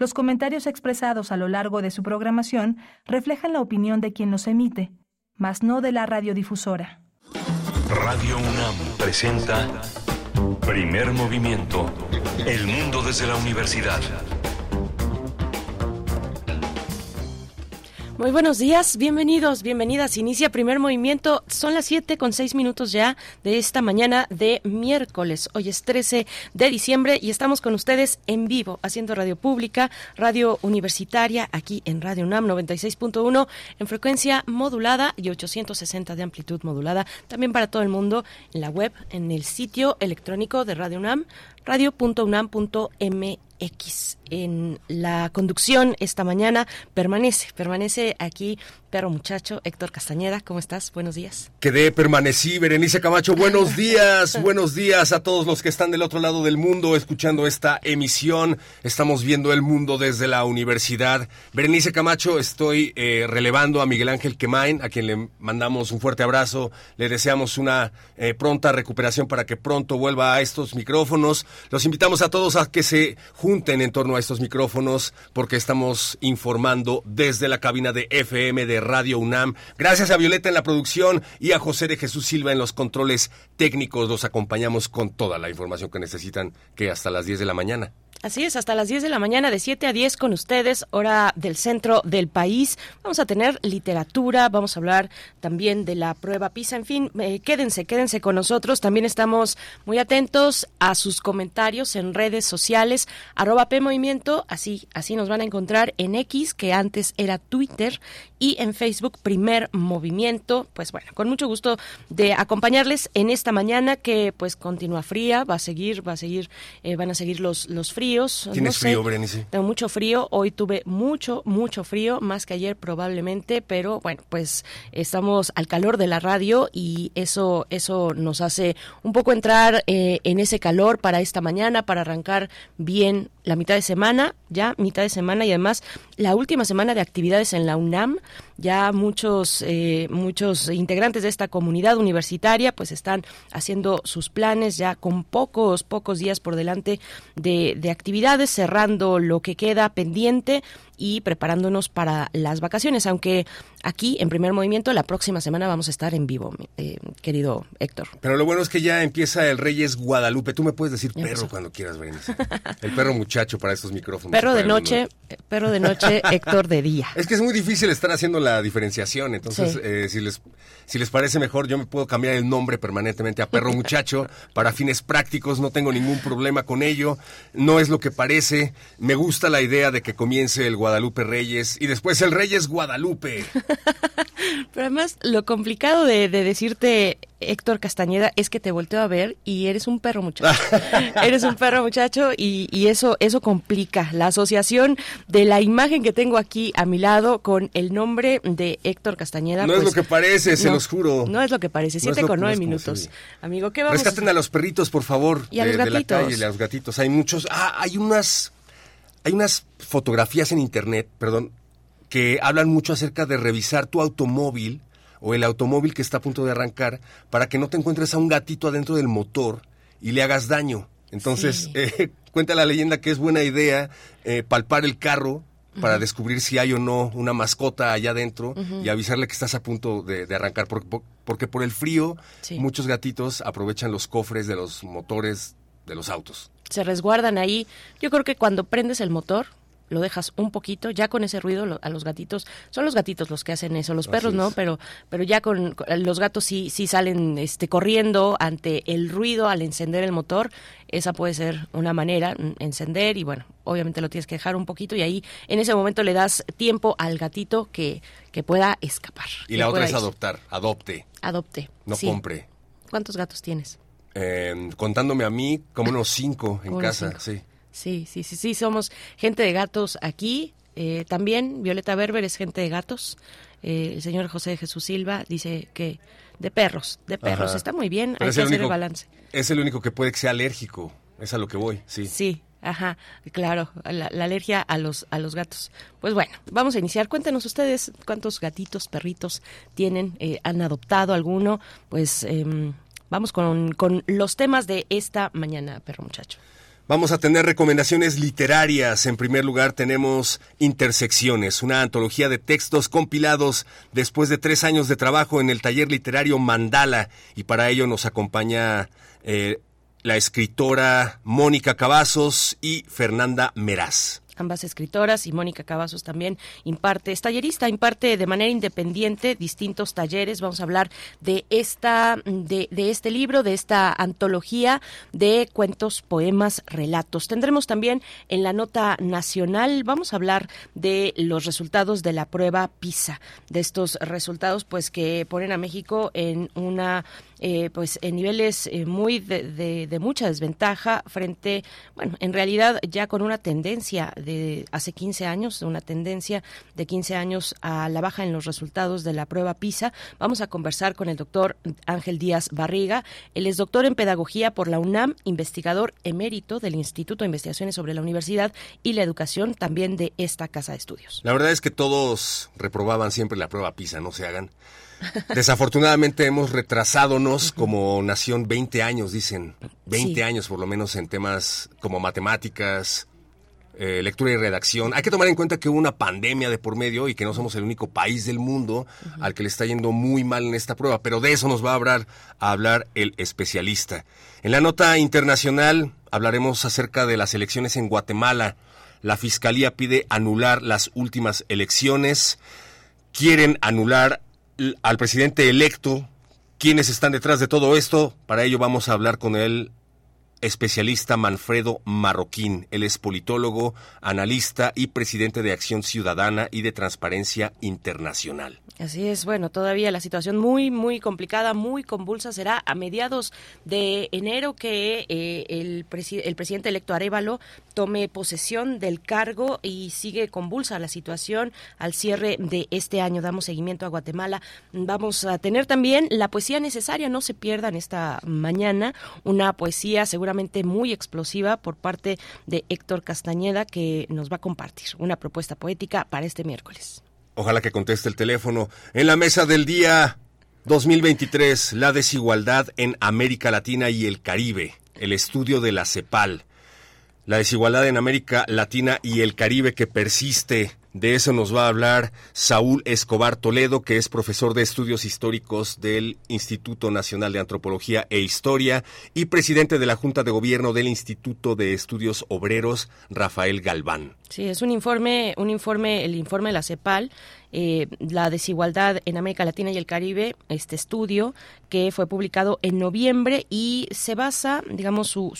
Los comentarios expresados a lo largo de su programación reflejan la opinión de quien los emite, mas no de la radiodifusora. Radio UNAM presenta Primer Movimiento. El mundo desde la universidad. Muy buenos días, bienvenidos, bienvenidas. Inicia primer movimiento. Son las 7 con 6 minutos ya de esta mañana de miércoles. Hoy es 13 de diciembre y estamos con ustedes en vivo haciendo radio pública, radio universitaria, aquí en Radio UNAM 96.1 en frecuencia modulada y 860 de amplitud modulada. También para todo el mundo en la web, en el sitio electrónico de Radio UNAM, radio.unam.mx. En la conducción esta mañana permanece, permanece aquí Perro Muchacho, Héctor Castañeda, ¿cómo estás? Buenos días. Quedé, permanecí, Berenice Camacho, buenos días, buenos días a todos los que están del otro lado del mundo escuchando esta emisión. Estamos viendo el mundo desde la universidad. Berenice Camacho, estoy eh, relevando a Miguel Ángel Quemain, a quien le mandamos un fuerte abrazo, le deseamos una eh, pronta recuperación para que pronto vuelva a estos micrófonos. Los invitamos a todos a que se junten en torno a estos micrófonos porque estamos informando desde la cabina de FM de Radio UNAM. Gracias a Violeta en la producción y a José de Jesús Silva en los controles técnicos. Los acompañamos con toda la información que necesitan, que hasta las 10 de la mañana. Así es, hasta las 10 de la mañana, de 7 a 10 con ustedes, hora del centro del país. Vamos a tener literatura, vamos a hablar también de la prueba PISA. En fin, eh, quédense, quédense con nosotros. También estamos muy atentos a sus comentarios en redes sociales, arroba PMovimiento, así, así nos van a encontrar en X, que antes era Twitter, y en Facebook, Primer Movimiento. Pues bueno, con mucho gusto de acompañarles en esta mañana que pues continúa fría, va a seguir, va a seguir, eh, van a seguir los, los fríos ¿Tienes frío, Berenice? Tengo mucho frío. Hoy tuve mucho, mucho frío, más que ayer probablemente, pero bueno, pues estamos al calor de la radio y eso, eso nos hace un poco entrar eh, en ese calor para esta mañana, para arrancar bien la mitad de semana, ya mitad de semana y además la última semana de actividades en la UNAM. Ya muchos, eh, muchos integrantes de esta comunidad universitaria pues están haciendo sus planes ya con pocos, pocos días por delante de, de actividades, cerrando lo que queda pendiente y preparándonos para las vacaciones, aunque aquí en primer movimiento la próxima semana vamos a estar en vivo, eh, querido Héctor. Pero lo bueno es que ya empieza el Reyes Guadalupe. Tú me puedes decir perro cuando quieras, Berenice. El perro muchacho para estos micrófonos. Perro de noche, perro de noche, Héctor de día. Es que es muy difícil estar haciendo la diferenciación, entonces eh, si les si les parece mejor, yo me puedo cambiar el nombre permanentemente a perro muchacho para fines prácticos, no tengo ningún problema con ello. No es lo que parece. Me gusta la idea de que comience el Guadalupe Guadalupe Reyes y después el Reyes Guadalupe. Pero además, lo complicado de, decirte Héctor Castañeda es que te volteo a ver y eres un perro muchacho. eres un perro muchacho y, y, eso, eso complica la asociación de la imagen que tengo aquí a mi lado con el nombre de Héctor Castañeda. No es pues, lo que parece, se los juro. No es lo que parece. Siete con nueve minutos. Amigo, ¿qué vamos Rescaten a los perritos, por favor. Y a los de, la calle, a los gatitos. Hay muchos. Ah, hay unas hay unas fotografías en internet, perdón, que hablan mucho acerca de revisar tu automóvil o el automóvil que está a punto de arrancar para que no te encuentres a un gatito adentro del motor y le hagas daño. Entonces, eh, cuenta la leyenda que es buena idea eh, palpar el carro para descubrir si hay o no una mascota allá adentro y avisarle que estás a punto de, arrancar, porque, porque, por el frío muchos gatitos aprovechan los cofres de los motores de los autos se resguardan ahí. Yo creo que cuando prendes el motor, lo dejas un poquito, ya con ese ruido a los gatitos, son los gatitos los que hacen eso, los perros no, pero pero ya con, los gatos sí sí salen este corriendo ante el ruido al encender el motor, esa puede ser una manera mm, encender y bueno, obviamente lo tienes que dejar un poquito y ahí en ese momento le das tiempo al gatito que que pueda escapar. Y la otra es adoptar, adopte. Adopte. No compre. ¿Cuántos gatos tienes? Eh, contándome a mí, como unos cinco en casa, sí. Sí, sí, sí, sí, somos gente de gatos aquí. Eh, también Violeta Berber es gente de gatos. Eh, el señor José Jesús Silva dice que de perros, de perros. Está muy bien, hay que hacer el balance. Es el único que puede que sea alérgico, es a lo que voy, sí. Sí, Ajá, claro, la, alergia a los a los gatos. Pues bueno, vamos a iniciar. Cuéntenos ustedes cuántos gatitos, perritos tienen, han adoptado alguno. Pues eh, Vamos con, con los temas de esta mañana, perro muchacho. Vamos a tener recomendaciones literarias. En primer lugar tenemos Intersecciones, una antología de textos compilados después de tres años de trabajo en el taller literario Mandala. Y para ello nos acompaña eh, la escritora Mónica Cavazos y Fernanda Meraz ambas escritoras, y Mónica Cavazos también imparte, es tallerista, imparte de manera independiente distintos talleres. Vamos a hablar de esta, de, de este libro, de esta antología de cuentos, poemas, relatos. Tendremos también en la nota nacional, vamos a hablar de los resultados de la prueba PISA, de estos resultados pues que ponen a México en una eh, pues en niveles eh, muy de, de, mucha desventaja frente, bueno, en realidad ya con una tendencia de hace 15 años, una tendencia de 15 años a la baja en los resultados de la prueba PISA. Vamos a conversar con el doctor Ángel Díaz Barriga. Él es doctor en pedagogía por la UNAM, investigador emérito del Instituto de Investigaciones sobre la Universidad y la Educación también de esta casa de estudios. La verdad es que todos reprobaban siempre la prueba PISA, no se hagan. Desafortunadamente hemos retrasadonos como nación 20 años, dicen. 20 años por lo menos en temas como matemáticas, eh, lectura y redacción. Hay que tomar en cuenta que hubo una pandemia de por medio y que no somos el único país del mundo al que le está yendo muy mal en esta prueba, pero de eso nos va a hablar, a hablar el especialista. En la nota internacional hablaremos acerca de las elecciones en Guatemala. La Fiscalía pide anular las últimas elecciones. Quieren anular al presidente electo, quiénes están detrás de todo esto. Para ello vamos a hablar con el especialista Manfredo Marroquín. Él es politólogo, analista y presidente de Acción Ciudadana y de Transparencia Internacional. Así es, bueno, todavía la situación muy, muy complicada, muy convulsa. Será a mediados de enero que eh, el, el presidente electo Arevalo tome posesión del cargo y sigue convulsa la situación al cierre de este año. Damos seguimiento a Guatemala. Vamos a tener también la poesía necesaria, no se pierdan esta mañana, una poesía seguramente muy explosiva por parte de Héctor Castañeda que nos va a compartir una propuesta poética para este miércoles. Ojalá que conteste el teléfono. En la mesa del día 2023, la desigualdad en América Latina y el Caribe, el estudio de la CEPAL. La desigualdad en América Latina y el Caribe que persiste de eso nos va a hablar Saúl Escobar Toledo, que es profesor de estudios históricos del Instituto Nacional de Antropología e Historia y presidente de la Junta de Gobierno del Instituto de Estudios Obreros, Rafael Galván. Sí, es un informe, un informe, el informe de la CEPAL, eh, la desigualdad en América Latina y el Caribe, este estudio que fue publicado en noviembre y se basa, digamos, su,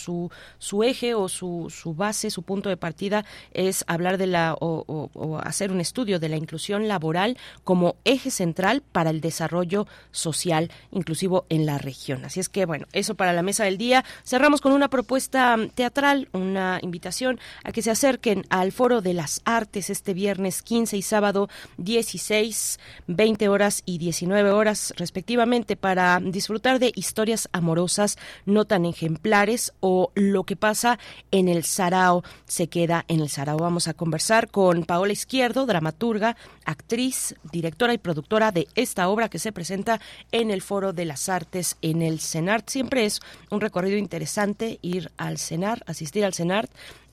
su, eje o su, su base, su punto de partida es hablar de la o, hacer un estudio de la inclusión laboral como eje central para el desarrollo social inclusivo en la región. Así es que, bueno, eso para la mesa del día. Cerramos con una propuesta teatral, una invitación a que se acerquen al Foro de las Artes este viernes 15 y sábado 10 16, 20 horas y 19 horas respectivamente para disfrutar de historias amorosas no tan ejemplares o lo que pasa en el Sarao se queda en el Sarao. Vamos a conversar con Paola Izquierdo, dramaturga, actriz, directora y productora de esta obra que se presenta en el Foro de las Artes en el CENART. Siempre es un recorrido interesante ir al CENAR, asistir al CENART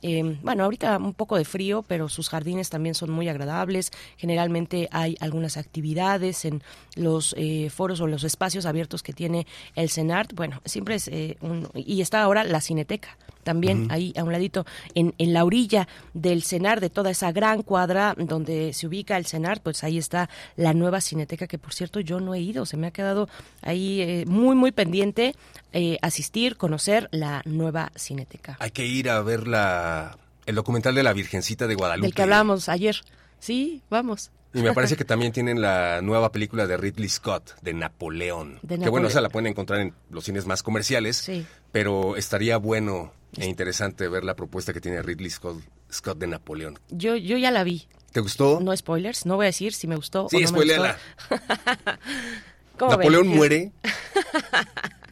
eh, bueno, ahorita un poco de frío, pero sus jardines también son muy agradables. Generalmente hay algunas actividades en los eh, foros o los espacios abiertos que tiene el CENART. Bueno, siempre es eh, un... Y está ahora la Cineteca también ahí a un ladito, en, en la orilla del CENAR, de toda esa gran cuadra donde se ubica el CENAR, pues ahí está la nueva Cineteca, que por cierto yo no he ido, se me ha quedado ahí muy, muy pendiente asistir, conocer la nueva Cineteca. Hay que ir a ver la el documental de la Virgencita de Guadalupe. Del que hablamos ayer. Sí, vamos. Y me parece que también tienen la nueva película de Ridley Scott, de Napoleón. Que bueno, esa la pueden encontrar en los cines más comerciales. Sí. Pero estaría bueno e interesante ver la propuesta que tiene Ridley Scott, Scott de Napoleón. Yo, yo ya la vi. ¿Te gustó? No spoilers, no voy a decir si me gustó sí, o no Napoleón muere.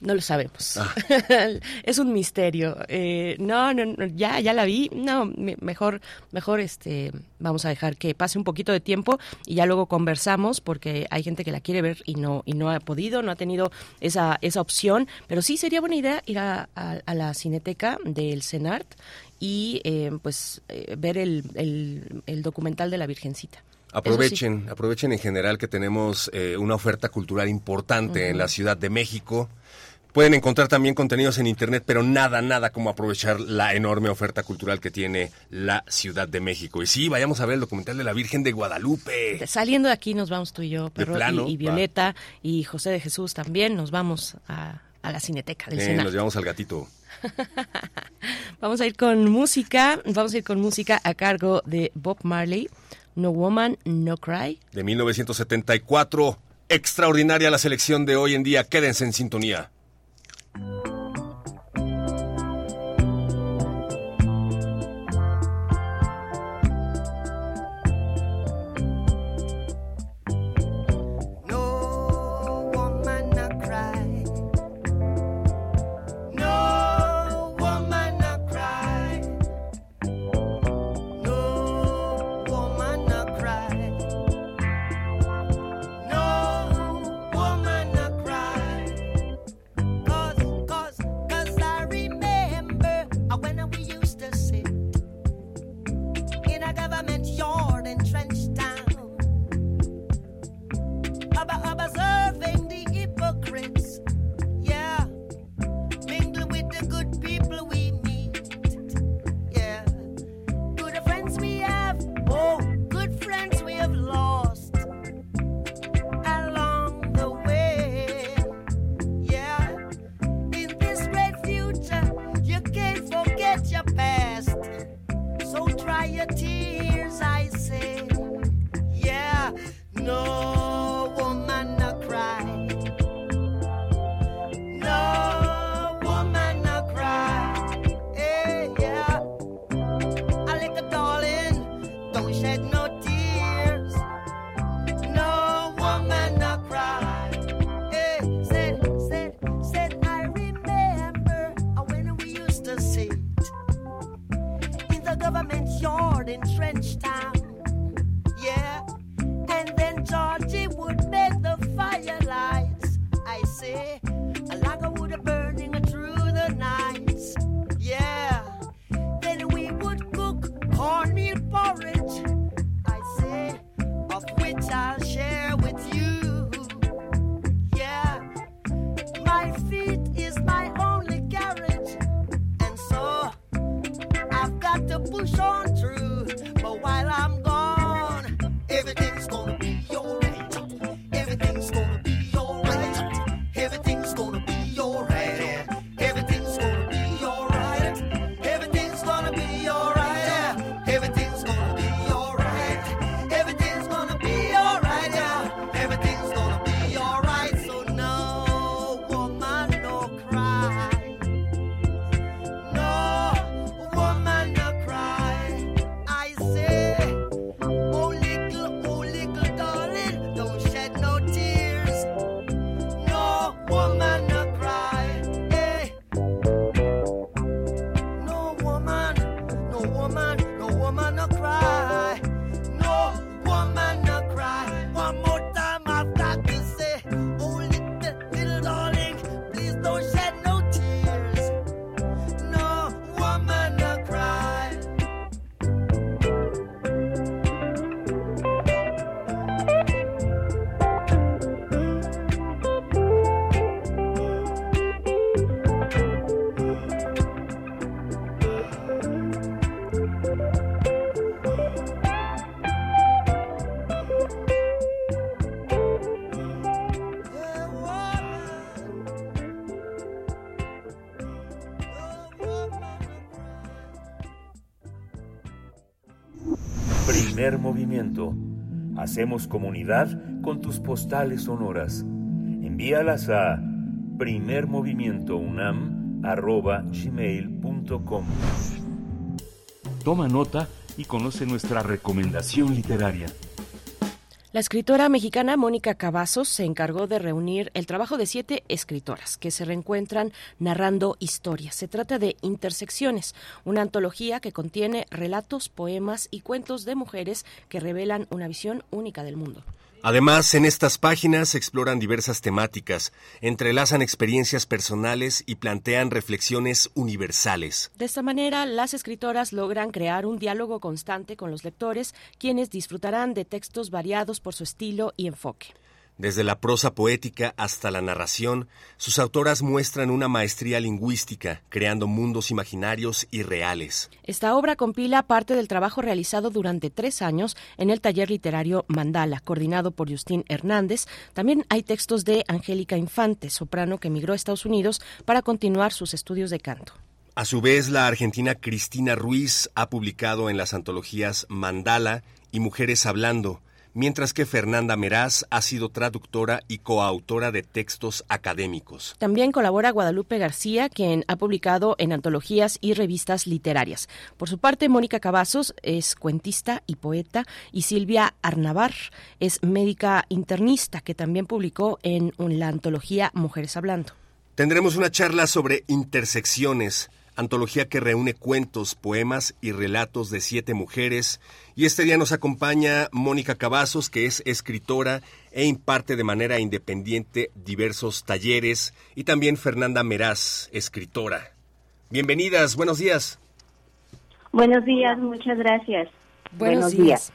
No lo sabemos. Ah. es un misterio. Eh, no, no, ya, ya la vi. No, mejor, mejor, este, vamos a dejar que pase un poquito de tiempo y ya luego conversamos porque hay gente que la quiere ver y no, y no ha podido, no ha tenido esa, esa opción. Pero sí sería buena idea ir a, la cineteca del CENART y eh, pues eh, ver el, el documental de la Virgencita. Aprovechen, aprovechen en general que tenemos eh, una oferta cultural importante en la Ciudad de México. Pueden encontrar también contenidos en Internet, pero nada, nada como aprovechar la enorme oferta cultural que tiene la Ciudad de México. Y sí, vayamos a ver el documental de la Virgen de Guadalupe. Saliendo de aquí nos vamos tú y yo, Perro, y, Violeta, y José de Jesús también, nos vamos a, la Cineteca del Nos llevamos al gatito. vamos a ir con música, vamos a ir con música a cargo de Bob Marley. No Woman, No Cry. De 1974. Extraordinaria la selección de hoy en día. Quédense en sintonía. Movimiento. Hacemos comunidad con tus postales sonoras. Envíalas a primermovimientounam.gmail.com Toma nota y conoce nuestra recomendación literaria. La escritora mexicana Mónica Cavazos se encargó de reunir el trabajo de siete escritoras que se reencuentran narrando historias. Se trata de Intersecciones, una antología que contiene relatos, poemas y cuentos de mujeres que revelan una visión única del mundo. Además, en estas páginas exploran diversas temáticas, entrelazan experiencias personales y plantean reflexiones universales. De esta manera, las escritoras logran crear un diálogo constante con los lectores, quienes disfrutarán de textos variados por su estilo y enfoque. Desde la prosa poética hasta la narración, sus autoras muestran una maestría lingüística, creando mundos imaginarios y reales. Esta obra compila parte del trabajo realizado durante tres años en el taller literario Mandala, coordinado por Justín Hernández. También hay textos de Angélica Infante, soprano que emigró a Estados Unidos para continuar sus estudios de canto. A su vez, la argentina Cristina Ruiz ha publicado en las antologías Mandala y Mujeres Hablando, mientras que Fernanda Meraz ha sido traductora y coautora de textos académicos. También colabora Guadalupe García, quien ha publicado en antologías y revistas literarias. Por su parte, Mónica Cavazos es cuentista y poeta y Silvia Arnavar es médica internista, que también publicó en la antología Mujeres Hablando. Tendremos una charla sobre intersecciones, antología que reúne cuentos, poemas y relatos de siete mujeres. Y este día nos acompaña Mónica Cavazos, que es escritora e imparte de manera independiente diversos talleres, y también Fernanda Meraz, escritora. Bienvenidas, buenos días. Buenos días, muchas gracias. Buenos, días.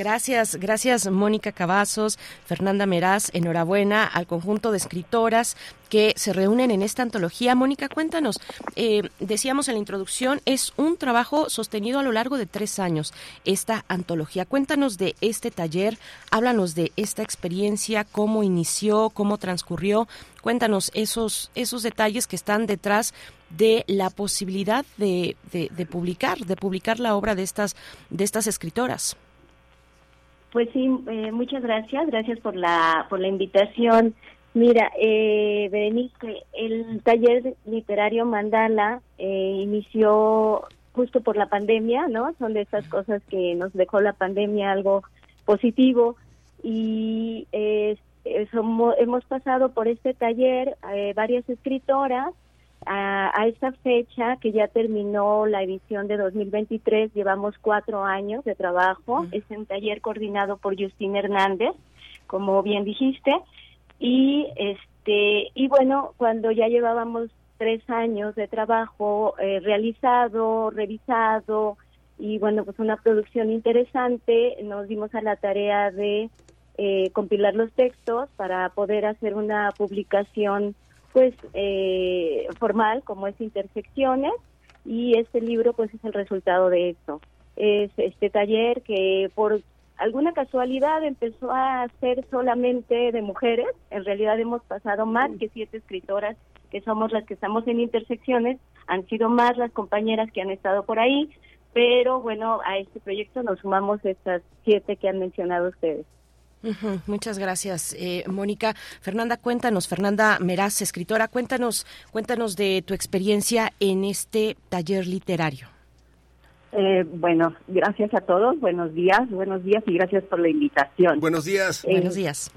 Gracias, gracias Mónica Cavazos, Fernanda Meraz, enhorabuena al conjunto de escritoras que se reúnen en esta antología. Mónica, cuéntanos, eh, decíamos en la introducción, es un trabajo sostenido a lo largo de tres años, esta antología. Cuéntanos de este taller, háblanos de esta experiencia, cómo inició, cómo transcurrió. Cuéntanos esos, esos detalles que están detrás de la posibilidad de, de publicar, de publicar la obra de estas, de estas escritoras. Pues sí, eh, muchas gracias, gracias por la, por la invitación. Mira, eh, Berenice, el taller literario Mandala eh, inició justo por la pandemia, ¿no? Son de esas cosas que nos dejó la pandemia algo positivo y eh, hemos pasado por este taller eh, varias escritoras a, esta fecha que ya terminó la edición de 2023, llevamos cuatro años de trabajo. Es un taller coordinado por Justín Hernández, como bien dijiste. Y este y bueno, cuando ya llevábamos tres años de trabajo eh, realizado, revisado y bueno, pues una producción interesante, nos dimos a la tarea de eh, compilar los textos para poder hacer una publicación pues eh, formal como es Intersecciones y este libro pues es el resultado de esto. Es este taller que por alguna casualidad empezó a ser solamente de mujeres, en realidad hemos pasado más que siete escritoras que somos las que estamos en Intersecciones, han sido más las compañeras que han estado por ahí, pero bueno, a este proyecto nos sumamos estas siete que han mencionado ustedes. Muchas gracias, eh, Mónica. Fernanda, cuéntanos, Fernanda Meraz, escritora, cuéntanos, cuéntanos de tu experiencia en este taller literario. Eh, bueno, gracias a todos, buenos días, buenos días y gracias por la invitación. Buenos días. Eh, buenos días.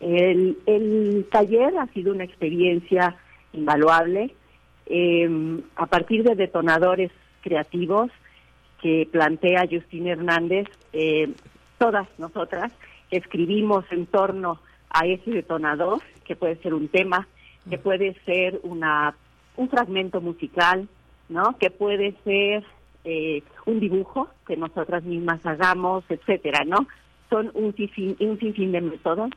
El, el, taller ha sido una experiencia invaluable a partir de detonadores creativos que plantea Justín Hernández, todas nosotras escribimos en torno a ese detonador, que puede ser un tema, que puede ser una un fragmento musical, ¿no? Que puede ser eh, un dibujo que nosotras mismas hagamos, etcétera, ¿no? Son un sinfín, un sinfín de métodos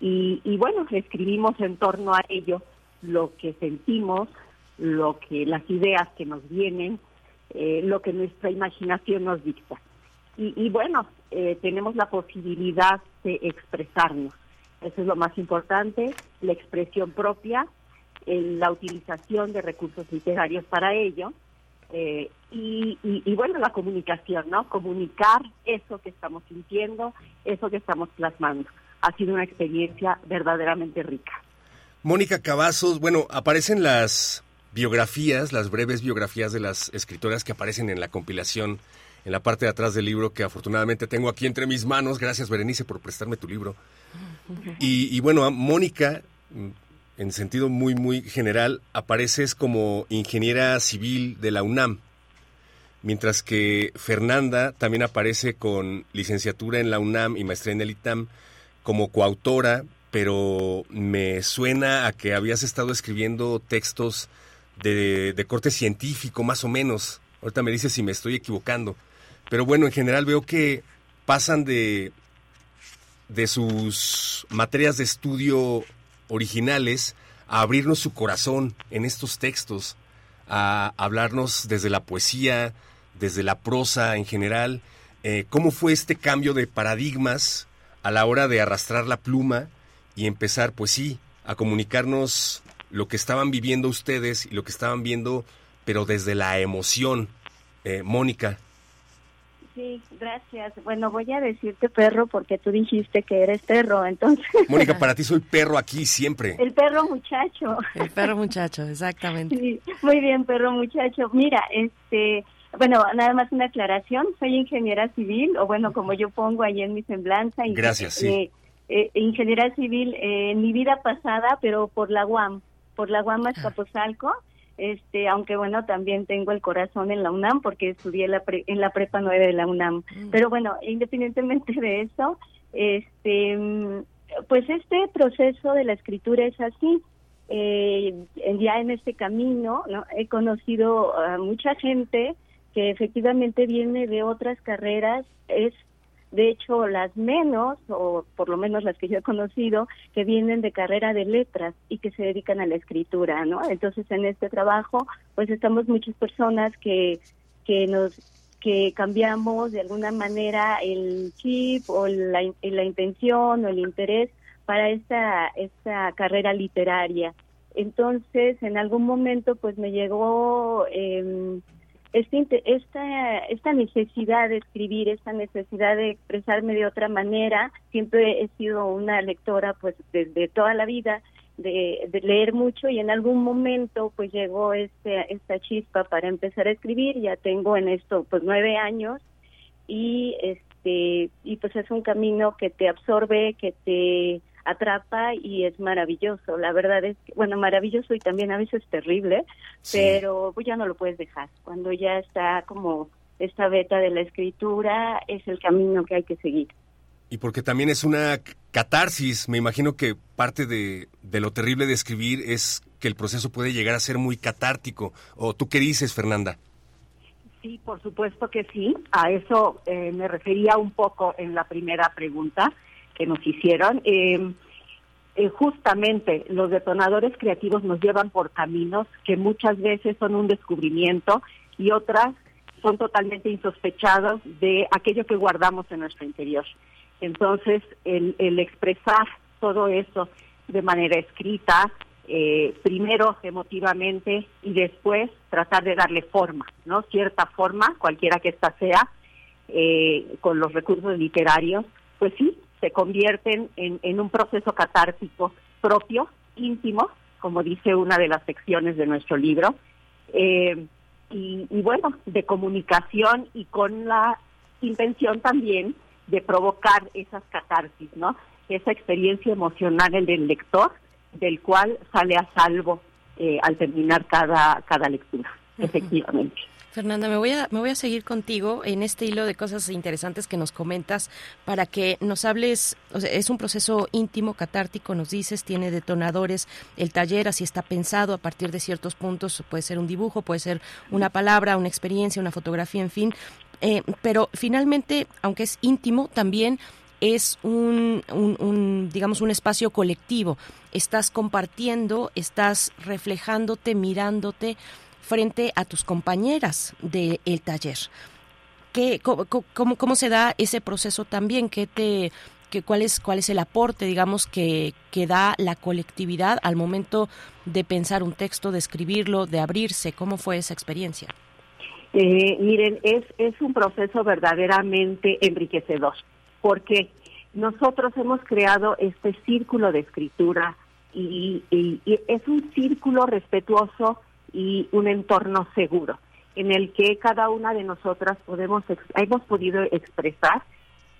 y, y bueno, escribimos en torno a ello lo que sentimos, lo que las ideas que nos vienen, eh, lo que nuestra imaginación nos dicta. Y, y bueno, eh, tenemos la posibilidad de expresarnos. Eso es lo más importante, la expresión propia, la utilización de recursos literarios para ello. Eh, y, y, bueno, la comunicación, ¿no? Comunicar eso que estamos sintiendo, eso que estamos plasmando. Ha sido una experiencia verdaderamente rica. Mónica Cavazos, bueno, aparecen las biografías, las breves biografías de las escritoras que aparecen en la compilación en la parte de atrás del libro que afortunadamente tengo aquí entre mis manos. Gracias, Berenice, por prestarme tu libro. Y, bueno, Mónica, en sentido muy, muy general, apareces como ingeniera civil de la UNAM, mientras que Fernanda también aparece con licenciatura en la UNAM y maestría en el ITAM como coautora, pero me suena a que habías estado escribiendo textos de, de corte científico, más o menos. Ahorita me dices si me estoy equivocando. Pero bueno, en general veo que pasan de, de sus materias de estudio originales a abrirnos su corazón en estos textos, a hablarnos desde la poesía, desde la prosa en general. Eh, ¿Cómo fue este cambio de paradigmas a la hora de arrastrar la pluma y empezar, pues sí, a comunicarnos lo que estaban viviendo ustedes y lo que estaban viendo, pero desde la emoción? Eh, Mónica, Sí, gracias. Bueno, voy a decirte perro porque tú dijiste que eres perro, entonces. Mónica, para ti soy perro aquí siempre. El perro muchacho. El perro muchacho, exactamente. Sí, muy bien, perro muchacho. Mira, este, bueno, nada más una aclaración. Soy ingeniera civil, o bueno, como yo pongo ahí en mi semblanza. Gracias, sí. Eh, eh, ingeniera civil eh, en mi vida pasada, pero por la UAM, por la UAM Azcapotzalco este aunque bueno también tengo el corazón en la UNAM porque estudié la en la prepa 9 de la UNAM mm. pero bueno independientemente de eso este pues este proceso de la escritura es así eh, ya en este camino ¿no? he conocido a mucha gente que efectivamente viene de otras carreras es de hecho las menos, o por lo menos las que yo he conocido, que vienen de carrera de letras y que se dedican a la escritura, ¿no? Entonces en este trabajo, pues estamos muchas personas que, que nos que cambiamos de alguna manera el chip o la, la intención o el interés para esta, esta carrera literaria. Entonces, en algún momento, pues me llegó eh, este esta, esta necesidad de escribir, esta necesidad de expresarme de otra manera, siempre he sido una lectora pues desde toda la vida, de, leer mucho y en algún momento pues llegó este, esta chispa para empezar a escribir, ya tengo en esto pues nueve años y este y pues es un camino que te absorbe, que te atrapa y es maravilloso. La verdad es que, bueno, maravilloso y también a veces terrible, pero pues ya no lo puedes dejar. Cuando ya está como esta beta de la escritura, es el camino que hay que seguir. Y porque también es una catarsis, me imagino que parte de, de lo terrible de escribir es que el proceso puede llegar a ser muy catártico. ¿O tú qué dices, Fernanda? Sí, por supuesto que sí. A eso eh, me refería un poco en la primera pregunta que nos hicieron. Eh, eh, justamente los detonadores creativos nos llevan por caminos que muchas veces son un descubrimiento y otras son totalmente insospechados de aquello que guardamos en nuestro interior. Entonces, el, el expresar todo eso de manera escrita, eh, primero emotivamente y después tratar de darle forma, ¿no? Cierta forma, cualquiera que ésta sea, con los recursos literarios, pues sí, se convierten en, un proceso catártico propio, íntimo, como dice una de las secciones de nuestro libro, eh, y, bueno, de comunicación y con la intención también de provocar esas catarsis, ¿no? Esa experiencia emocional del lector, del cual sale a salvo eh, al terminar cada, cada lectura, efectivamente. Fernanda, me voy, a, me voy a seguir contigo en este hilo de cosas interesantes que nos comentas para que nos hables, es un proceso íntimo, catártico, nos dices, tiene detonadores, el taller así está pensado a partir de ciertos puntos, puede ser un dibujo, puede ser una palabra, una experiencia, una fotografía, en fin, eh, pero finalmente, aunque es íntimo, también es un, un, digamos, un espacio colectivo. Estás compartiendo, estás reflejándote, mirándote, frente a tus compañeras del taller. ¿Qué, cómo, cómo, se da ese proceso también? ¿Qué te, qué, cuál, es, ¿Cuál es el aporte, digamos, que, que da la colectividad al momento de pensar un texto, de escribirlo, de abrirse? ¿Cómo fue esa experiencia? Eh, miren, es, es un proceso verdaderamente enriquecedor, porque nosotros hemos creado este círculo de escritura y es un círculo respetuoso y un entorno seguro. en el que cada una de nosotras podemos hemos podido expresar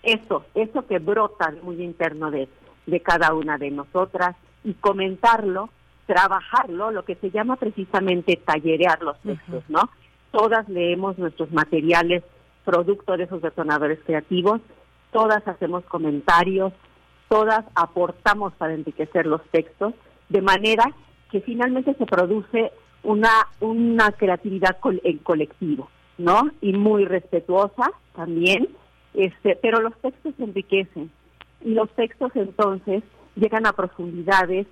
eso, eso que brota muy interno de, de cada una de nosotras y comentarlo, trabajarlo, lo que se llama precisamente tallerear los textos, ¿no? Todas leemos nuestros materiales producto de esos detonadores creativos, todas hacemos comentarios, todas aportamos para enriquecer los textos, de manera que finalmente se produce una, una creatividad en colectivo, ¿no? Y muy respetuosa también, este, pero los textos enriquecen y los textos entonces llegan a profundidades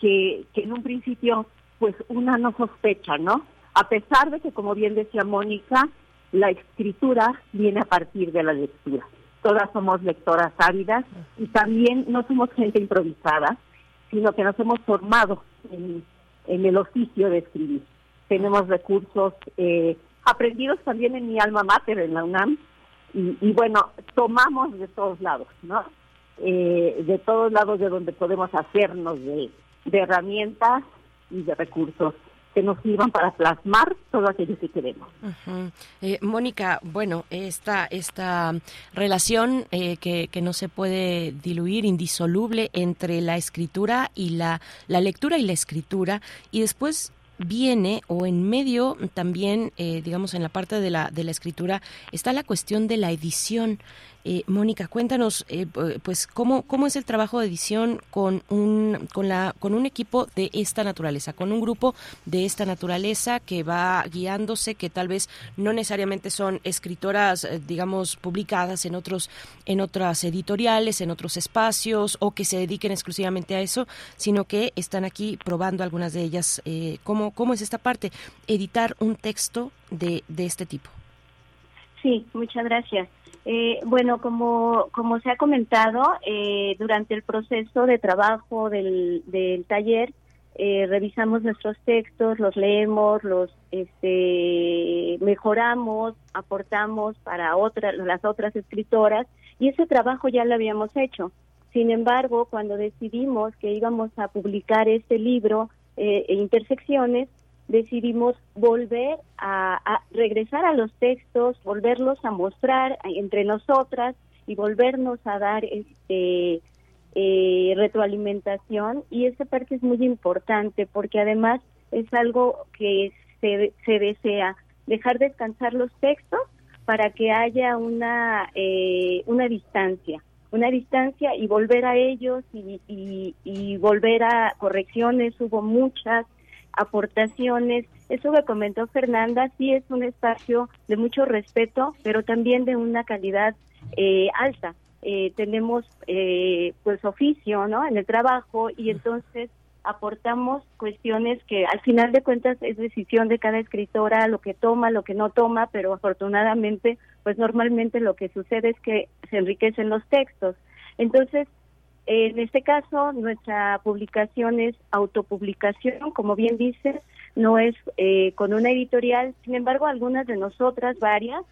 que, que en un principio pues una no sospecha, ¿no? A pesar de que, como bien decía Mónica, la escritura viene a partir de la lectura. Todas somos lectoras ávidas y también no somos gente improvisada, sino que nos hemos formado en, el oficio de escribir. Tenemos recursos eh, aprendidos también en mi alma mater, en la UNAM, y, bueno, tomamos de todos lados, ¿no? Eh, de todos lados de donde podemos hacernos de, herramientas y de recursos que nos sirvan para plasmar todo aquello que queremos. Eh, Mónica, bueno, esta, esta relación eh, que, que, no se puede diluir, indisoluble entre la escritura y la, la lectura y la escritura, y después viene o en medio también, eh, digamos, en la parte de la, de la escritura, está la cuestión de la edición. Eh, Mónica, cuéntanos, eh, pues, ¿cómo, cómo es el trabajo de edición con un, con, la, con un equipo de esta naturaleza, con un grupo de esta naturaleza que va guiándose, que tal vez no necesariamente son escritoras, eh, digamos, publicadas en otros, en otras editoriales, en otros espacios, o que se dediquen exclusivamente a eso, sino que están aquí probando algunas de ellas. ¿cómo, ¿Cómo es esta parte? Editar un texto de, de este tipo. Sí, muchas gracias. Eh, bueno, como, como se ha comentado, eh, durante el proceso de trabajo del, del taller, eh, revisamos nuestros textos, los leemos, los este, mejoramos, aportamos para otras, las otras escritoras y ese trabajo ya lo habíamos hecho. Sin embargo, cuando decidimos que íbamos a publicar este libro, eh, Intersecciones, decidimos volver a, regresar a los textos, volverlos a mostrar entre nosotras y volvernos a dar este eh, retroalimentación. Y esa parte es muy importante porque además es algo que se, se desea dejar descansar los textos para que haya una eh, una distancia una distancia y volver a ellos y, y, y volver a correcciones. Hubo muchas aportaciones. Eso que comentó Fernanda sí es un espacio de mucho respeto, pero también de una calidad eh, alta. Eh, tenemos eh, pues oficio no en el trabajo y entonces aportamos cuestiones que al final de cuentas es decisión de cada escritora lo que toma lo que no toma pero afortunadamente pues normalmente lo que sucede es que se enriquecen los textos entonces en este caso, nuestra publicación es autopublicación, como bien dices, no es eh, con una editorial. Sin embargo, algunas de nosotras, varias,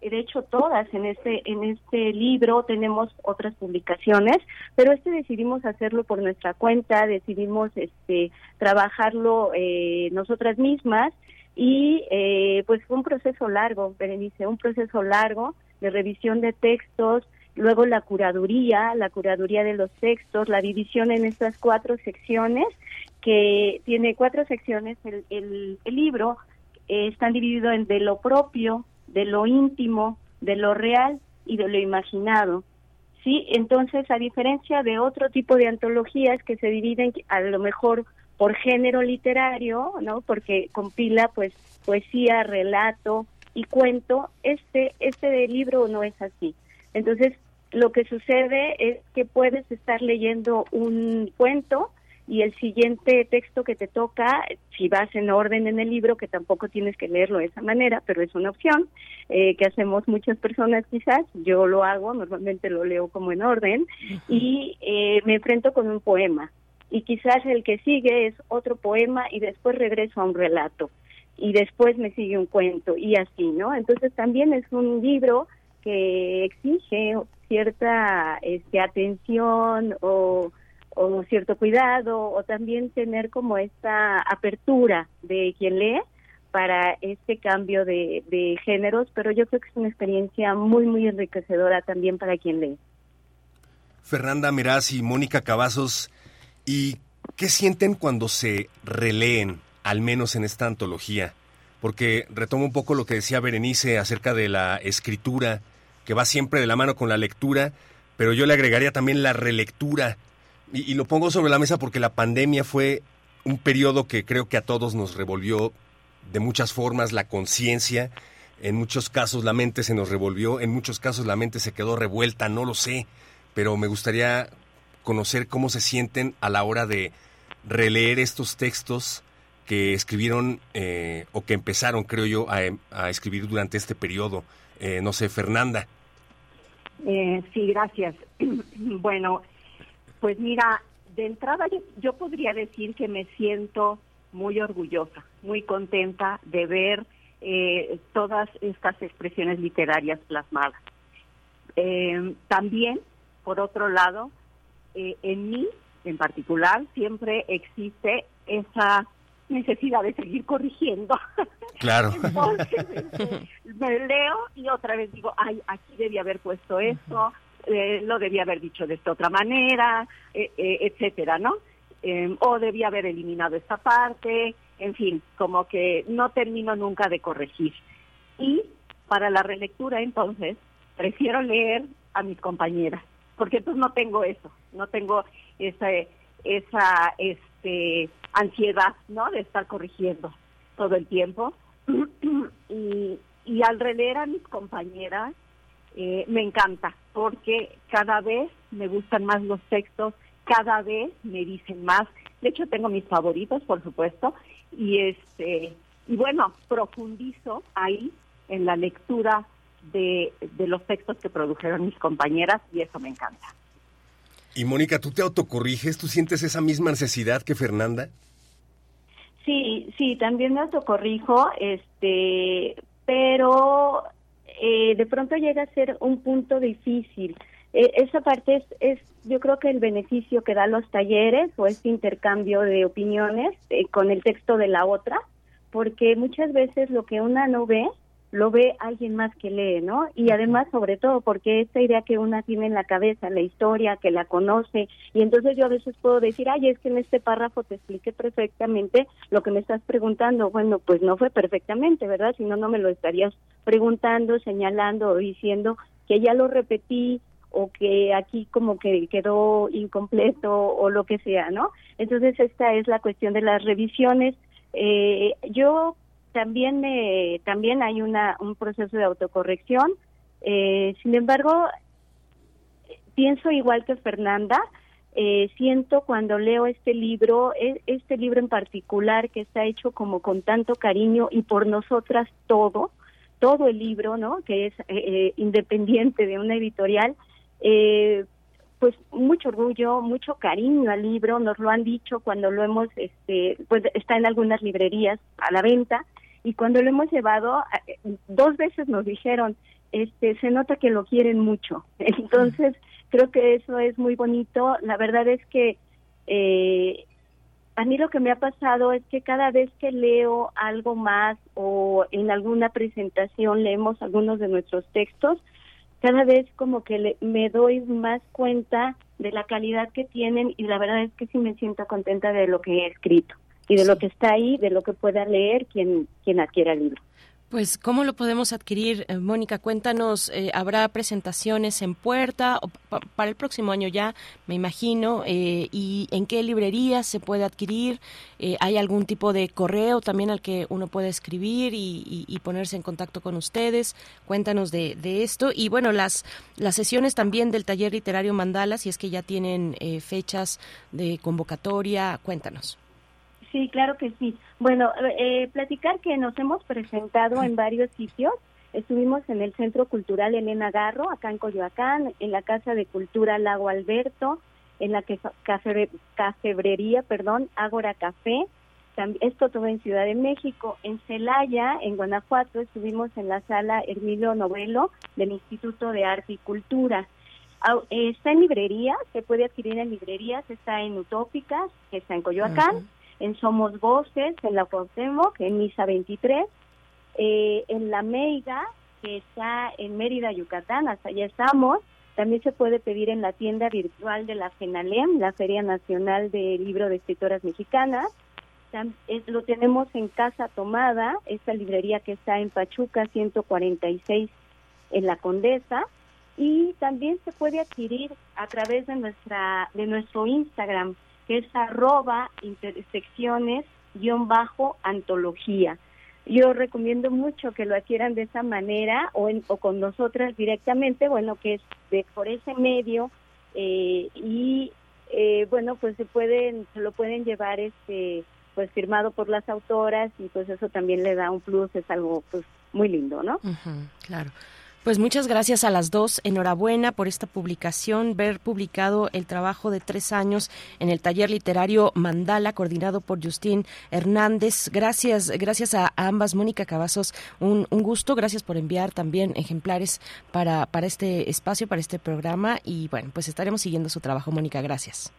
de hecho todas en este en este libro tenemos otras publicaciones, pero este decidimos hacerlo por nuestra cuenta, decidimos este trabajarlo eh, nosotras mismas y eh, pues fue un proceso largo, Berenice, un proceso largo de revisión de textos, luego la curaduría, la curaduría de los textos, la división en estas cuatro secciones, que tiene cuatro secciones, el, el, libro eh, está dividido en de lo propio, de lo íntimo, de lo real y de lo imaginado. Sí, entonces a diferencia de otro tipo de antologías que se dividen a lo mejor por género literario, ¿no? Porque compila pues poesía, relato y cuento, este este libro no es así. Entonces, lo que sucede es que puedes estar leyendo un cuento y el siguiente texto que te toca, si vas en orden en el libro, que tampoco tienes que leerlo de esa manera, pero es una opción eh, que hacemos muchas personas quizás, yo lo hago, normalmente lo leo como en orden, y eh, me enfrento con un poema. Y quizás el que sigue es otro poema y después regreso a un relato. Y después me sigue un cuento y así, ¿no? Entonces también es un libro que exige cierta este, atención o, o cierto cuidado o también tener como esta apertura de quien lee para este cambio de, de géneros, pero yo creo que es una experiencia muy, muy enriquecedora también para quien lee. Fernanda Meraz y Mónica Cavazos, ¿y qué sienten cuando se releen, al menos en esta antología? Porque retomo un poco lo que decía Berenice acerca de la escritura, que va siempre de la mano con la lectura, pero yo le agregaría también la relectura. Y, lo pongo sobre la mesa porque la pandemia fue un periodo que creo que a todos nos revolvió de muchas formas la conciencia. En muchos casos la mente se nos revolvió, en muchos casos la mente se quedó revuelta, no lo sé pero me gustaría conocer cómo se sienten a la hora de releer estos textos que escribieron eh, o que empezaron, creo yo, a, escribir durante este periodo. Eh, no sé, Fernanda. Eh, sí, gracias. bueno, pues mira, de entrada yo, podría decir que me siento muy orgullosa, muy contenta de ver todas estas expresiones literarias plasmadas. también por otro lado, eh, en mí en particular siempre existe esa necesidad de seguir corrigiendo. Claro. Este, me leo y otra vez digo, ay, aquí debía haber puesto esto, eh, lo debía haber dicho de esta otra manera, eh, etcétera, ¿no? Em, o debía haber eliminado esta parte, en fin, como que no termino nunca de corregir. Y para la relectura, entonces, prefiero leer a mis compañeras porque pues no tengo eso, no tengo esa, esa este, ansiedad, ¿no? De estar corrigiendo todo el tiempo. y, y al releer a mis compañeras, eh, me encanta, porque cada vez me gustan más los textos, cada vez me dicen más. De hecho, tengo mis favoritos, por supuesto, y este y bueno, profundizo ahí en la lectura de, los textos que produjeron mis compañeras y eso me encanta. Y Mónica, ¿tú te autocorriges? ¿Tú sientes esa misma necesidad que Fernanda? Sí, sí, también me autocorrijo, este, pero eh, de pronto llega a ser un punto difícil. E, esa parte es, es, yo creo que el beneficio que dan los talleres o este intercambio de opiniones eh, con el texto de la otra, porque muchas veces lo que una no ve, lo ve alguien más que lee, ¿no? Y además, sobre todo, porque esta idea que una tiene en la cabeza, la historia, que la conoce, y entonces yo a veces puedo decir, ay, es que en este párrafo te expliqué perfectamente lo que me estás preguntando. Bueno, pues no fue perfectamente, ¿verdad? Si no, no me lo estarías preguntando, señalando o diciendo que ya lo repetí o que aquí como que quedó incompleto o lo que sea, ¿no? Entonces esta es la cuestión de las revisiones. Eh, yo también me, también hay una un proceso de autocorrección. Eh, sin embargo pienso igual que Fernanda eh, siento cuando leo este libro e, este libro en particular que está hecho como con tanto cariño y por nosotras todo todo el libro no que es eh, independiente de una editorial pues mucho orgullo, mucho cariño al libro, nos lo han dicho cuando lo hemos, este, pues está en algunas librerías a la venta y cuando lo hemos llevado, eh, dos veces nos dijeron, este, se nota que lo quieren mucho. Entonces, creo que eso es muy bonito. La verdad es que eh, a mí lo que me ha pasado es que cada vez que leo algo más o en alguna presentación leemos algunos de nuestros textos, cada vez como que me doy más cuenta de la calidad que tienen y la verdad es que sí me siento contenta de lo que he escrito y de lo que está ahí, de lo que pueda leer quien, quien adquiera el libro. Pues, ¿cómo lo podemos adquirir? Eh, Mónica, cuéntanos, eh, ¿habrá presentaciones en puerta o para el próximo año ya, me imagino? Eh, ¿Y en qué librerías se puede adquirir? ¿Hay algún tipo de correo también al que uno puede escribir y, ponerse en contacto con ustedes? Cuéntanos de, de, esto. Y bueno, las, las sesiones también del taller literario Mandala, si es que ya tienen fechas de convocatoria, cuéntanos. Sí, claro que sí. Bueno, eh, platicar que nos hemos presentado en varios sitios. Estuvimos en el Centro Cultural Elena Garro, acá en Coyoacán, en la Casa de Cultura Lago Alberto, en la cafebrería, perdón, Ágora Café. Esto todo en Ciudad de México. En Celaya, en Guanajuato, estuvimos en la sala Hermilo Novelo del Instituto de Arte y Cultura. Está en librerías, se puede adquirir en librerías, está en Utópicas, está en Coyoacán. En Somos Voces, en la Cuauhtémoc, en Misa 23, eh, en La Meiga, que está en Mérida, Yucatán, hasta allá estamos. También se puede pedir en la tienda virtual de la FENALEM, la Feria Nacional de Libro de Escritoras Mexicanas. lo tenemos en Casa Tomada, esta librería que está en Pachuca 146 en la Condesa y también se puede adquirir a través de nuestra de nuestro Instagram que es arroba intersecciones guion bajo antología. Yo recomiendo mucho que lo adquieran de esa manera o, o con nosotras directamente bueno que es de por ese medio eh, y eh, bueno pues se pueden se lo pueden llevar este pues firmado por las autoras y pues eso también le da un plus es algo pues muy lindo no claro pues muchas gracias a las dos. Enhorabuena por esta publicación, ver publicado el trabajo de tres años en el taller literario Mandala, coordinado por Justín Hernández. Gracias, gracias a, ambas. Mónica Cavazos, un, gusto. Gracias por enviar también ejemplares para, para este espacio, para este programa. Y bueno, pues estaremos siguiendo su trabajo, Mónica. Gracias.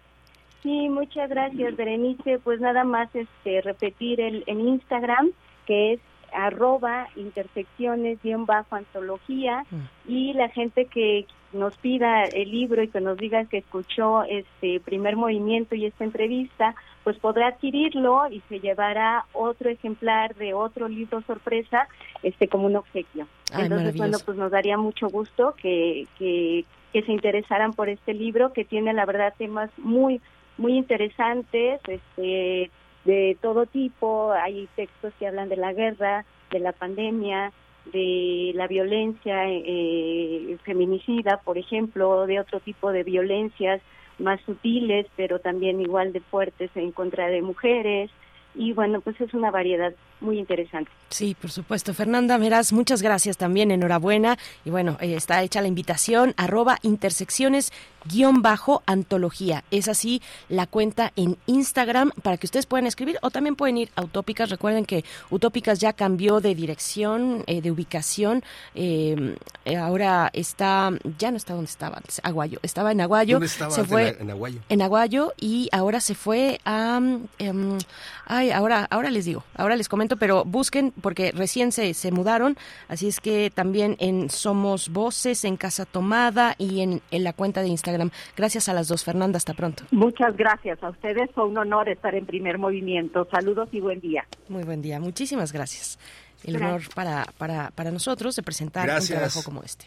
Sí, muchas gracias, Berenice. Pues nada más este repetir el en Instagram, que es arroba intersecciones bien bajo antología mm. y la gente que nos pida el libro y que nos diga que escuchó este primer movimiento y esta entrevista, pues podrá adquirirlo y se llevará otro ejemplar de otro libro sorpresa este como un obsequio. Entonces, bueno, pues nos daría mucho gusto que, que, que se interesaran por este libro que tiene la verdad temas muy muy interesantes, este de todo tipo, hay textos que hablan de la guerra, de la pandemia, de la violencia eh, feminicida, por ejemplo, de otro tipo de violencias más sutiles, pero también igual de fuertes en contra de mujeres, y bueno, pues es una variedad muy interesante. Sí, por supuesto. Fernanda Meraz, muchas gracias también, enhorabuena. Y bueno, eh, está hecha la invitación, arroba intersecciones guion bajo antología. Es así la cuenta en Instagram para que ustedes puedan escribir o también pueden ir a Utópicas. Recuerden que Utópicas ya cambió de dirección, eh, de ubicación. Eh, ahora está, ya no está donde estaba antes, Aguayo. Estaba en Aguayo. ¿Dónde estaba se fue en Aguayo? En Aguayo y ahora se fue a... Em, ay, ahora, ahora les digo, ahora les comento, pero busquen porque recién se, se mudaron, así es que también en Somos Voces, en Casa Tomada y en, en la cuenta de Instagram. Gracias a las dos, Fernanda, hasta pronto. Muchas gracias a ustedes, fue un honor estar en primer movimiento. Saludos y buen día. Muy buen día, muchísimas gracias. El honor para, para, para nosotros de presentar un trabajo como este.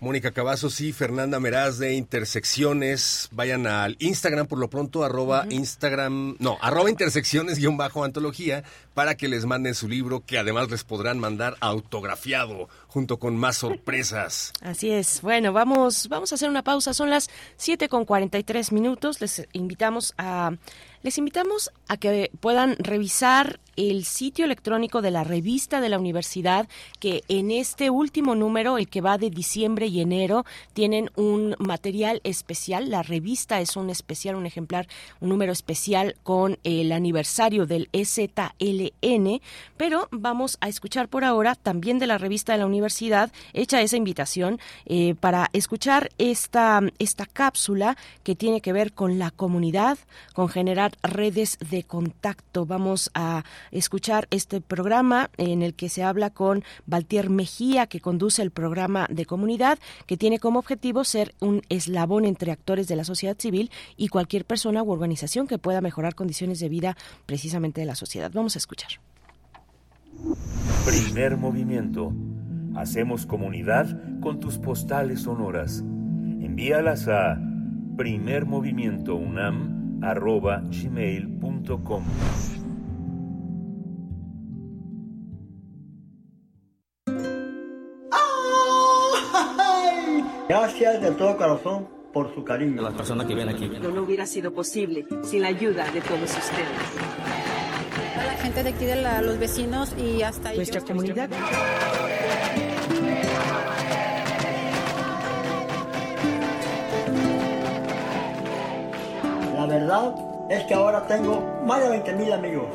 Mónica Cavazos y Fernanda Meraz de Intersecciones. Vayan al Instagram por lo pronto, arroba Instagram, no, arroba intersecciones guion bajo antología para que les manden su libro que además les podrán mandar autografiado junto con más sorpresas. Así es. Bueno, vamos, vamos a hacer una pausa. Son las 7 con 43 minutos. Les invitamos a les invitamos a que puedan revisar el sitio electrónico de la revista de la universidad, que en este último número, el que va de diciembre y enero, tienen un material especial. La revista es un especial, un ejemplar, un número especial con el aniversario del EZLN, pero vamos a escuchar por ahora también de la revista de la universidad, hecha esa invitación, eh, para escuchar esta, esta cápsula que tiene que ver con la comunidad, con generar redes de contacto. Vamos a escuchar este programa en el que se habla con Valtier Mejía, que conduce el programa de comunidad, que tiene como objetivo ser un eslabón entre actores de la sociedad civil y cualquier persona u organización que pueda mejorar condiciones de vida precisamente de la sociedad. Vamos a escuchar. Primer movimiento. Hacemos comunidad con tus postales sonoras. Envíalas a primermovimientounam arroba gmail.com. Gracias de todo corazón por su cariño. las personas que vienen aquí. No, no hubiera sido posible sin la ayuda de todos ustedes. A la gente de aquí, de los vecinos y hasta Nuestra comunidad. Verdad es que ahora tengo más de 20 mil amigos.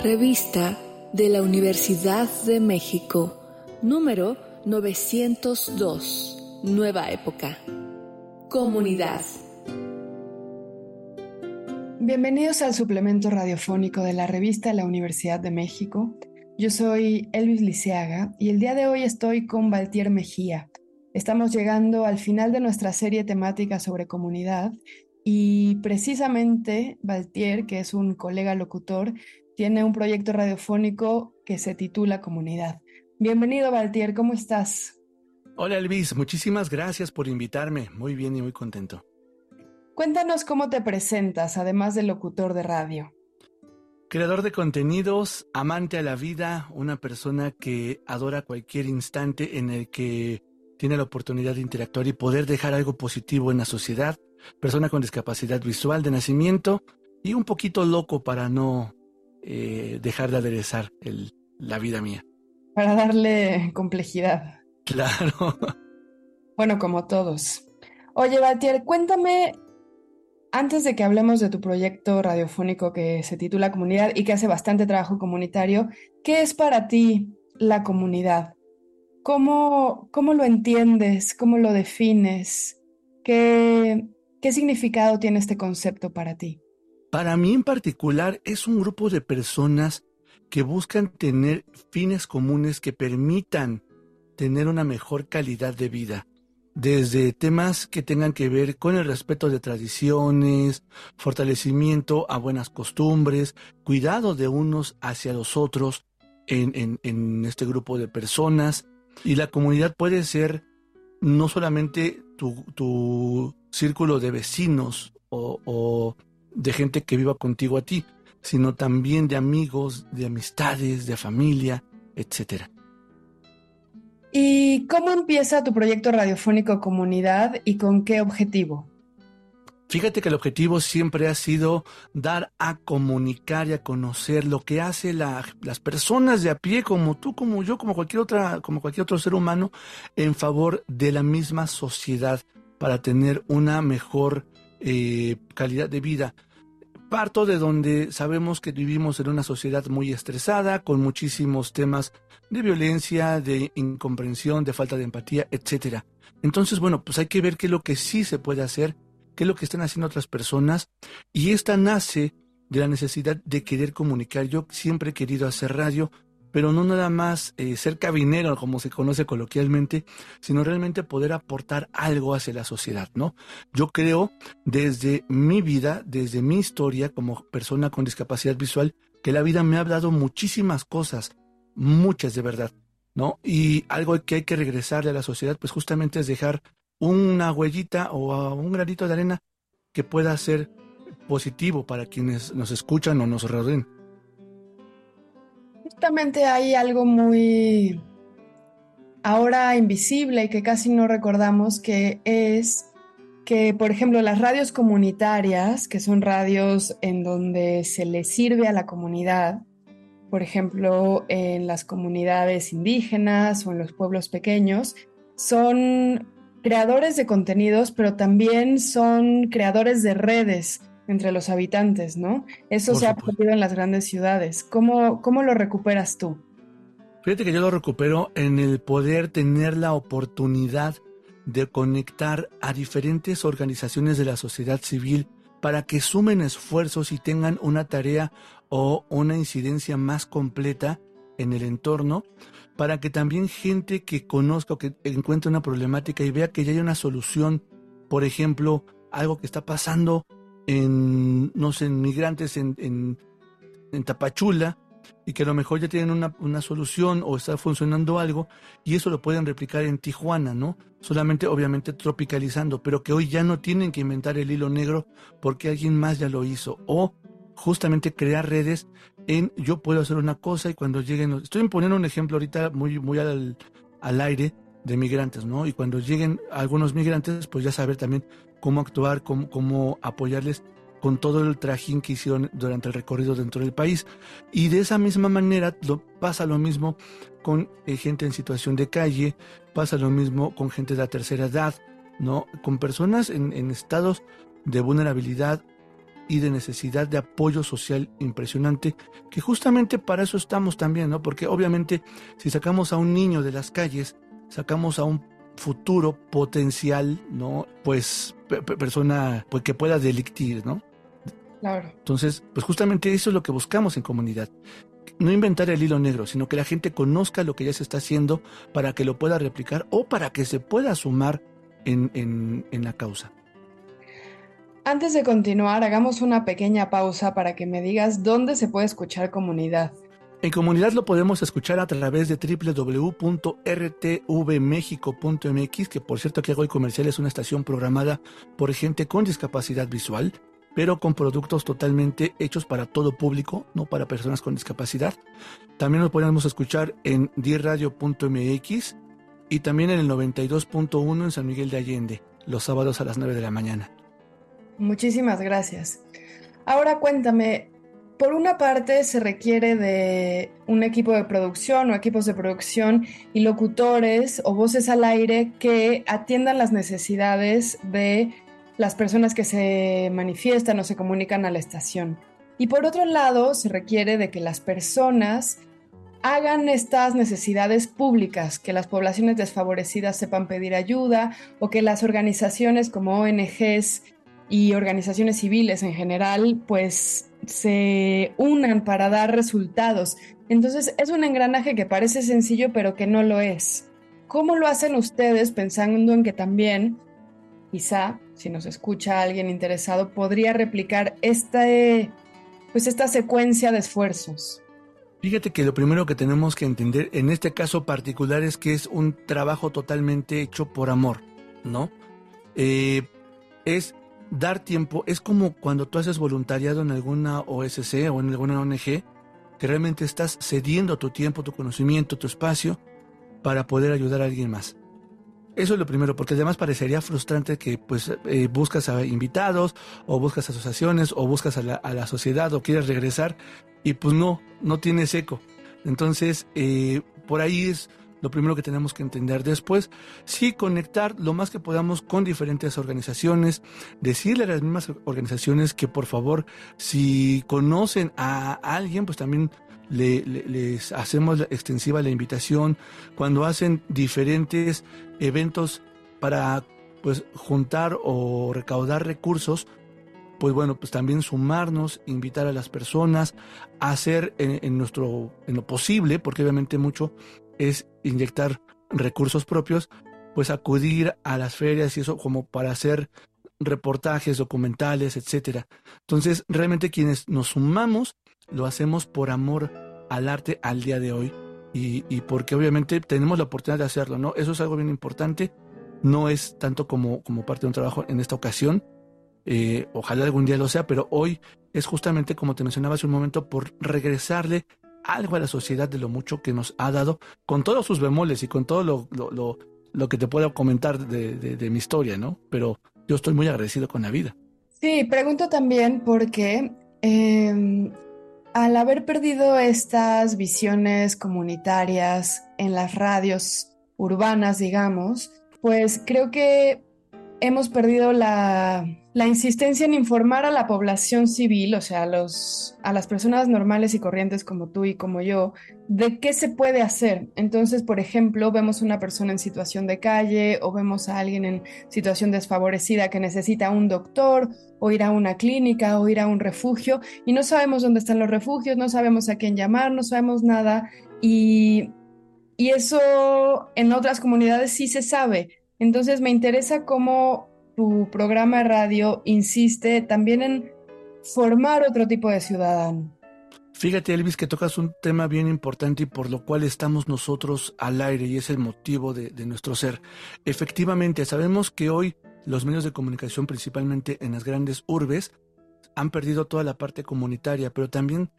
Revista de la Universidad de México, número 902, Nueva Época. Comunidad. Bienvenidos al suplemento radiofónico de la revista La Universidad de México. Yo soy Elvis Liceaga y el día de hoy estoy con Valtier Mejía. Estamos llegando al final de nuestra serie temática sobre comunidad y precisamente Valtier, que es un colega locutor, tiene un proyecto radiofónico que se titula Comunidad. Bienvenido Valtier, ¿cómo estás? Hola Elvis, muchísimas gracias por invitarme. Muy bien y muy contento. Cuéntanos cómo te presentas, además de locutor de radio. Creador de contenidos, amante a la vida, una persona que adora cualquier instante en el que tiene la oportunidad de interactuar y poder dejar algo positivo en la sociedad, persona con discapacidad visual de nacimiento y un poquito loco para no eh, dejar de aderezar la vida mía. Para darle complejidad. Claro. Bueno, como todos. Oye, Batier, cuéntame antes de que hablemos de tu proyecto radiofónico que se titula Comunidad y que hace bastante trabajo comunitario, ¿qué es para ti la comunidad? ¿Cómo, cómo lo entiendes? ¿Cómo lo defines? ¿Qué, ¿Qué significado tiene este concepto para ti? Para mí en particular es un grupo de personas que buscan tener fines comunes que permitan tener una mejor calidad de vida desde temas que tengan que ver con el respeto de tradiciones, fortalecimiento a buenas costumbres, cuidado de unos hacia los otros en, este grupo de personas. Y la comunidad puede ser no solamente tu, tu círculo de vecinos o, o de gente que viva contigo a ti, sino también de amigos, de amistades, de familia, etcétera. ¿Y cómo empieza tu proyecto radiofónico Comunidad y con qué objetivo? Fíjate que el objetivo siempre ha sido dar a comunicar y a conocer lo que hace las personas de a pie, como tú, como yo, como cualquier otra, como cualquier otro ser humano, en favor de la misma sociedad para tener una mejor eh, calidad de vida. Parto de donde sabemos que vivimos en una sociedad muy estresada, con muchísimos temas de violencia, de incomprensión, de falta de empatía, etcétera. Entonces, bueno, pues hay que ver qué es lo que sí se puede hacer, qué es lo que están haciendo otras personas, y esta nace de la necesidad de querer comunicar. Yo siempre he querido hacer radio, pero no nada más eh, ser cabinero, como se conoce coloquialmente, sino realmente poder aportar algo hacia la sociedad, ¿no? Yo creo desde mi vida, desde mi historia como persona con discapacidad visual, que la vida me ha dado muchísimas cosas, muchas de verdad, ¿no? Y algo que hay que regresarle a la sociedad, pues justamente es dejar una huellita o un granito de arena que pueda ser positivo para quienes nos escuchan o nos rodeen. Justamente hay algo muy ahora invisible y que casi no recordamos que es que, por ejemplo, las radios comunitarias, que son radios en donde se le sirve a la comunidad, por ejemplo, en las comunidades indígenas o en los pueblos pequeños, son creadores de contenidos, pero también son creadores de redes entre los habitantes, ¿no? Eso se ha perdido en las grandes ciudades. ¿Cómo, ¿Cómo lo recuperas tú? Fíjate que yo lo recupero en el poder tener la oportunidad de conectar a diferentes organizaciones de la sociedad civil para que sumen esfuerzos y tengan una tarea o una incidencia más completa en el entorno, para que también gente que conozca o que encuentre una problemática y vea que ya hay una solución, por ejemplo, algo que está pasando en, no sé, en migrantes en, en, Tapachula, y que a lo mejor ya tienen una, una, solución o está funcionando algo y eso lo pueden replicar en Tijuana, ¿no? Solamente obviamente tropicalizando, pero que hoy ya no tienen que inventar el hilo negro porque alguien más ya lo hizo. O justamente crear redes en yo puedo hacer una cosa y cuando lleguen, estoy poniendo un ejemplo ahorita muy, muy al, al aire de migrantes, ¿no? Y cuando lleguen algunos migrantes, pues ya saber también cómo actuar, cómo, apoyarles con todo el trajín que hicieron durante el recorrido dentro del país. Y de esa misma manera lo, pasa lo mismo con eh, gente en situación de calle, pasa lo mismo con gente de la tercera edad, ¿no? Con personas en, en estados de vulnerabilidad y de necesidad de apoyo social impresionante, que justamente para eso estamos también, ¿no? Porque obviamente si sacamos a un niño de las calles, sacamos a un futuro potencial, ¿no? Pues persona pues, que pueda delictir, ¿no? Claro. Entonces, pues justamente eso es lo que buscamos en comunidad. No inventar el hilo negro, sino que la gente conozca lo que ya se está haciendo para que lo pueda replicar o para que se pueda sumar en, en, en la causa. Antes de continuar, hagamos una pequeña pausa para que me digas dónde se puede escuchar comunidad. En comunidad lo podemos escuchar a través de www.rtvmexico.mx, que por cierto que hago el comercial es una estación programada por gente con discapacidad visual, pero con productos totalmente hechos para todo público, no para personas con discapacidad. También lo podemos escuchar en dirradio.mx y también en el 92.1 en San Miguel de Allende, los sábados a las 9 de la mañana. Muchísimas gracias. Ahora cuéntame, por una parte se requiere de un equipo de producción o equipos de producción y locutores o voces al aire que atiendan las necesidades de las personas que se manifiestan o se comunican a la estación. Y por otro lado, se requiere de que las personas hagan estas necesidades públicas, que las poblaciones desfavorecidas sepan pedir ayuda o que las organizaciones como ONGs y organizaciones civiles en general, pues se unan para dar resultados. Entonces es un engranaje que parece sencillo, pero que no lo es. ¿Cómo lo hacen ustedes pensando en que también, quizá, si nos escucha alguien interesado, podría replicar esta, pues esta secuencia de esfuerzos? Fíjate que lo primero que tenemos que entender en este caso particular es que es un trabajo totalmente hecho por amor, ¿no? Eh, es dar tiempo es como cuando tú haces voluntariado en alguna OSC o en alguna ONG, que realmente estás cediendo tu tiempo, tu conocimiento, tu espacio para poder ayudar a alguien más. Eso es lo primero, porque además parecería frustrante que pues eh, buscas a invitados o buscas asociaciones o buscas a la, a la, sociedad o quieres regresar y pues no, no tienes eco. Entonces, eh, por ahí es lo primero que tenemos que entender. Después, sí conectar lo más que podamos con diferentes organizaciones, decirle a las mismas organizaciones que por favor, si conocen a alguien, pues también les hacemos extensiva la invitación. Cuando hacen diferentes eventos para pues juntar o recaudar recursos, pues bueno, pues también sumarnos, invitar a las personas, hacer en, en, nuestro, en lo posible, porque obviamente mucho es inyectar recursos propios, pues acudir a las ferias y eso como para hacer reportajes, documentales, etcétera. Entonces, realmente quienes nos sumamos lo hacemos por amor al arte al día de hoy y, y, porque obviamente tenemos la oportunidad de hacerlo, ¿no? Eso es algo bien importante. No es tanto como, como parte de un trabajo en esta ocasión. Eh, ojalá algún día lo sea, pero hoy es justamente como te mencionaba hace un momento por regresarle algo a la sociedad de lo mucho que nos ha dado, con todos sus bemoles y con todo lo, lo, lo, que te puedo comentar de, de, mi historia, ¿no? Pero yo estoy muy agradecido con la vida. Sí, pregunto también porque eh, al haber perdido estas visiones comunitarias en las radios urbanas, digamos, pues creo que hemos perdido la, insistencia en informar a la población civil, o sea, a, las personas normales y corrientes como tú y como yo, de qué se puede hacer. Entonces, por ejemplo, vemos una persona en situación de calle o vemos a alguien en situación desfavorecida que necesita un doctor o ir a una clínica o ir a un refugio y no sabemos dónde están los refugios, no sabemos a quién llamar, no sabemos nada y eso en otras comunidades sí se sabe entonces me interesa cómo tu programa de radio insiste también en formar otro tipo de ciudadano. Fíjate, Elvis, que tocas un tema bien importante y por lo cual estamos nosotros al aire y es el motivo de, de, nuestro ser. Efectivamente, sabemos que hoy los medios de comunicación, principalmente en las grandes urbes, han perdido toda la parte comunitaria, pero también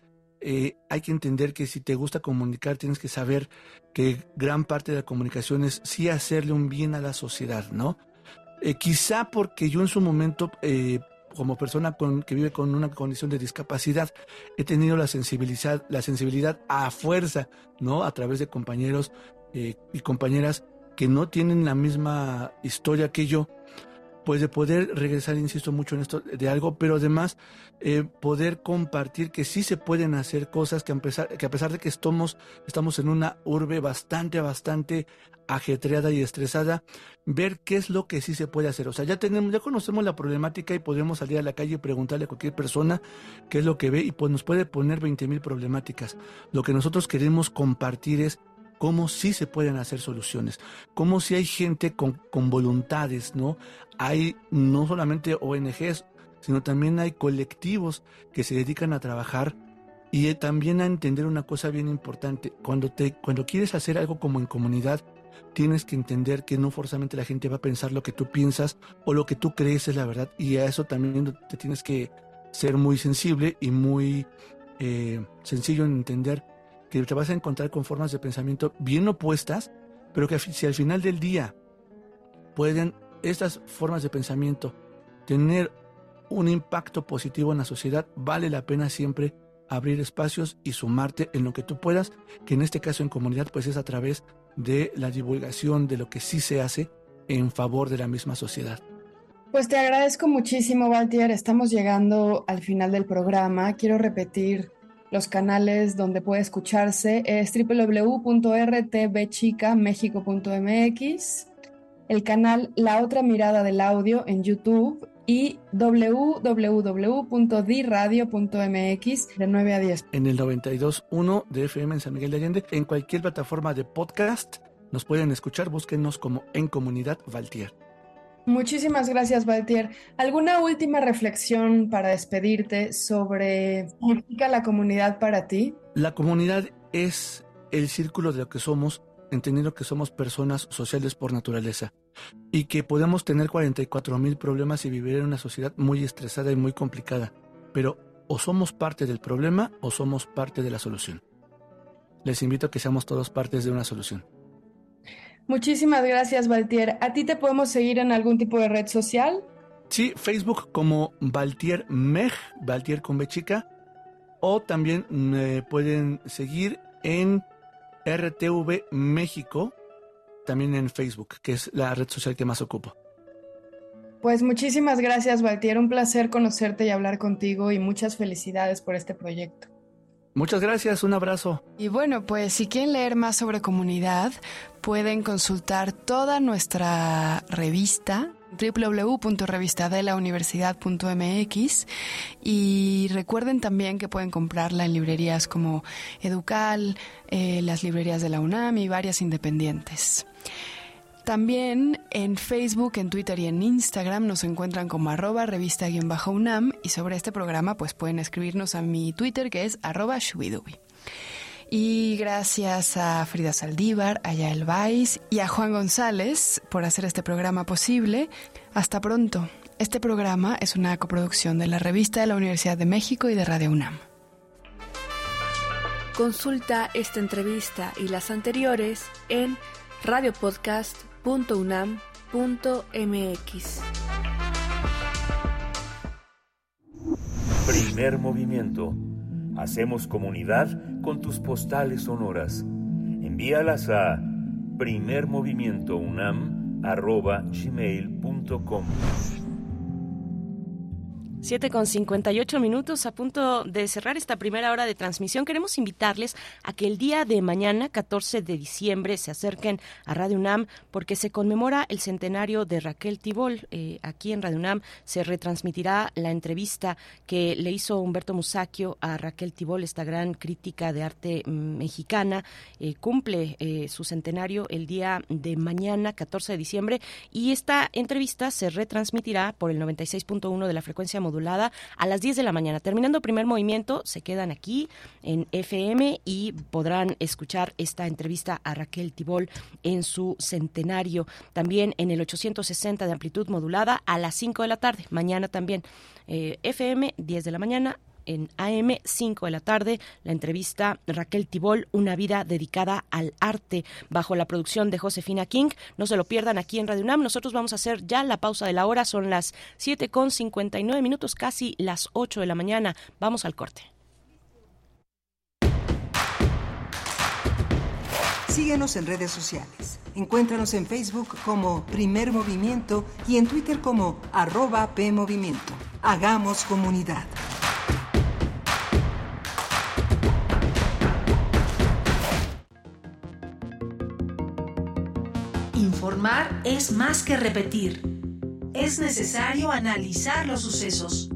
eh, hay que entender que si te gusta comunicar, tienes que saber que gran parte de la comunicación es sí hacerle un bien a la sociedad, ¿no? Eh, quizá porque yo en su momento, eh, como persona con, que vive con una condición de discapacidad, he tenido la sensibilidad, la sensibilidad a fuerza, ¿no? A través de compañeros y compañeras que no tienen la misma historia que yo, pues de poder regresar, insisto mucho en esto, de algo, pero además eh, poder compartir que sí se pueden hacer cosas que a pesar, que a pesar de que estamos, estamos en una urbe bastante, bastante ajetreada y estresada, ver qué es lo que sí se puede hacer. O sea, ya tenemos, ya conocemos la problemática y podemos salir a la calle y preguntarle a cualquier persona qué es lo que ve y pues nos puede poner 20 mil problemáticas. Lo que nosotros queremos compartir es cómo sí se pueden hacer soluciones, cómo si hay gente con, con voluntades, ¿no? Hay no solamente ONGs, sino también hay colectivos que se dedican a trabajar y también a entender una cosa bien importante. Cuando, te, cuando quieres hacer algo como en comunidad, tienes que entender que no forzosamente la gente va a pensar lo que tú piensas o lo que tú crees es la verdad. Y a eso también te tienes que ser muy sensible y muy eh, sencillo en entender te vas a encontrar con formas de pensamiento bien opuestas, pero que si al final del día pueden estas formas de pensamiento tener un impacto positivo en la sociedad, vale la pena siempre abrir espacios y sumarte en lo que tú puedas, que en este caso en comunidad pues es a través de la divulgación de lo que sí se hace en favor de la misma sociedad. Pues te agradezco muchísimo, Valtier. Estamos llegando al final del programa. Quiero repetir los canales donde puede escucharse. Es www.rtvchicamexico.mx, el canal La Otra Mirada del Audio en YouTube y www.diradio.mx de 9 a 10. En el 92.1 de FM en San Miguel de Allende, en cualquier plataforma de podcast, nos pueden escuchar, búsquenos como En Comunidad Valtier. Muchísimas gracias, Valtier. ¿Alguna última reflexión para despedirte sobre qué significa la comunidad para ti? La comunidad es el círculo de lo que somos, entendiendo que somos personas sociales por naturaleza y que podemos tener 44 mil problemas y vivir en una sociedad muy estresada y muy complicada, pero o somos parte del problema o somos parte de la solución. Les invito a que seamos todos partes de una solución. Muchísimas gracias, Valtier. ¿A ti te podemos seguir en algún tipo de red social? Sí, Facebook como Valtier Mej, Valtier con B chica, o también me pueden seguir en RTV México, también en Facebook, que es la red social que más ocupo. Pues muchísimas gracias, Valtier. Un placer conocerte y hablar contigo y muchas felicidades por este proyecto. Muchas gracias, un abrazo. Y bueno, pues si quieren leer más sobre comunidad, pueden consultar toda nuestra revista www.revistadelauniversidad.mx y recuerden también que pueden comprarla en librerías como Educal, eh, las librerías de la UNAM y varias independientes. También en Facebook, en Twitter y en Instagram nos encuentran como arroba revista-unam y sobre este programa pues pueden escribirnos a mi Twitter que es arroba shubidubi. Y gracias a Frida Saldívar, a Yael Vais y a Juan González por hacer este programa posible. Hasta pronto. Este programa es una coproducción de la revista de la Universidad de México y de Radio UNAM. Consulta esta entrevista y las anteriores en radiopodcast.unam.mx. Primer movimiento Hacemos comunidad con tus postales sonoras. Envíalas a primermovimientounam.gmail.com 7 con 58 minutos a punto de cerrar esta primera hora de transmisión. Queremos invitarles a que el día de mañana, 14 de diciembre, se acerquen a Radio UNAM porque se conmemora el centenario de Raquel Tibol. Eh, aquí en Radio UNAM se retransmitirá la entrevista que le hizo Humberto Musacchio a Raquel Tibol, esta gran crítica de arte mexicana. Eh, cumple eh, su centenario el día de mañana, 14 de diciembre, y esta entrevista se retransmitirá por el 96.1 de la frecuencia modulada a las 10 de la mañana. Terminando primer movimiento, se quedan aquí en FM y podrán escuchar esta entrevista a Raquel Tibol en su centenario. También en el 860 de amplitud modulada a las 5 de la tarde. Mañana también. Eh, FM, 10 de la mañana, en AM 5 de la tarde, la entrevista Raquel Tibol, una vida dedicada al arte, bajo la producción de Josefina King. No se lo pierdan aquí en Radio UNAM. Nosotros vamos a hacer ya la pausa de la hora, son las 7 con 59 minutos, casi las 8 de la mañana. Vamos al corte. Síguenos en redes sociales. Encuéntranos en Facebook como Primer Movimiento y en Twitter como arroba PMovimiento. Hagamos comunidad. Informar es más que repetir. Es necesario analizar los sucesos.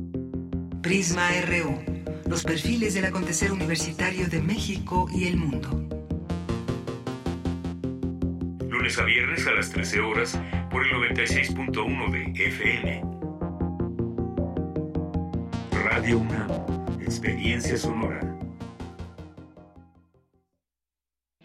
Prisma RU. Los perfiles del acontecer universitario de México y el mundo. Lunes a viernes a las 13 horas por el 96.1 de FM. Radio UNAM. Experiencia sonora.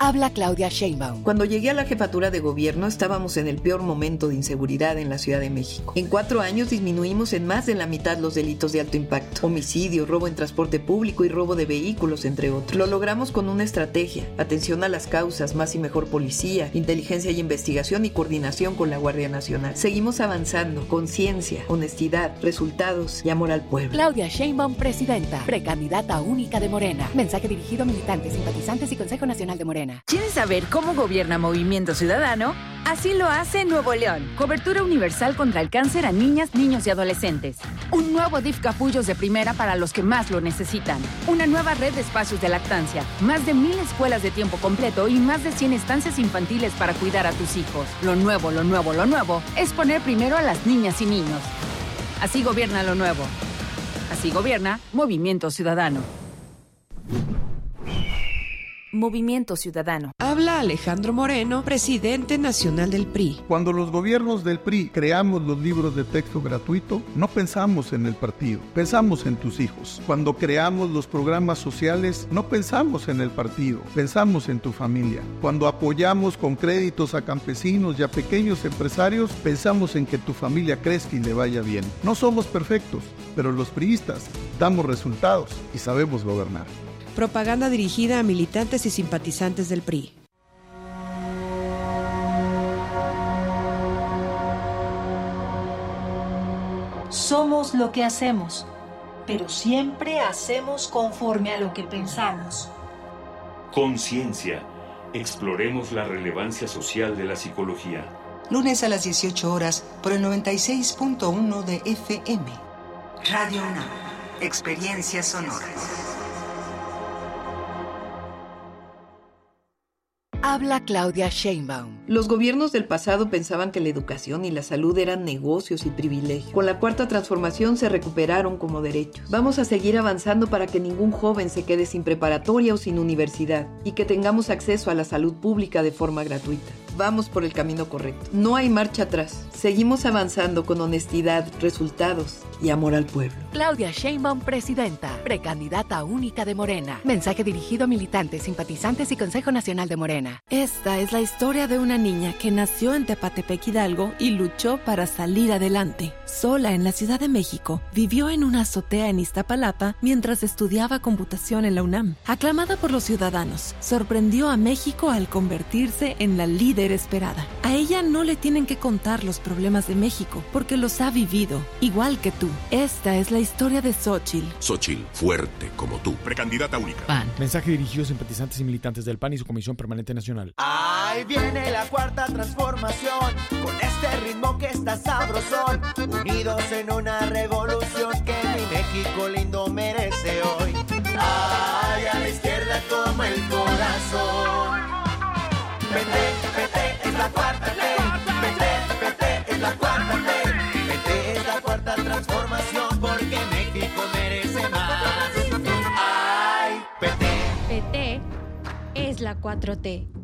Habla Claudia Sheinbaum. Cuando llegué a la jefatura de gobierno estábamos en el peor momento de inseguridad en la Ciudad de México. En cuatro años disminuimos en más de la mitad los delitos de alto impacto. Homicidio, robo en transporte público y robo de vehículos, entre otros. Lo logramos con una estrategia, atención a las causas, más y mejor policía, inteligencia y investigación y coordinación con la Guardia Nacional. Seguimos avanzando, conciencia, honestidad, resultados y amor al pueblo. Claudia Sheinbaum, presidenta, precandidata única de Morena. Mensaje dirigido a militantes, simpatizantes y Consejo Nacional de Morena. ¿Quieres saber cómo gobierna Movimiento Ciudadano? Así lo hace Nuevo León. Cobertura universal contra el cáncer a niñas, niños y adolescentes. Un nuevo DIF Capullos de primera para los que más lo necesitan. Una nueva red de espacios de lactancia. Más de mil escuelas de tiempo completo y más de 100 estancias infantiles para cuidar a tus hijos. Lo nuevo, lo nuevo, lo nuevo es poner primero a las niñas y niños. Así gobierna lo nuevo. Así gobierna Movimiento Ciudadano. Movimiento Ciudadano. Habla Alejandro Moreno, presidente nacional del PRI. Cuando los gobiernos del PRI creamos los libros de texto gratuito, no pensamos en el partido, pensamos en tus hijos. Cuando creamos los programas sociales, no pensamos en el partido, pensamos en tu familia. Cuando apoyamos con créditos a campesinos y a pequeños empresarios, pensamos en que tu familia crezca y le vaya bien. No somos perfectos, pero los priistas damos resultados y sabemos gobernar. Propaganda dirigida a militantes y simpatizantes del PRI. Somos lo que hacemos, pero siempre hacemos conforme a lo que pensamos. Conciencia. Exploremos la relevancia social de la psicología. Lunes a las 18 horas por el 96.1 de FM. Radio UNAM. Experiencias sonoras. Habla Claudia Sheinbaum. Los gobiernos del pasado pensaban que la educación y la salud eran negocios y privilegios. Con la cuarta transformación se recuperaron como derechos. Vamos a seguir avanzando para que ningún joven se quede sin preparatoria o sin universidad y que tengamos acceso a la salud pública de forma gratuita. Vamos por el camino correcto. No hay marcha atrás. Seguimos avanzando con honestidad, resultados y amor al pueblo. Claudia Sheinbaum, presidenta, precandidata única de Morena. Mensaje dirigido a militantes, simpatizantes y Consejo Nacional de Morena. Esta es la historia de una niña que nació en Tepatepec Hidalgo y luchó para salir adelante. Sola en la Ciudad de México, vivió en una azotea en Iztapalapa mientras estudiaba computación en la UNAM. Aclamada por los ciudadanos, sorprendió a México al convertirse en la líder esperada. A ella no le tienen que contar los problemas de México porque los ha vivido, igual que tú. Esta es la historia de Xochitl. Xochitl, fuerte como tú. Precandidata única. PAN. Mensaje dirigido a simpatizantes y militantes del PAN y su Comisión Permanente Nacional. Ahí viene la cuarta transformación, con este ritmo que está sabrosón, unidos en una revolución que mi México lindo merece hoy. Ay, a la izquierda como el corazón. Vete, vete, es la cuarta ley. Vete, vete, es la cuarta ley. Vete, es la cuarta transformación porque México merece más. Ay, vete. PT es la 4T.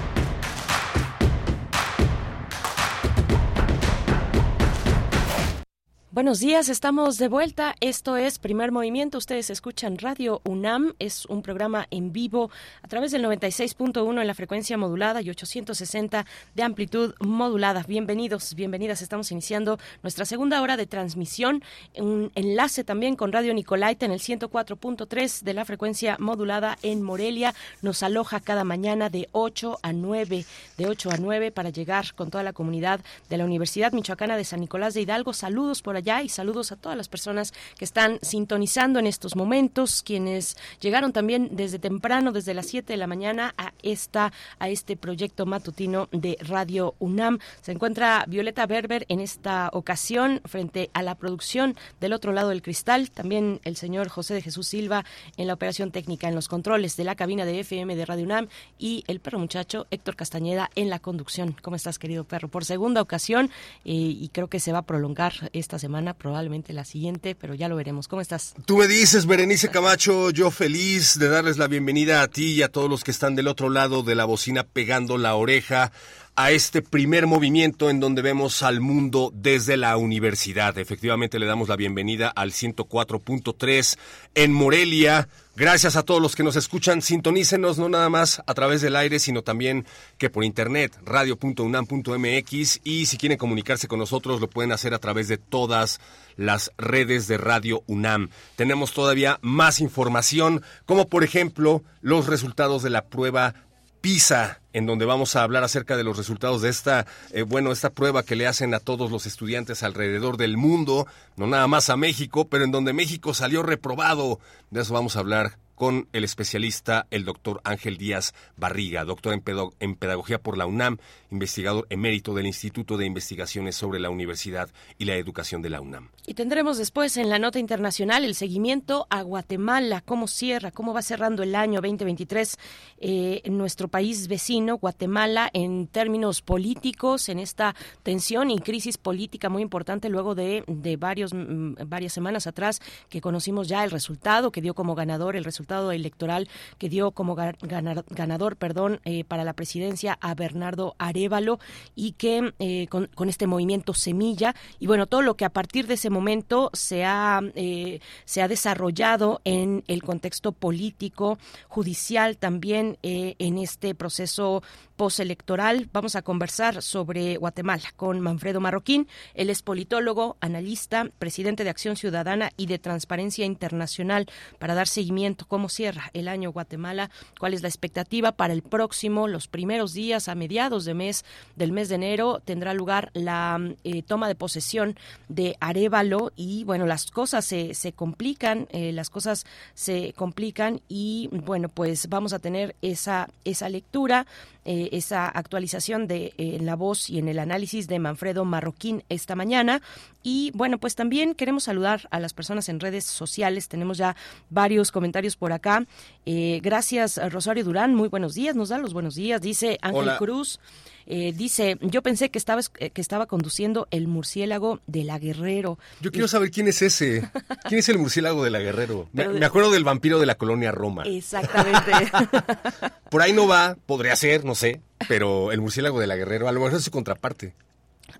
Buenos días, estamos de vuelta. Esto es Primer Movimiento. Ustedes escuchan Radio UNAM. Es un programa en vivo a través del 96.1 en la frecuencia modulada y 860 de amplitud modulada. Bienvenidos, bienvenidas. Estamos iniciando nuestra segunda hora de transmisión. Un enlace también con Radio Nicolaita en el 104.3 de la frecuencia modulada en Morelia. Nos aloja cada mañana de 8 a 9, de 8 a 9 para llegar con toda la comunidad de la Universidad Michoacana de San Nicolás de Hidalgo. Saludos por allá y saludos a todas las personas que están sintonizando en estos momentos, quienes llegaron también desde temprano, desde las 7 de la mañana a esta a este proyecto matutino de Radio UNAM. Se encuentra Violeta Berber en esta ocasión frente a la producción del otro lado del cristal, también el señor José de Jesús Silva en la operación técnica en los controles de la cabina de FM de Radio UNAM y el perro muchacho Héctor Castañeda en la conducción. ¿Cómo estás, querido perro? Por segunda ocasión eh, y creo que se va a prolongar esta semana probablemente la siguiente, pero ya lo veremos. ¿Cómo estás? Tú me dices, Berenice Camacho, yo feliz de darles la bienvenida a ti y a todos los que están del otro lado de la bocina pegando la oreja a este primer movimiento en donde vemos al mundo desde la universidad. Efectivamente le damos la bienvenida al 104.3 en Morelia. Gracias a todos los que nos escuchan. Sintonícenos no nada más a través del aire, sino también que por internet, radio.unam.mx y si quieren comunicarse con nosotros lo pueden hacer a través de todas las redes de Radio UNAM. Tenemos todavía más información, como por ejemplo los resultados de la prueba PISA, en donde vamos a hablar acerca de los resultados de esta, eh, bueno, esta prueba que le hacen a todos los estudiantes alrededor del mundo, no nada más a México, pero en donde México salió reprobado. De eso vamos a hablar con el especialista, el doctor Ángel Díaz Barriga, doctor en, Pedagogía por la UNAM, investigador emérito del Instituto de Investigaciones sobre la Universidad y la Educación de la UNAM. Y tendremos después en la nota internacional el seguimiento a Guatemala, cómo cierra, cómo va cerrando el año 2023 eh, en nuestro país vecino, Guatemala, en términos políticos, en esta tensión y crisis política muy importante luego de, de varios, mm, varias semanas atrás que conocimos ya el resultado, que dio como ganador el resultado electoral que dio como ganador perdón, eh, para la presidencia a Bernardo Arevalo y que eh, con, este movimiento Semilla y bueno, todo lo que a partir de ese momento se ha, eh, se ha desarrollado en el contexto político, judicial también en este proceso postelectoral. Vamos a conversar sobre Guatemala con Manfredo Marroquín. Él es politólogo, analista, presidente de Acción Ciudadana y de Transparencia Internacional para dar seguimiento cómo cierra el año Guatemala, cuál es la expectativa para el próximo, los primeros días a mediados de mes del mes de enero tendrá lugar la eh, toma de posesión de Arevalo y bueno, las cosas se, se complican, eh, las cosas se complican y bueno, pues vamos a tener esa, esa lectura eh, esa actualización de en la voz y en el análisis de Manfredo Marroquín esta mañana. Y bueno, pues también queremos saludar a las personas en redes sociales. Tenemos ya varios comentarios por acá. Eh, gracias, Rosario Durán. Muy buenos días. Nos da los buenos días. Dice Ángel Cruz. Eh, dice, yo pensé que estaba, eh, que estaba conduciendo el murciélago de la Guerrero. Yo quiero saber quién es ese. ¿Quién es el murciélago de la Guerrero? Me, acuerdo del vampiro de la colonia Roma. Exactamente. Por ahí no va, podría ser, no sé, pero el murciélago de la Guerrero a lo mejor es su contraparte.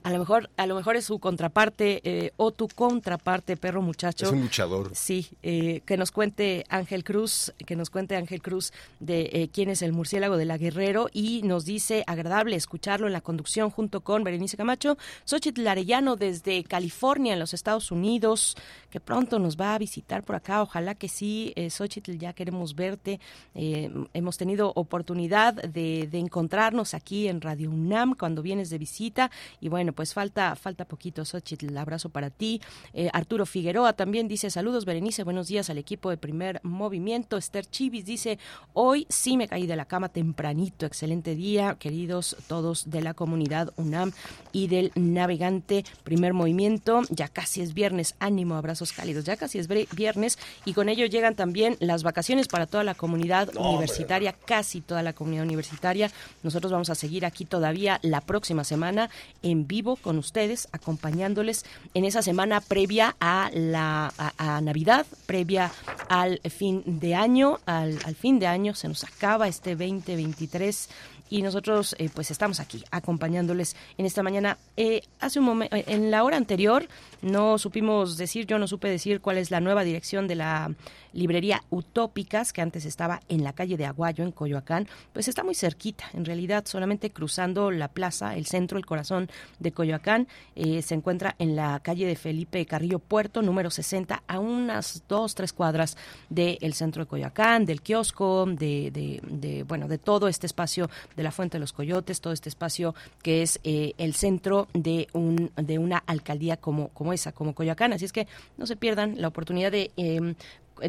A lo mejor, a lo mejor es su contraparte eh, o tu contraparte, perro muchacho. Es un luchador. Sí, eh, que nos cuente Ángel Cruz, que nos cuente Ángel Cruz de eh, quién es el murciélago de la Guerrero y nos dice agradable escucharlo en la conducción junto con Berenice Camacho, Xochitl Arellano desde California, en los Estados Unidos, que pronto nos va a visitar por acá. Ojalá que sí, Xochitl, ya queremos verte. hemos tenido oportunidad de, de encontrarnos aquí en Radio UNAM cuando vienes de visita y bueno, pues falta, falta poquito, Xochitl, el abrazo para ti. Eh, Arturo Figueroa también dice saludos, Berenice, buenos días al equipo de primer movimiento. Esther Chivis dice, hoy sí me caí de la cama tempranito, excelente día, queridos todos de la comunidad UNAM y del navegante primer movimiento. Ya casi es viernes, ánimo, abrazos cálidos, ya casi es viernes y con ello llegan también las vacaciones para toda la comunidad universitaria, casi toda la comunidad universitaria. Nosotros vamos a seguir aquí todavía la próxima semana en vivo con ustedes, acompañándoles en esa semana previa a la a, Navidad, previa al fin de año, al, al fin de año se nos acaba este 2023 y nosotros eh, pues estamos aquí acompañándoles en esta mañana. Eh, hace un momento, eh, en la hora anterior no supimos decir, yo no supe decir cuál es la nueva dirección de la librería Utópicas, que antes estaba en la calle de Aguayo, en Coyoacán, pues está muy cerquita, en realidad solamente cruzando la plaza, el centro, el corazón de Coyoacán, se encuentra en la calle de Felipe Carrillo Puerto, número 60, a unas dos, tres cuadras del centro de Coyoacán, del kiosco, de, de, bueno, de todo este espacio de la Fuente de los Coyotes, todo este espacio que es eh, el centro de, un, de una alcaldía como, como esa, como Coyoacán. Así es que no se pierdan la oportunidad de em,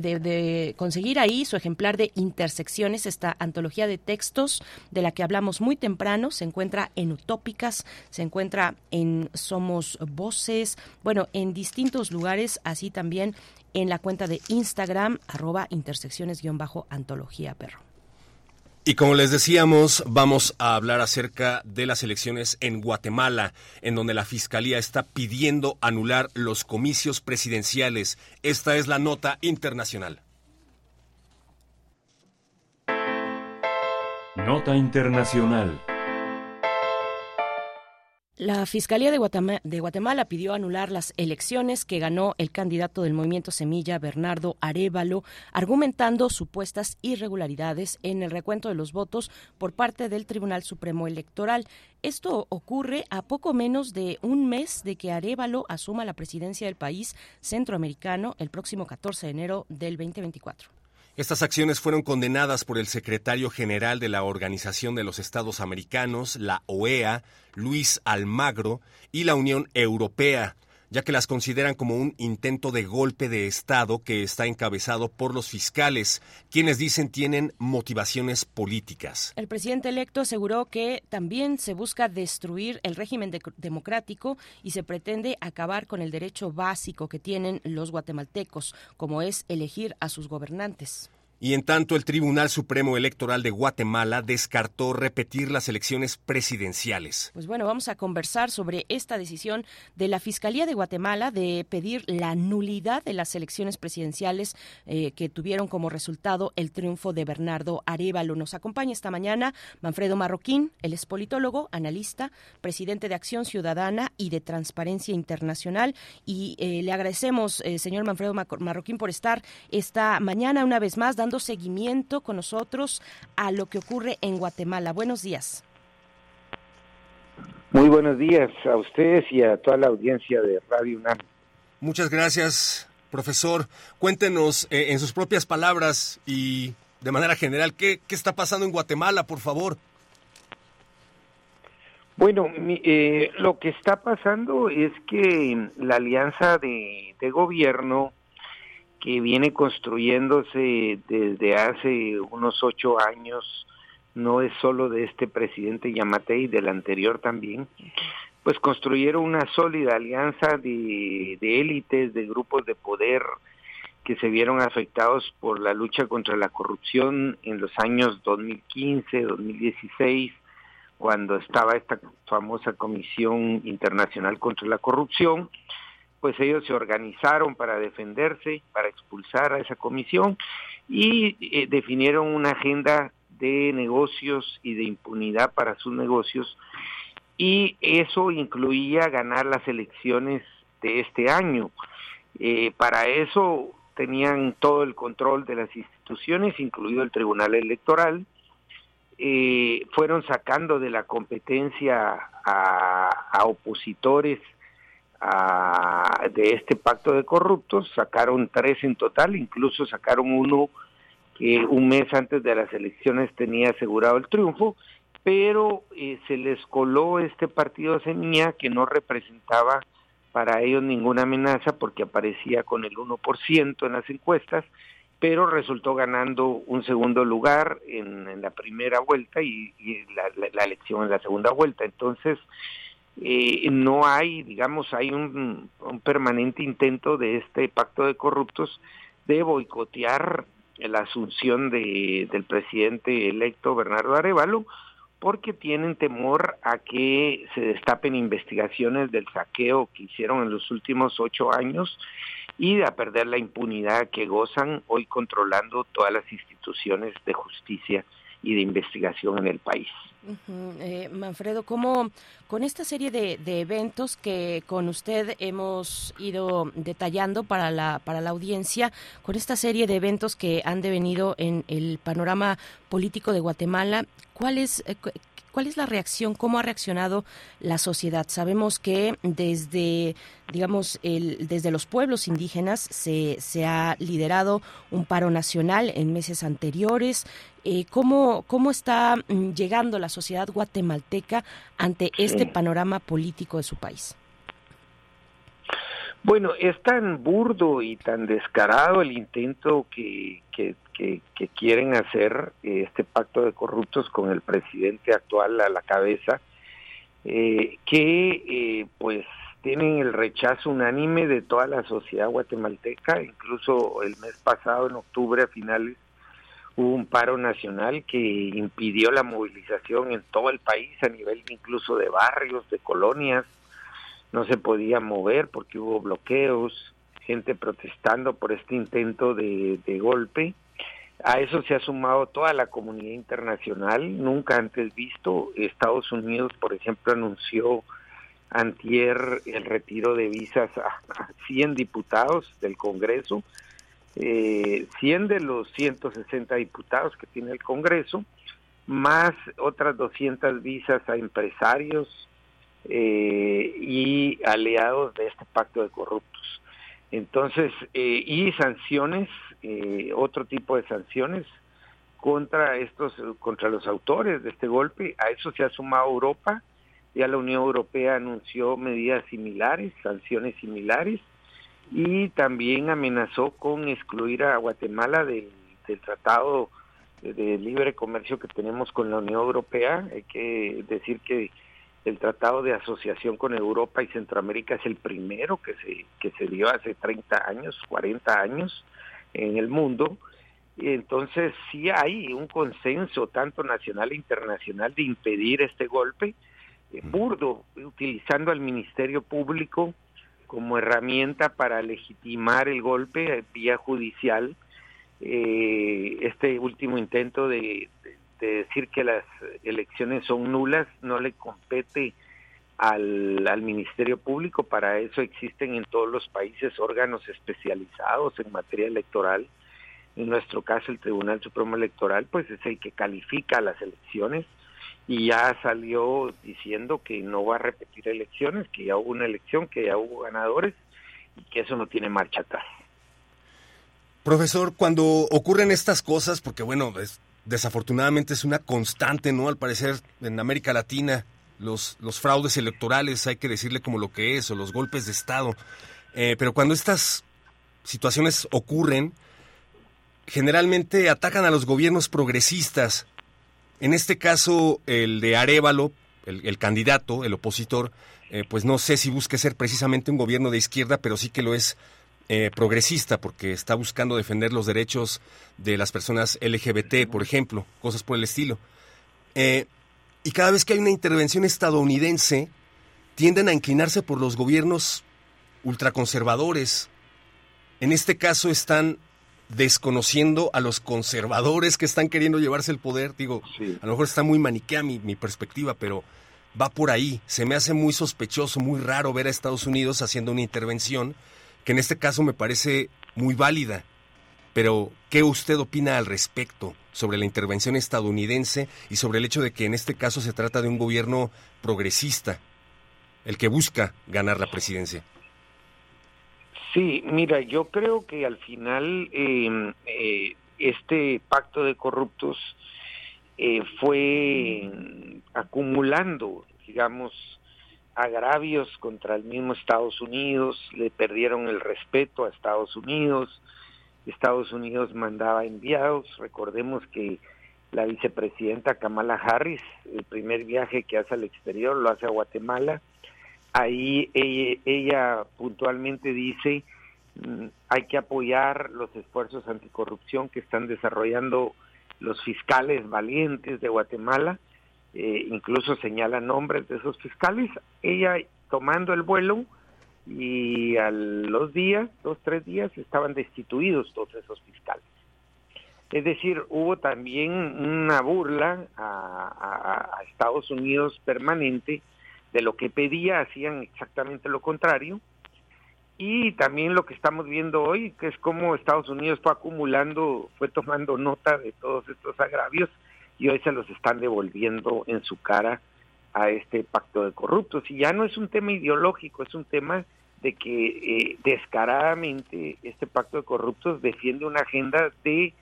de, conseguir ahí su ejemplar de Intersecciones, esta antología de textos de la que hablamos muy temprano, se encuentra en Utópicas, se encuentra en Somos Voces, bueno, en distintos lugares, así también en la cuenta de Instagram, arroba intersecciones-antología perro. Y como les decíamos, vamos a hablar acerca de las elecciones en Guatemala, en donde la Fiscalía está pidiendo anular los comicios presidenciales. Esta es la nota internacional. Nota internacional. La Fiscalía de Guatemala, pidió anular las elecciones que ganó el candidato del movimiento Semilla, Bernardo Arevalo, argumentando supuestas irregularidades en el recuento de los votos por parte del Tribunal Supremo Electoral. Esto ocurre a poco menos de un mes de que Arevalo asuma la presidencia del país centroamericano el próximo 14 de enero del 2024. Estas acciones fueron condenadas por el secretario general de la Organización de los Estados Americanos, la OEA, Luis Almagro, y la Unión Europea ya que las consideran como un intento de golpe de Estado que está encabezado por los fiscales, quienes dicen tienen motivaciones políticas. El presidente electo aseguró que también se busca destruir el régimen democrático y se pretende acabar con el derecho básico que tienen los guatemaltecos, como es elegir a sus gobernantes. Y en tanto, el Tribunal Supremo Electoral de Guatemala descartó repetir las elecciones presidenciales. Pues bueno, vamos a conversar sobre esta decisión de la Fiscalía de Guatemala de pedir la nulidad de las elecciones presidenciales eh, que tuvieron como resultado el triunfo de Bernardo Arevalo. Nos acompaña esta mañana Manfredo Marroquín, él es politólogo, analista, presidente de Acción Ciudadana y de Transparencia Internacional. Y eh, le agradecemos, eh, señor Manfredo Marroquín, por estar esta mañana una vez más dando seguimiento con nosotros a lo que ocurre en Guatemala. Buenos días. Muy buenos días a ustedes y a toda la audiencia de Radio UNAM. Muchas gracias, profesor. Cuéntenos eh, en sus propias palabras y de manera general, ¿qué, qué está pasando en Guatemala, por favor? Bueno, eh, lo que está pasando es que la alianza de, de gobierno que viene construyéndose desde hace unos ocho años, no es solo de este presidente Yamatei, del anterior también, pues construyeron una sólida alianza de, de élites, de grupos de poder que se vieron afectados por la lucha contra la corrupción en los años 2015, 2016, cuando estaba esta famosa Comisión Internacional contra la Corrupción, pues ellos se organizaron para defenderse, para expulsar a esa comisión y eh, definieron una agenda de negocios y de impunidad para sus negocios y eso incluía ganar las elecciones de este año. Eh, para eso tenían todo el control de las instituciones, incluido el Tribunal Electoral, eh, fueron sacando de la competencia a, a opositores de este pacto de corruptos, sacaron tres en total, incluso sacaron uno que un mes antes de las elecciones tenía asegurado el triunfo, pero eh, se les coló este partido Semilla que no representaba para ellos ninguna amenaza porque aparecía con el 1% en las encuestas, pero resultó ganando un segundo lugar en, la primera vuelta y, la, la, elección en la segunda vuelta. Entonces, eh, no hay, digamos, hay un, permanente intento de este pacto de corruptos de boicotear la asunción de, del presidente electo Bernardo Arevalo, porque tienen temor a que se destapen investigaciones del saqueo que hicieron en los últimos ocho años y a perder la impunidad que gozan hoy controlando todas las instituciones de justicia y de investigación en el país. Eh, Manfredo, ¿cómo con esta serie de, eventos que con usted hemos ido detallando para la, para la audiencia, con esta serie de eventos que han devenido en el panorama político de Guatemala, ¿cuál es, eh, ¿Cuál es la reacción? ¿Cómo ha reaccionado la sociedad? Sabemos que desde, digamos, el, desde los pueblos indígenas se, se ha liderado un paro nacional en meses anteriores. Eh, ¿cómo, ¿Cómo está mm, llegando la sociedad guatemalteca ante este panorama político de su país? Bueno, es tan burdo y tan descarado el intento que, que, que, quieren hacer eh, este pacto de corruptos con el presidente actual a la cabeza, eh, que eh, pues tienen el rechazo unánime de toda la sociedad guatemalteca, incluso el mes pasado, en octubre a finales, hubo un paro nacional que impidió la movilización en todo el país, a nivel incluso de barrios, de colonias, no se podía mover porque hubo bloqueos, gente protestando por este intento de, de golpe. A eso se ha sumado toda la comunidad internacional, nunca antes visto. Estados Unidos, por ejemplo, anunció antier el retiro de visas a 100 diputados del Congreso, eh, 100 de los 160 diputados que tiene el Congreso, más otras 200 visas a empresarios eh, y aliados de este pacto de corruptos. Entonces, eh, y sanciones eh, otro tipo de sanciones contra estos, contra los autores de este golpe. A eso se ha sumado Europa. Ya la Unión Europea anunció medidas similares, sanciones similares, y también amenazó con excluir a Guatemala del, del tratado de libre comercio que tenemos con la Unión Europea. Hay que decir que el tratado de asociación con Europa y Centroamérica es el primero que se, que se dio hace 30 años, 40 años, en el mundo. Entonces sí hay un consenso tanto nacional e internacional de impedir este golpe eh, burdo, utilizando al Ministerio Público como herramienta para legitimar el golpe eh, vía judicial. Eh, este último intento de, decir que las elecciones son nulas no le compete al, Ministerio Público. Para eso existen en todos los países órganos especializados en materia electoral. En nuestro caso, el Tribunal Supremo Electoral, pues es el que califica las elecciones y ya salió diciendo que no va a repetir elecciones, que ya hubo una elección, que ya hubo ganadores y que eso no tiene marcha atrás. Profesor, cuando ocurren estas cosas, porque bueno, desafortunadamente es una constante, ¿no? Al parecer en América Latina, los, los fraudes electorales, hay que decirle como lo que es, o los golpes de Estado. Eh, pero cuando estas situaciones ocurren, generalmente atacan a los gobiernos progresistas. En este caso, el de Arevalo, el, candidato, el opositor, eh, pues no sé si busque ser precisamente un gobierno de izquierda, pero sí que lo es eh, progresista, porque está buscando defender los derechos de las personas LGBT, por ejemplo, cosas por el estilo. Y cada vez que hay una intervención estadounidense, tienden a inclinarse por los gobiernos ultraconservadores. En este caso están desconociendo a los conservadores que están queriendo llevarse el poder. Digo, a lo mejor está muy maniquea mi, mi perspectiva, pero va por ahí. Se me hace muy sospechoso, muy raro ver a Estados Unidos haciendo una intervención que en este caso me parece muy válida. Pero, ¿qué usted opina al respecto sobre la intervención estadounidense y sobre el hecho de que en este caso se trata de un gobierno progresista, el que busca ganar la presidencia? Sí, mira, yo creo que al final em, eh, este pacto de corruptos eh, fue acumulando, digamos, agravios contra el mismo Estados Unidos, le perdieron el respeto a Estados Unidos, Estados Unidos mandaba enviados. Recordemos que la vicepresidenta Kamala Harris, el primer viaje que hace al exterior lo hace a Guatemala. Ahí ella, puntualmente dice, mm, hay que apoyar los esfuerzos anticorrupción que están desarrollando los fiscales valientes de Guatemala. Eh, incluso señala nombres de esos fiscales. Ella tomando el vuelo, y a los días, dos, tres días, estaban destituidos todos esos fiscales. Es decir, hubo también una burla a, Estados Unidos permanente de lo que pedía, hacían exactamente lo contrario. Y también lo que estamos viendo hoy, que es cómo Estados Unidos fue acumulando, fue tomando nota de todos estos agravios y hoy se los están devolviendo en su cara a este pacto de corruptos. Y ya no es un tema ideológico, es un tema de que eh, descaradamente este pacto de corruptos defiende una agenda de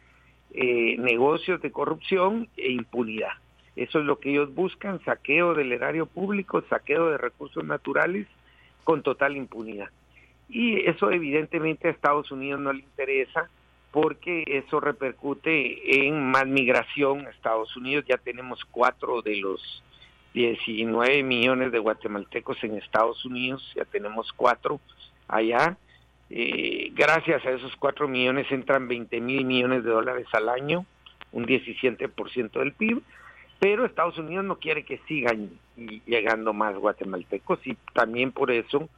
eh, negocios de corrupción e impunidad. Eso es lo que ellos buscan, saqueo del erario público, saqueo de recursos naturales con total impunidad. Y eso evidentemente a Estados Unidos no le interesa porque eso repercute en más migración a Estados Unidos. Ya tenemos cuatro de los 19 millones de guatemaltecos en Estados Unidos, ya tenemos cuatro allá eh, gracias a esos 4 millones entran 20 mil millones de dólares al año, un 17% del PIB, pero Estados Unidos no quiere que sigan llegando más guatemaltecos y también por eso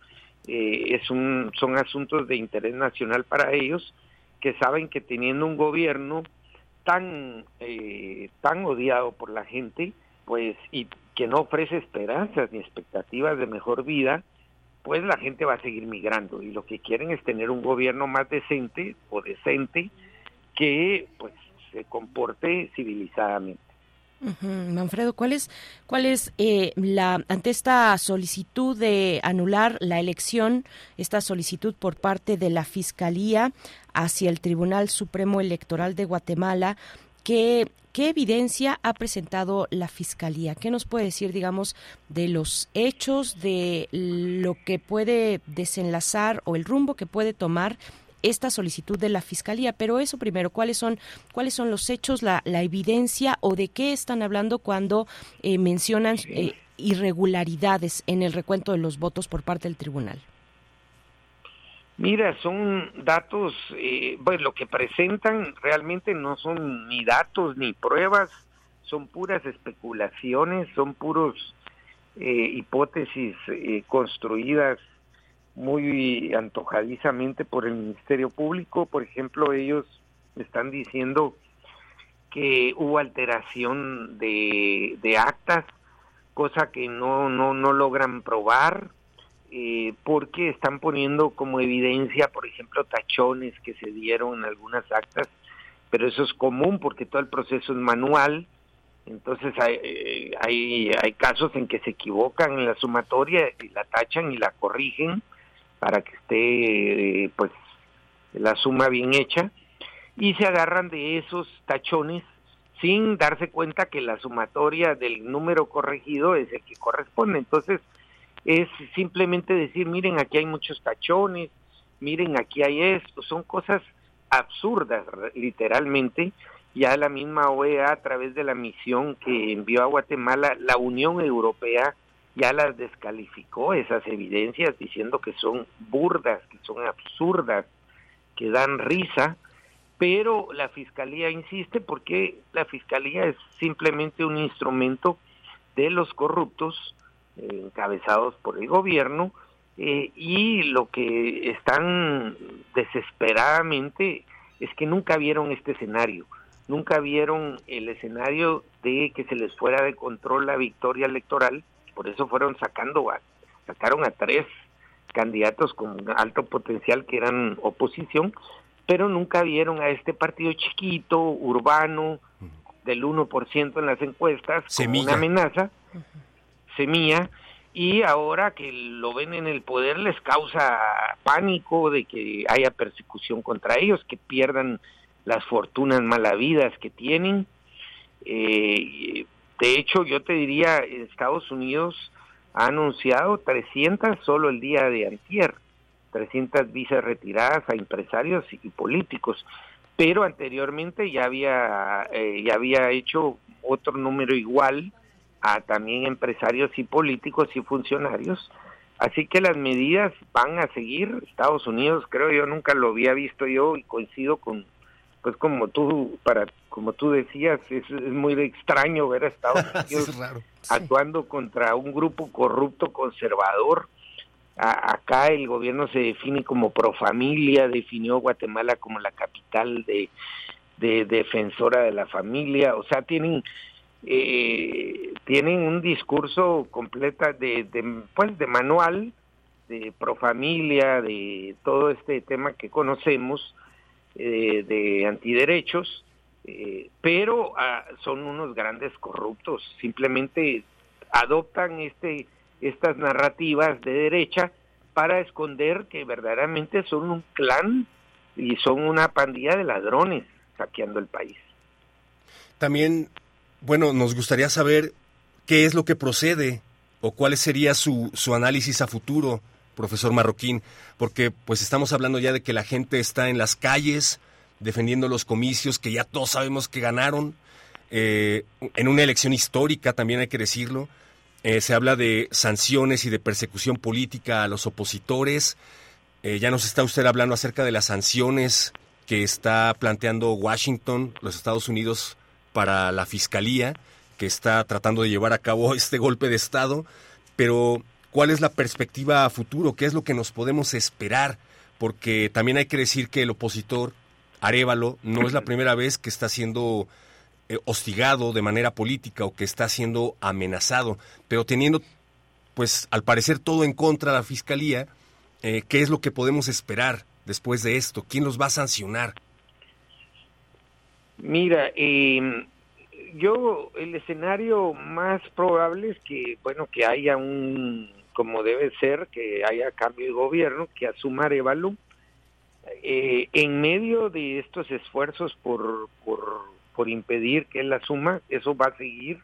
eh, es un, son asuntos de interés nacional para ellos que saben que teniendo un gobierno tan, eh, tan odiado por la gente, pues, y que no ofrece esperanzas ni expectativas de mejor vida, pues la gente va a seguir migrando y lo que quieren es tener un gobierno más decente o decente que pues se comporte civilizadamente. Manfredo, ¿cuál es, cuál es eh, la ante esta solicitud de anular la elección, esta solicitud por parte de la Fiscalía hacia el Tribunal Supremo Electoral de Guatemala? ¿Qué, ¿Qué evidencia ha presentado la Fiscalía? ¿Qué nos puede decir, digamos, de los hechos, de lo que puede desenlazar o el rumbo que puede tomar esta solicitud de la Fiscalía? Pero eso primero, ¿cuáles son, cuáles son los hechos, la, evidencia o de qué están hablando cuando eh, mencionan eh, irregularidades en el recuento de los votos por parte del tribunal? Mira, son datos, eh, pues lo que presentan realmente no son ni datos ni pruebas, son puras especulaciones, son puros eh, hipótesis eh, construidas muy antojadizamente por el Ministerio Público. Por ejemplo, ellos están diciendo que hubo alteración de, de actas, cosa que no, no, no logran probar eh, porque están poniendo como evidencia, por ejemplo, tachones que se dieron en algunas actas, pero eso es común porque todo el proceso es manual, entonces hay, eh, hay, hay casos en que se equivocan en la sumatoria y la tachan y la corrigen para que esté eh, pues la suma bien hecha y se agarran de esos tachones sin darse cuenta que la sumatoria del número corregido es el que corresponde. Entonces, es simplemente decir, miren, aquí hay muchos tachones, miren, aquí hay esto, son cosas absurdas, literalmente. Ya la misma OEA, a través de la misión que envió a Guatemala, la Unión Europea ya las descalificó, esas evidencias, diciendo que son burdas, que son absurdas, que dan risa, pero la Fiscalía insiste porque la Fiscalía es simplemente un instrumento de los corruptos encabezados por el gobierno eh, y lo que están desesperadamente es que nunca vieron este escenario, nunca vieron el escenario de que se les fuera de control la victoria electoral, por eso fueron sacando a, sacaron a tres candidatos con alto potencial que eran oposición, pero nunca vieron a este partido chiquito, urbano, del 1% en las encuestas, como una amenaza semilla y ahora que lo ven en el poder les causa pánico de que haya persecución contra ellos, que pierdan las fortunas malavidas que tienen. Eh, de hecho, yo te diría, Estados Unidos ha anunciado 300 solo el día de antier, 300 visas retiradas a empresarios y políticos, pero anteriormente ya había, eh, ya había hecho otro número igual a también empresarios y políticos y funcionarios. Así que las medidas van a seguir. Estados Unidos, creo yo, nunca lo había visto yo y coincido con, pues como tú, para, como tú decías, es, muy extraño ver a Estados Unidos actuando contra un grupo corrupto conservador. acá el gobierno se define como pro familia, definió Guatemala como la capital de, de defensora de la familia, o sea, tienen eh, tienen un discurso completa de, de, pues de manual de pro familia, de todo este tema que conocemos eh, de antiderechos, eh, pero ah, son unos grandes corruptos, simplemente adoptan este estas narrativas de derecha para esconder que verdaderamente son un clan y son una pandilla de ladrones saqueando el país. También, bueno, nos gustaría saber qué es lo que procede o cuál sería su, su análisis a futuro, profesor Marroquín, porque pues estamos hablando ya de que la gente está en las calles defendiendo los comicios que ya todos sabemos que ganaron, eh, en una elección histórica, también hay que decirlo. Eh, se habla de sanciones y de persecución política a los opositores. Eh, ya nos está usted hablando acerca de las sanciones que está planteando Washington, los Estados Unidos, para la Fiscalía, que está tratando de llevar a cabo este golpe de Estado. Pero, ¿cuál es la perspectiva a futuro? ¿Qué es lo que nos podemos esperar? Porque también hay que decir que el opositor, Arevalo, no es la primera vez que está siendo eh, hostigado de manera política o que está siendo amenazado, pero teniendo, pues, al parecer todo en contra de la Fiscalía, eh, ¿qué es lo que podemos esperar después de esto? ¿Quién los va a sancionar? Mira, eh, yo el escenario más probable es que, bueno, que haya un, como debe ser, que haya cambio de gobierno, que asuma Arevalo. Eh, en medio de estos esfuerzos por, por, por impedir que él asuma, eso va a seguir,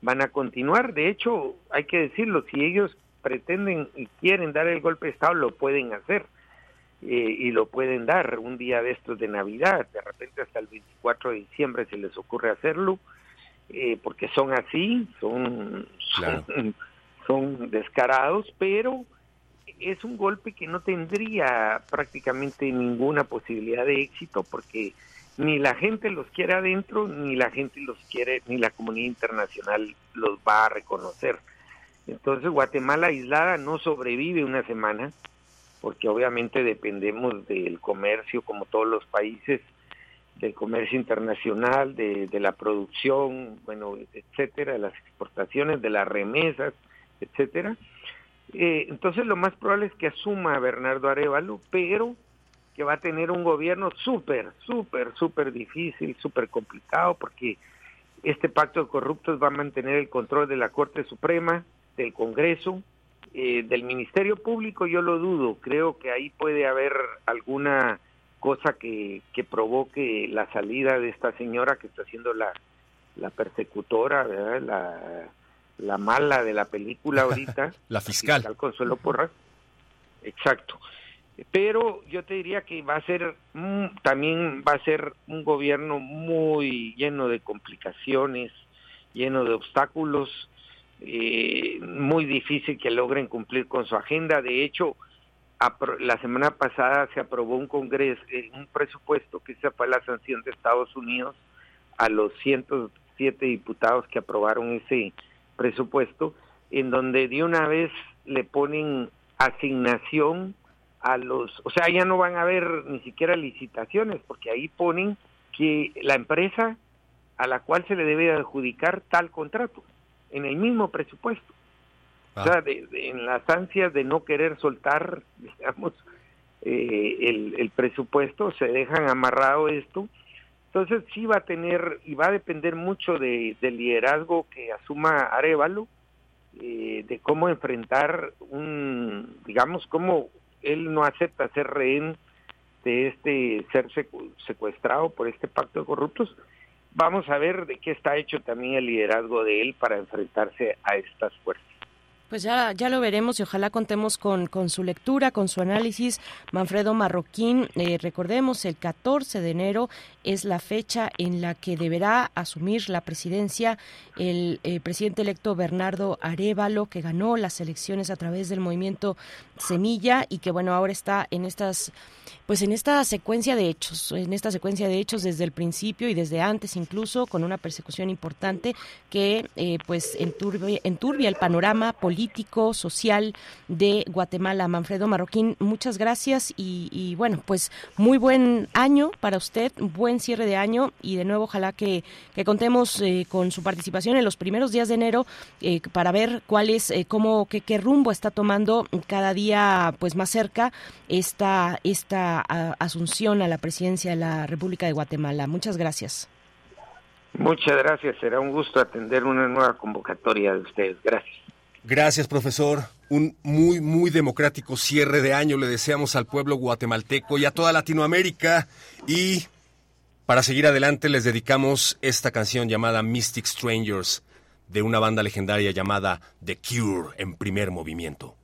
van a continuar. De hecho, hay que decirlo, si ellos pretenden y quieren dar el golpe de Estado, lo pueden hacer. Eh, y lo pueden dar un día de estos de Navidad, de repente hasta el 24 de diciembre se les ocurre hacerlo, eh, porque son así, son, son, son, descarados, pero es un golpe que no tendría prácticamente ninguna posibilidad de éxito porque ni la gente los quiere adentro, ni la gente los quiere, ni la comunidad internacional los va a reconocer. Entonces Guatemala aislada no sobrevive una semana, porque obviamente dependemos del comercio como todos los países, del comercio internacional, de, la producción, bueno, etcétera, de las exportaciones, de las remesas, etcétera. Eh, entonces lo más probable es que asuma a Bernardo Arevalo, pero que va a tener un gobierno súper, súper, súper difícil, súper complicado, porque este pacto de corruptos va a mantener el control de la Corte Suprema, del Congreso, eh, del Ministerio Público. Yo lo dudo, creo que ahí puede haber alguna cosa que, que provoque la salida de esta señora que está siendo la, la persecutora, La, la mala de la película ahorita. la fiscal. Consuelo Porras. Exacto. Pero yo te diría que va a ser, también va a ser un gobierno muy lleno de complicaciones, lleno de obstáculos, eh, muy difícil que logren cumplir con su agenda. De hecho, la semana pasada se aprobó un congreso, eh, un presupuesto que se fue la sanción de Estados Unidos a los 107 diputados que aprobaron ese presupuesto, en donde de una vez le ponen asignación a los, o sea, ya no van a haber ni siquiera licitaciones, porque ahí ponen que la empresa a la cual se le debe adjudicar tal contrato en el mismo presupuesto. O sea, de, en las ansias de no querer soltar, digamos, eh, el, el, presupuesto, se dejan amarrado esto. Entonces sí va a tener y va a depender mucho de, del liderazgo que asuma Arevalo, eh, de cómo enfrentar un, digamos, cómo él no acepta ser rehén de este ser secuestrado por este pacto de corruptos, vamos a ver de qué está hecho también el liderazgo de él para enfrentarse a estas fuerzas. Pues ya, ya lo veremos y ojalá contemos con, con su lectura, con su análisis. Manfredo Marroquín, eh, recordemos, el 14 de enero es la fecha en la que deberá asumir la presidencia el eh, presidente electo Bernardo Arevalo, que ganó las elecciones a través del movimiento Semilla y que, bueno, ahora está en estas pues en esta secuencia de hechos, en esta secuencia de hechos desde el principio y desde antes incluso, con una persecución importante que eh, pues enturbia, enturbia el panorama político político, social de Guatemala. Manfredo Marroquín, muchas gracias y, bueno, pues muy buen año para usted, buen cierre de año y de nuevo ojalá que, contemos eh, con su participación en los primeros días de enero eh, para ver cuál es, eh, cómo, qué, qué rumbo está tomando cada día pues más cerca esta, esta asunción a la presidencia de la República de Guatemala. Muchas gracias. Muchas gracias, será un gusto atender una nueva convocatoria de ustedes. Gracias. Gracias, profesor. Un muy, muy democrático cierre de año le deseamos al pueblo guatemalteco y a toda Latinoamérica. Y para seguir adelante les dedicamos esta canción llamada Mystic Strangers de una banda legendaria llamada The Cure en primer movimiento.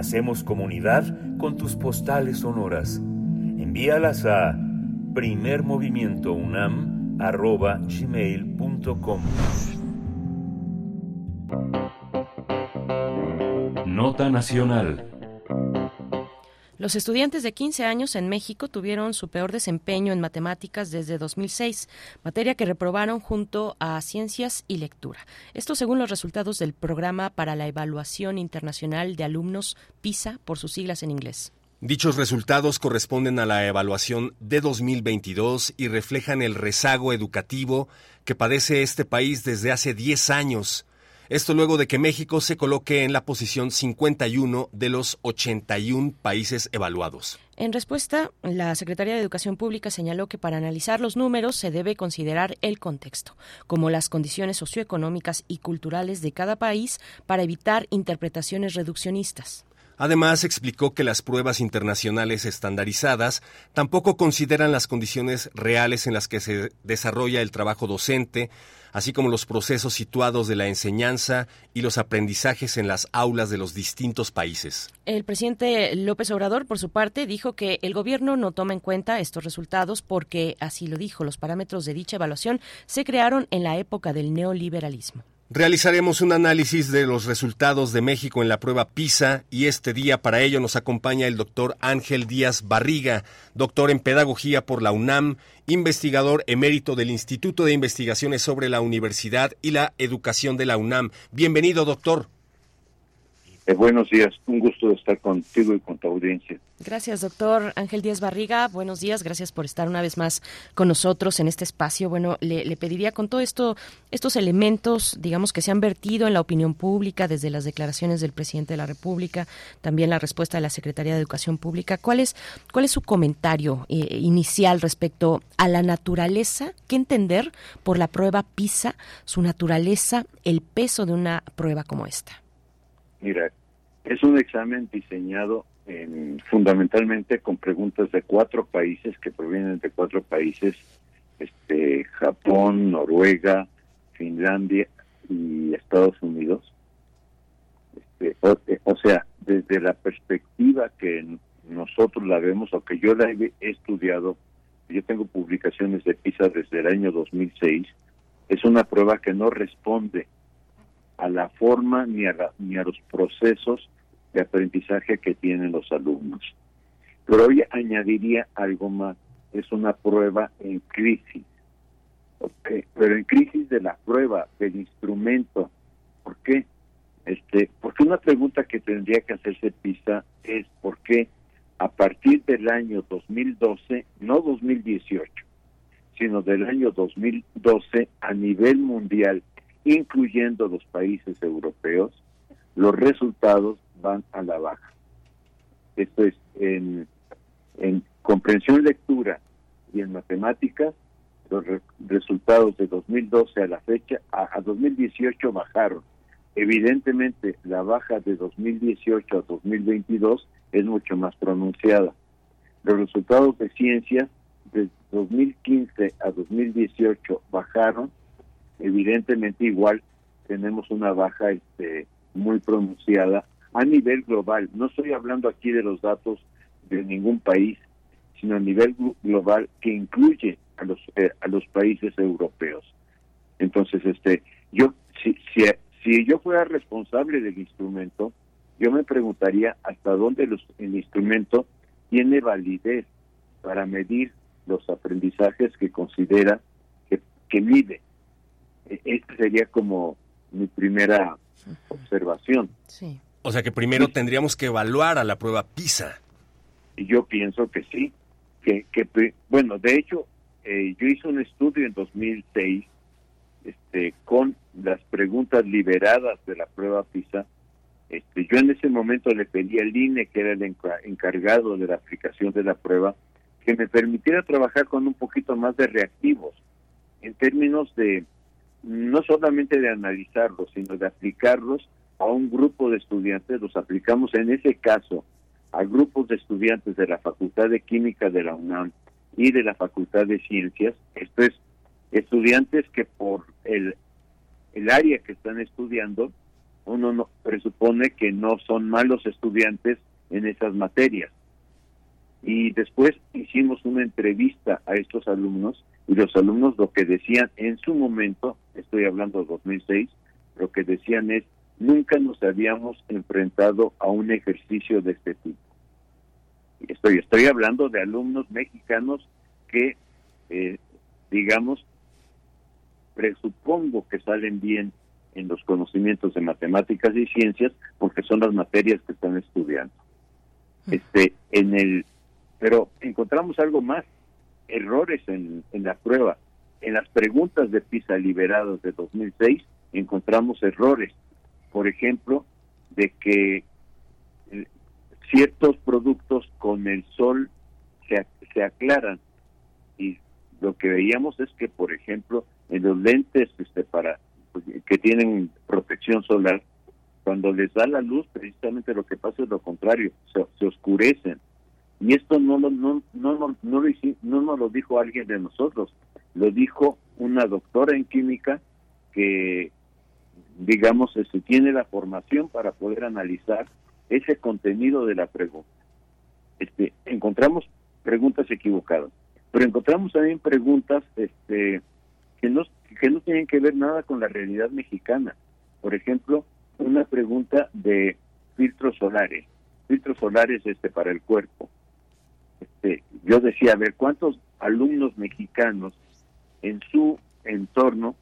Hacemos comunidad con tus postales sonoras. Envíalas a primermovimientounam.gmail.com Nota Nacional los estudiantes de 15 años en México tuvieron su peor desempeño en matemáticas desde 2006, materia que reprobaron junto a ciencias y lectura. Esto según los resultados del Programa para la Evaluación Internacional de Alumnos PISA, por sus siglas en inglés. Dichos resultados corresponden a la evaluación de 2022 y reflejan el rezago educativo que padece este país desde hace 10 años esto luego de que México se coloque en la posición 51 de los 81 países evaluados. En respuesta, la Secretaría de Educación Pública señaló que para analizar los números se debe considerar el contexto, como las condiciones socioeconómicas y culturales de cada país para evitar interpretaciones reduccionistas. Además, explicó que las pruebas internacionales estandarizadas tampoco consideran las condiciones reales en las que se desarrolla el trabajo docente, así como los procesos situados de la enseñanza y los aprendizajes en las aulas de los distintos países. El presidente López Obrador, por su parte, dijo que el gobierno no toma en cuenta estos resultados porque, así lo dijo, los parámetros de dicha evaluación se crearon en la época del neoliberalismo. Realizaremos un análisis de los resultados de México en la prueba PISA y este día para ello nos acompaña el doctor Ángel Díaz Barriga, doctor en Pedagogía por la UNAM, investigador emérito del Instituto de Investigaciones sobre la Universidad y la Educación de la UNAM. Bienvenido, doctor. Eh, buenos días, un gusto estar contigo y con tu audiencia. Gracias, doctor Ángel Díaz Barriga. Buenos días, gracias por estar una vez más con nosotros en este espacio. Bueno, le, pediría con todo esto, estos elementos, digamos, que se han vertido en la opinión pública desde las declaraciones del presidente de la República, también la respuesta de la Secretaría de Educación Pública. ¿Cuál es, cuál es su comentario eh, inicial respecto a la naturaleza? ¿Qué entender por la prueba PISA, su naturaleza, el peso de una prueba como esta? Mira, es un examen diseñado fundamentalmente con preguntas de cuatro países que provienen de cuatro países, este, Japón, Noruega, Finlandia y Estados Unidos. Este, o, sea, desde la perspectiva que nosotros la vemos o que yo la he estudiado, yo tengo publicaciones de PISA desde el año 2006, es una prueba que no responde a la forma ni a, ni a los procesos de aprendizaje que tienen los alumnos. Pero hoy añadiría algo más, es una prueba en crisis, pero en crisis de la prueba, del instrumento. ¿Por qué? Este, porque una pregunta que tendría que hacerse PISA es por qué a partir del año 2012, no 2018, sino del año 2012 a nivel mundial incluyendo los países europeos, los resultados van a la baja. Esto es, en, en comprensión lectura y en matemáticas, los resultados de 2012 a la fecha, a, a 2018 bajaron. Evidentemente, la baja de 2018 a 2022 es mucho más pronunciada. Los resultados de ciencias de 2015 a 2018 bajaron evidentemente igual tenemos una baja este, muy pronunciada a nivel global. No estoy hablando aquí de los datos de ningún país, sino a nivel global que incluye a los eh, a los países europeos. Entonces, este, yo si, si yo fuera responsable del instrumento, yo me preguntaría hasta dónde los, el instrumento tiene validez para medir los aprendizajes que considera que, que mide. Esta sería como mi primera observación. Sí. O sea que primero tendríamos que evaluar a la prueba PISA. Y yo pienso que sí. Que, que bueno, de hecho, eh, yo hice un estudio en 2006 este, con las preguntas liberadas de la prueba PISA. Este, yo en ese momento le pedí al INE, que era el encargado de la aplicación de la prueba, que me permitiera trabajar con un poquito más de reactivos en términos de no solamente de analizarlos, sino de aplicarlos a un grupo de estudiantes, los aplicamos en ese caso a grupos de estudiantes de la Facultad de Química de la UNAM y de la Facultad de Ciencias, esto es, estudiantes que por el, el área que están estudiando, uno no, presupone que no son malos estudiantes en esas materias. Y después hicimos una entrevista a estos alumnos y los alumnos lo que decían en su momento, estoy hablando de 2006, lo que decían es, nunca nos habíamos enfrentado a un ejercicio de este tipo. Estoy, estoy hablando de alumnos mexicanos que, eh, digamos, presupongo que salen bien en los conocimientos de matemáticas y ciencias porque son las materias que están estudiando. Este, en el pero encontramos algo más, errores en, la prueba. En las preguntas de PISA liberados de 2006 encontramos errores. Por ejemplo, de que eh, ciertos productos con el sol se, se aclaran y lo que veíamos es que por ejemplo en los lentes este para que tienen protección solar cuando les da la luz, precisamente lo que pasa es lo contrario, se, oscurecen. Y esto no, no, no, no, no, no, lo, no nos lo dijo alguien de nosotros, lo dijo una doctora en química que, digamos, este, tiene la formación para poder analizar ese contenido de la pregunta. Este, encontramos preguntas equivocadas, pero encontramos también preguntas este, que, no, que no tienen que ver nada con la realidad mexicana. Por ejemplo, una pregunta de filtros solares, filtros solares este, para el cuerpo. Este, yo decía, a ver, ¿cuántos alumnos mexicanos en su entorno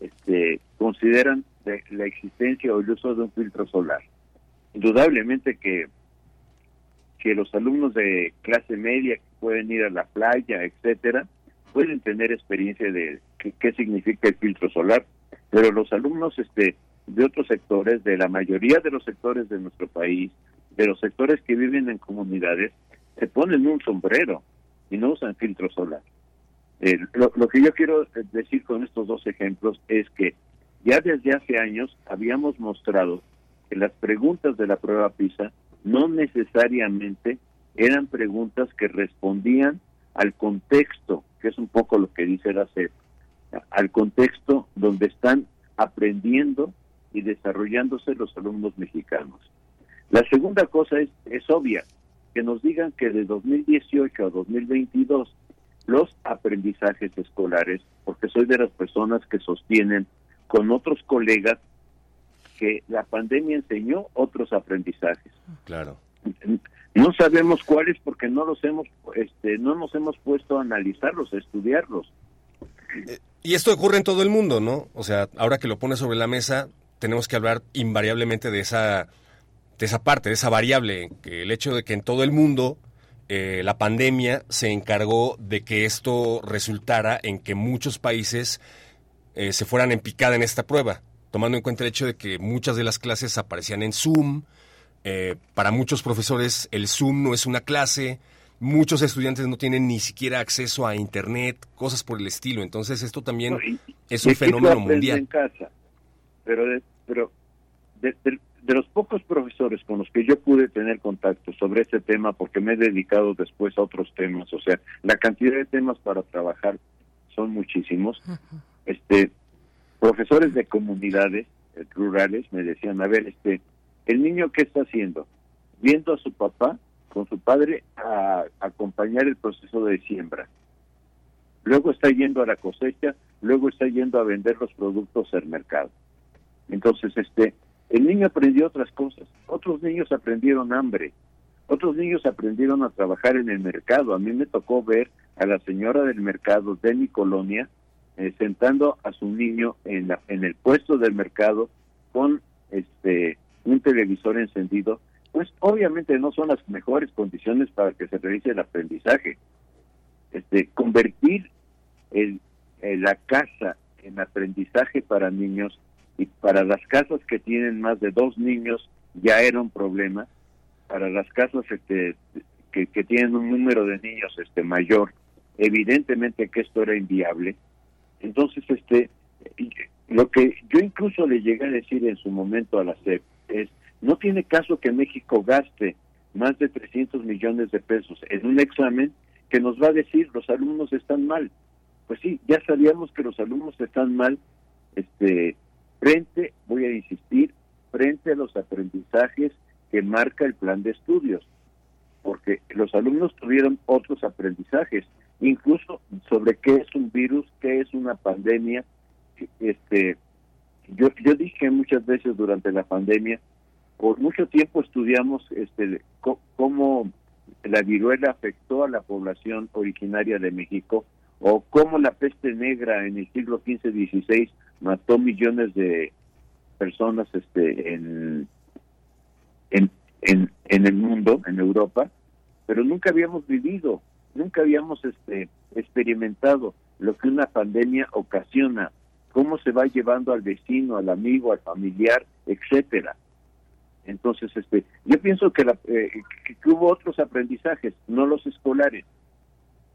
este, consideran la existencia o el uso de un filtro solar? Indudablemente que, que los alumnos de clase media que pueden ir a la playa, etcétera, pueden tener experiencia de qué significa el filtro solar, pero los alumnos este, de otros sectores, de la mayoría de los sectores de nuestro país, de los sectores que viven en comunidades, se ponen un sombrero y no usan filtro solar. Eh, lo, que yo quiero decir con estos dos ejemplos es que ya desde hace años habíamos mostrado que las preguntas de la prueba PISA no necesariamente eran preguntas que respondían al contexto, que es un poco lo que dice la CEP, al contexto donde están aprendiendo y desarrollándose los alumnos mexicanos. La segunda cosa es, es obvia, que nos digan que de 2018 a 2022 los aprendizajes escolares, porque soy de las personas que sostienen con otros colegas que la pandemia enseñó otros aprendizajes. Claro. No sabemos cuáles porque no los hemos, este, no nos hemos puesto a analizarlos, a estudiarlos. Eh, y esto ocurre en todo el mundo, ¿no? O sea, ahora que lo pones sobre la mesa, tenemos que hablar invariablemente de esa, de esa parte, de esa variable, que el hecho de que en todo el mundo eh, la pandemia se encargó de que esto resultara en que muchos países eh, se fueran en picada en esta prueba, tomando en cuenta el hecho de que muchas de las clases aparecían en Zoom, eh, para muchos profesores el Zoom no es una clase, muchos estudiantes no tienen ni siquiera acceso a Internet, cosas por el estilo. Entonces esto también es un fenómeno mundial. En casa, pero pero de, los pocos profesores con los que yo pude tener contacto sobre este tema, porque me he dedicado después a otros temas, o sea, la cantidad de temas para trabajar son muchísimos. Este, profesores de comunidades eh, rurales me decían, a ver, este, el niño qué está haciendo, viendo a su papá con su padre a acompañar el proceso de siembra. Luego está yendo a la cosecha, luego está yendo a vender los productos al mercado. Entonces, este, el niño aprendió otras cosas. Otros niños aprendieron hambre. Otros niños aprendieron a trabajar en el mercado. A mí me tocó ver a la señora del mercado de mi colonia eh, sentando a su niño en, la, en el puesto del mercado con este un televisor encendido. Pues obviamente no son las mejores condiciones para que se realice el aprendizaje. Este, convertir el, la casa en aprendizaje para niños y para las casas que tienen más de dos niños ya era un problema para las casas este que, tienen un número de niños este mayor evidentemente que esto era inviable. Entonces este lo que yo incluso le llegué a decir en su momento a la SEP es no tiene caso que México gaste más de 300 millones de pesos en un examen que nos va a decir los alumnos están mal. Pues sí ya sabíamos que los alumnos están mal este frente, voy a insistir, frente a los aprendizajes que marca el plan de estudios, porque los alumnos tuvieron otros aprendizajes, incluso sobre qué es un virus, qué es una pandemia. Este, yo, yo dije muchas veces durante la pandemia, por mucho tiempo estudiamos este, cómo la viruela afectó a la población originaria de México o cómo la peste negra en el siglo XV-XVI mató millones de personas este en, en, en, el mundo, en Europa, pero nunca habíamos vivido, nunca habíamos este experimentado lo que una pandemia ocasiona, cómo se va llevando al vecino, al amigo, al familiar, etcétera. Entonces, este, yo pienso que, la, eh, que, hubo otros aprendizajes, no los escolares.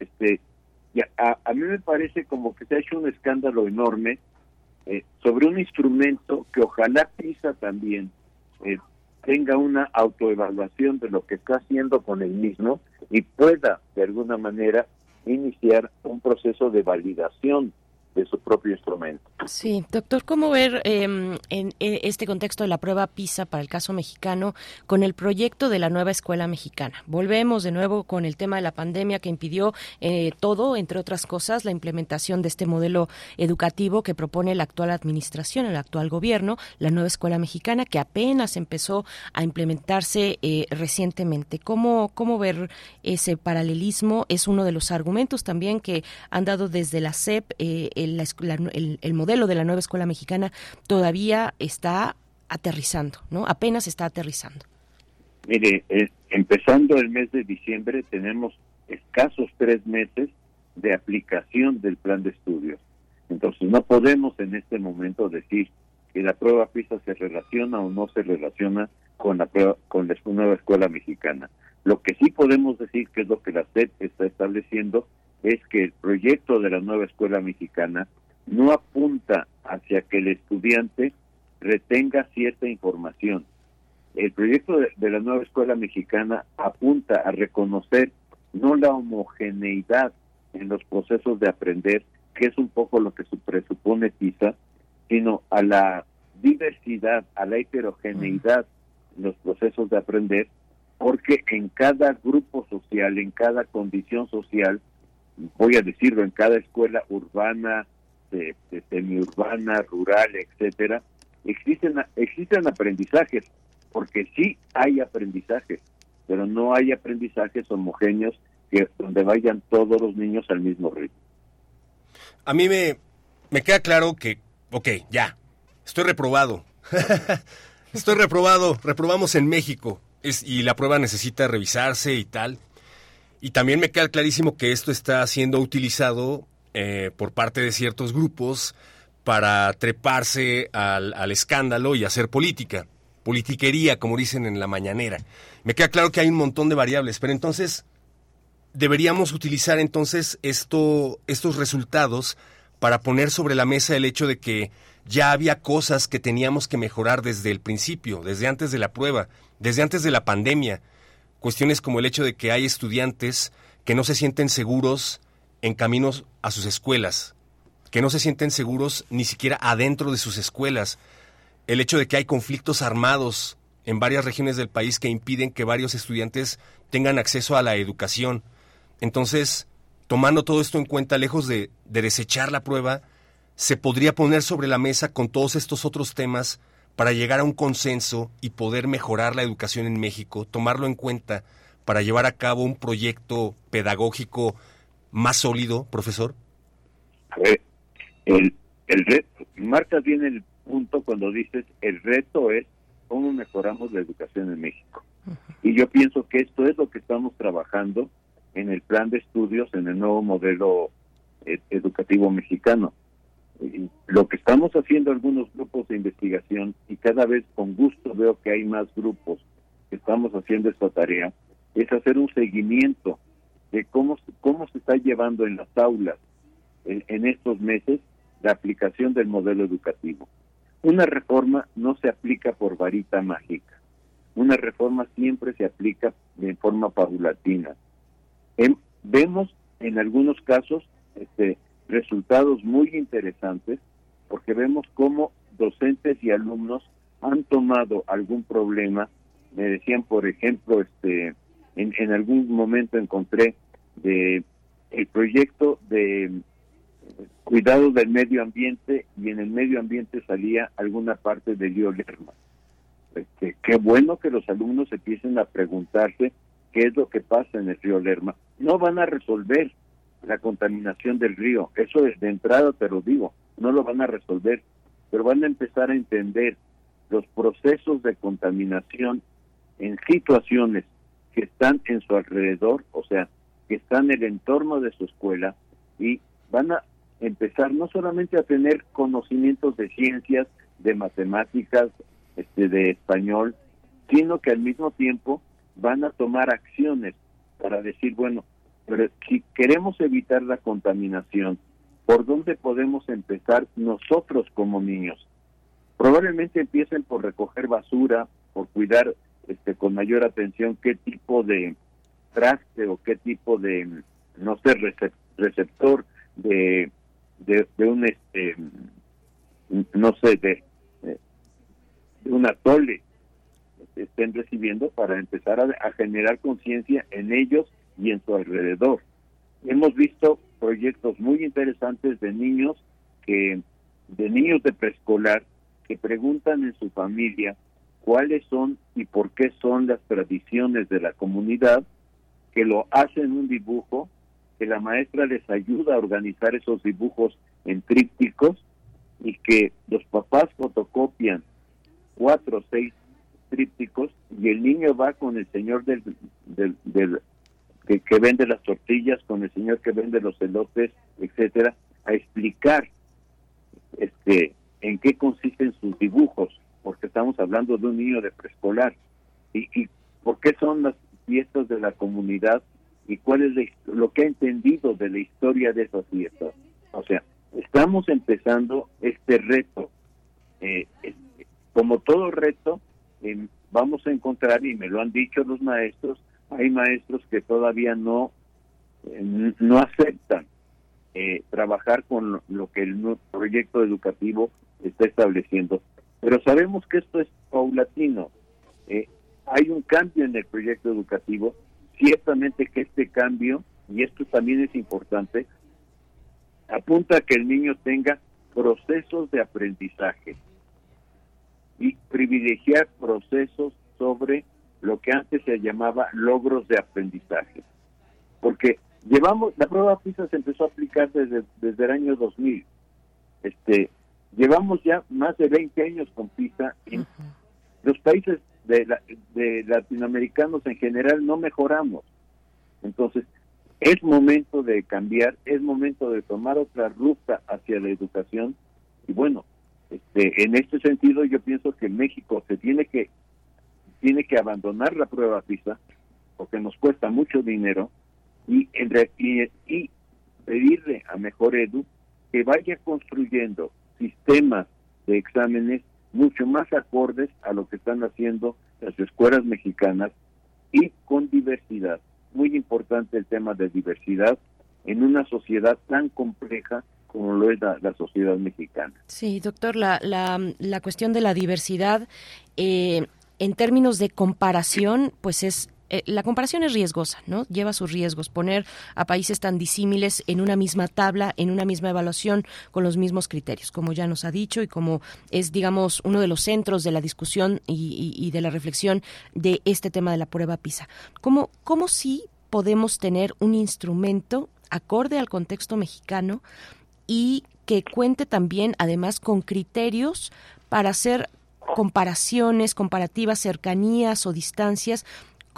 Este, a, mí me parece como que se ha hecho un escándalo enorme eh, sobre un instrumento que ojalá PISA también eh, tenga una autoevaluación de lo que está haciendo con el mismo y pueda de alguna manera iniciar un proceso de validación su propio instrumento. Sí, doctor, ¿cómo ver em, en, este contexto de la prueba PISA para el caso mexicano con el proyecto de la nueva escuela mexicana? Volvemos de nuevo con el tema de la pandemia que impidió eh, todo, entre otras cosas, la implementación de este modelo educativo que propone la actual administración, el actual gobierno, la nueva escuela mexicana, que apenas empezó a implementarse eh, recientemente. ¿Cómo, ¿Cómo ver ese paralelismo? Es uno de los argumentos también que han dado desde la SEP. Eh, el, modelo de la nueva escuela mexicana todavía está aterrizando, ¿no? Apenas está aterrizando. Mire, empezando el mes de diciembre tenemos escasos tres meses de aplicación del plan de estudios. Entonces no podemos en este momento decir que la prueba PISA se relaciona o no se relaciona con la prueba, con la nueva escuela mexicana. Lo que sí podemos decir, que es lo que la SED está estableciendo, es que el proyecto de la nueva escuela mexicana no apunta hacia que el estudiante retenga cierta información. El proyecto de, la nueva escuela mexicana apunta a reconocer no la homogeneidad en los procesos de aprender, que es un poco lo que presupone PISA, sino a la diversidad, a la heterogeneidad en los procesos de aprender, porque en cada grupo social, en cada condición social, voy a decirlo, en cada escuela urbana, semiurbana, rural, etcétera, existen existen aprendizajes, porque sí hay aprendizajes, pero no hay aprendizajes homogéneos que donde vayan todos los niños al mismo ritmo. A mí me, me queda claro que, ok, ya, estoy reprobado. estoy reprobado, reprobamos en México es, y la prueba necesita revisarse y tal. Y también me queda clarísimo que esto está siendo utilizado eh, por parte de ciertos grupos para treparse al, al, escándalo y hacer política, politiquería, como dicen en la mañanera. Me queda claro que hay un montón de variables, pero entonces deberíamos utilizar entonces esto, estos resultados para poner sobre la mesa el hecho de que ya había cosas que teníamos que mejorar desde el principio, desde antes de la prueba, desde antes de la pandemia cuestiones como el hecho de que hay estudiantes que no se sienten seguros en caminos a sus escuelas, que no se sienten seguros ni siquiera adentro de sus escuelas, el hecho de que hay conflictos armados en varias regiones del país que impiden que varios estudiantes tengan acceso a la educación. Entonces, tomando todo esto en cuenta, lejos de, de desechar la prueba, se podría poner sobre la mesa con todos estos otros temas para llegar a un consenso y poder mejorar la educación en México, tomarlo en cuenta para llevar a cabo un proyecto pedagógico más sólido, profesor? A ver, el, el reto, marcas bien el punto cuando dices el reto es cómo mejoramos la educación en México. Y yo pienso que esto es lo que estamos trabajando en el plan de estudios, en el nuevo modelo eh, educativo mexicano lo que estamos haciendo algunos grupos de investigación y cada vez con gusto veo que hay más grupos que estamos haciendo esta tarea es hacer un seguimiento de cómo cómo se está llevando en las aulas en, estos meses la aplicación del modelo educativo. Una reforma no se aplica por varita mágica. Una reforma siempre se aplica de forma paulatina. vemos en algunos casos este, resultados muy interesantes porque vemos cómo docentes y alumnos han tomado algún problema. Me decían, por ejemplo, este, en, algún momento encontré de el proyecto de cuidado del medio ambiente y en el medio ambiente salía alguna parte del río Lerma. Este, qué bueno que los alumnos empiecen a preguntarse qué es lo que pasa en el río Lerma. No van a resolver la contaminación del río. Eso es de entrada, te lo digo, no lo van a resolver, pero van a empezar a entender los procesos de contaminación en situaciones que están en su alrededor, o sea, que están en el entorno de su escuela y van a empezar no solamente a tener conocimientos de ciencias, de matemáticas, este, de español, sino que al mismo tiempo van a tomar acciones para decir, bueno, pero si queremos evitar la contaminación, ¿por dónde podemos empezar nosotros como niños? Probablemente empiecen por recoger basura por cuidar este, con mayor atención qué tipo de traste o qué tipo de, no sé, receptor de, de, un, este, no sé, de, de una tole estén recibiendo para empezar a generar conciencia en ellos y en su alrededor. Hemos visto proyectos muy interesantes de niños que de niños de preescolar que preguntan en su familia cuáles son y por qué son las tradiciones de la comunidad, que lo hacen un dibujo, que la maestra les ayuda a organizar esos dibujos en trípticos y que los papás fotocopian cuatro o seis trípticos y el niño va con el señor del, del, del que, que, vende las tortillas, con el señor que vende los elotes, etcétera, a explicar este en qué consisten sus dibujos, porque estamos hablando de un niño de preescolar, y, y por qué son las fiestas de la comunidad y cuál es lo que ha entendido de la historia de esas fiestas. O sea, estamos empezando este reto. Eh, como todo reto, eh, vamos a encontrar, y me lo han dicho los maestros, hay maestros que todavía no, eh, no aceptan eh, trabajar con lo que el proyecto educativo está estableciendo. Pero sabemos que esto es paulatino. Eh, hay un cambio en el proyecto educativo. Ciertamente que este cambio, y esto también es importante, apunta a que el niño tenga procesos de aprendizaje y privilegiar procesos sobre lo que antes se llamaba logros de aprendizaje. Porque llevamos, la prueba PISA se empezó a aplicar desde, desde el año 2000. Este, llevamos ya más de 20 años con PISA y los países de, de latinoamericanos en general no mejoramos. Entonces, es momento de cambiar, es momento de tomar otra ruta hacia la educación y bueno, este, en este sentido yo pienso que México se tiene que tiene que abandonar la prueba PISA porque nos cuesta mucho dinero y, y, y pedirle a Mejor Edu que vaya construyendo sistemas de exámenes mucho más acordes a lo que están haciendo las escuelas mexicanas y con diversidad. Muy importante el tema de diversidad en una sociedad tan compleja como lo es la, sociedad mexicana. Sí, doctor, la, la, la cuestión de la diversidad eh, en términos de comparación, pues es eh, la comparación es riesgosa, ¿no? Lleva sus riesgos. Poner a países tan disímiles en una misma tabla, en una misma evaluación, con los mismos criterios, como ya nos ha dicho y como es, digamos, uno de los centros de la discusión y, de la reflexión de este tema de la prueba PISA. ¿Cómo, cómo sí podemos tener un instrumento acorde al contexto mexicano y que cuente también, además, con criterios para hacer comparaciones, comparativas, cercanías o distancias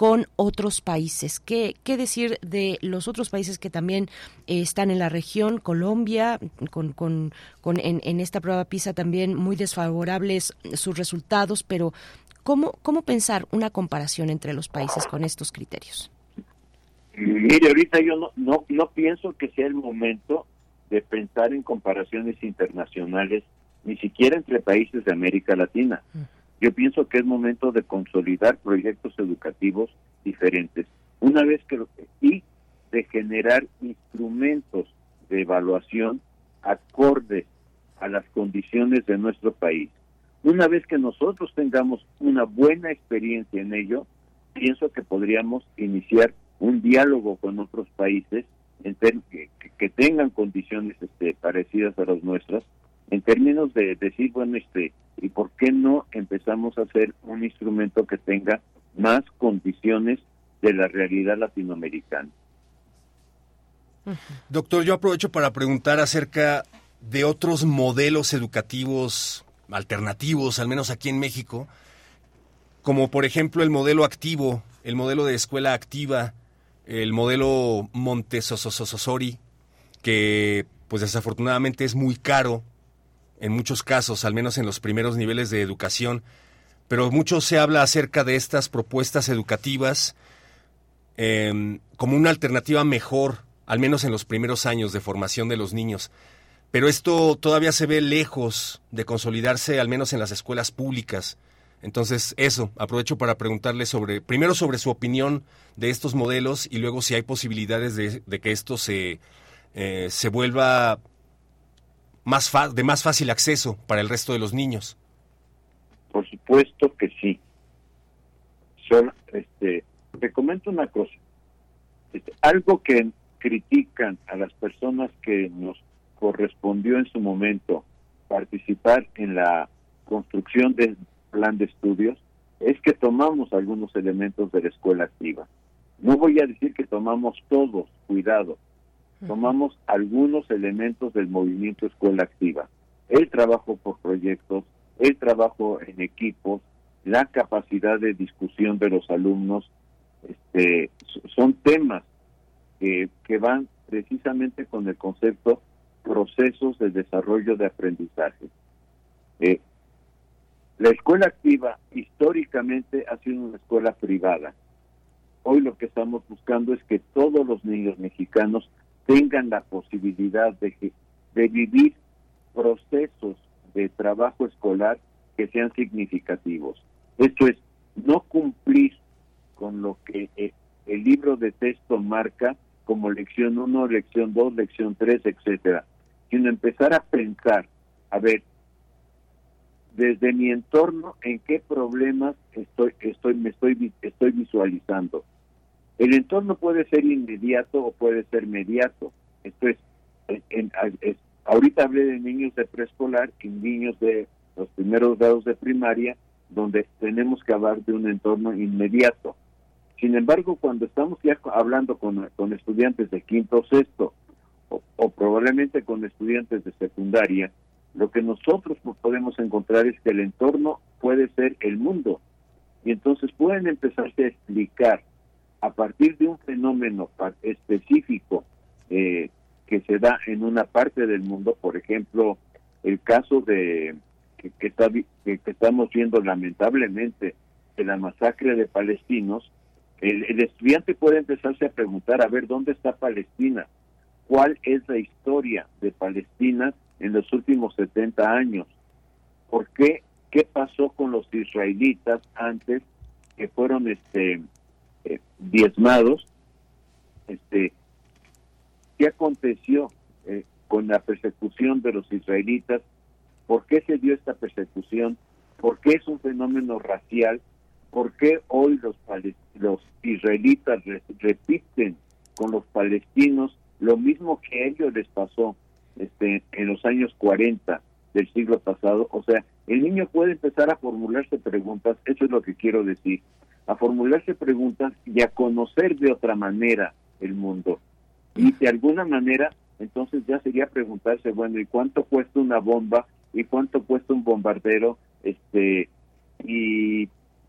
con otros países. ¿Qué, qué decir de los otros países que también eh, están en la región? Colombia, con, con, con en, en, esta prueba PISA también muy desfavorables sus resultados, pero ¿cómo, ¿cómo pensar una comparación entre los países con estos criterios? Mire, ahorita yo no, no, no pienso que sea el momento de pensar en comparaciones internacionales, ni siquiera entre países de América Latina. Yo pienso que es momento de consolidar proyectos educativos diferentes. Una vez que y de generar instrumentos de evaluación acordes a las condiciones de nuestro país. Una vez que nosotros tengamos una buena experiencia en ello, pienso que podríamos iniciar un diálogo con otros países en que, que, tengan condiciones este, parecidas a las nuestras, en términos de decir, bueno, este, ¿Y por qué no empezamos a hacer un instrumento que tenga más condiciones de la realidad latinoamericana? Doctor, yo aprovecho para preguntar acerca de otros modelos educativos alternativos, al menos aquí en México, como por ejemplo el modelo activo, el modelo de escuela activa, el modelo Montessori, que pues desafortunadamente es muy caro en muchos casos, al menos en los primeros niveles de educación, pero mucho se habla acerca de estas propuestas educativas em, como una alternativa mejor, al menos en los primeros años de formación de los niños. Pero esto todavía se ve lejos de consolidarse, al menos en las escuelas públicas. Entonces, eso, aprovecho para preguntarle sobre, primero sobre su opinión de estos modelos y luego si hay posibilidades de, que esto se, eh, se vuelva más de más fácil acceso para el resto de los niños. Por supuesto que sí. Solo, este, te comento una cosa. Este, algo que critican a las personas que nos correspondió en su momento participar en la construcción del plan de estudios es que tomamos algunos elementos de la escuela activa. No voy a decir que tomamos todos, cuidado, tomamos algunos elementos del movimiento escuela activa. El trabajo por proyectos, el trabajo en equipos, la capacidad de discusión de los alumnos, este, son temas que, van precisamente con el concepto procesos de desarrollo de aprendizaje. Eh, la escuela activa históricamente ha sido una escuela privada. Hoy lo que estamos buscando es que todos los niños mexicanos tengan la posibilidad de, de vivir procesos de trabajo escolar que sean significativos. Esto es, no cumplir con lo que eh, el libro de texto marca como lección 1, lección 2, lección 3, etcétera, sino empezar a pensar, a ver, desde mi entorno, en qué problemas estoy, estoy, me estoy, estoy visualizando. El entorno puede ser inmediato o puede ser mediato. Esto es, ahorita hablé de niños de preescolar y niños de los primeros grados de primaria, donde tenemos que hablar de un entorno inmediato. Sin embargo, cuando estamos ya hablando con, con estudiantes de quinto o sexto, o, o, probablemente con estudiantes de secundaria, lo que nosotros podemos encontrar es que el entorno puede ser el mundo. Y entonces pueden empezarse a explicar a partir de un fenómeno específico eh, que se da en una parte del mundo, por ejemplo, el caso de que, está, que, estamos viendo lamentablemente de la masacre de palestinos, el, el, estudiante puede empezarse a preguntar, a ver, ¿dónde está Palestina? ¿Cuál es la historia de Palestina en los últimos 70 años? ¿Por qué? ¿Qué pasó con los israelitas antes que fueron este eh, diezmados, este, ¿qué aconteció eh, con la persecución de los israelitas? ¿Por qué se dio esta persecución? ¿Por qué es un fenómeno racial? ¿Por qué hoy los, los israelitas repiten con los palestinos lo mismo que a ellos les pasó este, en los años 40 del siglo pasado? O sea, el niño puede empezar a formularse preguntas, eso es lo que quiero decir a formularse preguntas y a conocer de otra manera el mundo. Y de alguna manera, entonces ya sería preguntarse, bueno, ¿y cuánto cuesta una bomba? ¿Y cuánto cuesta un bombardero? Este, ¿Y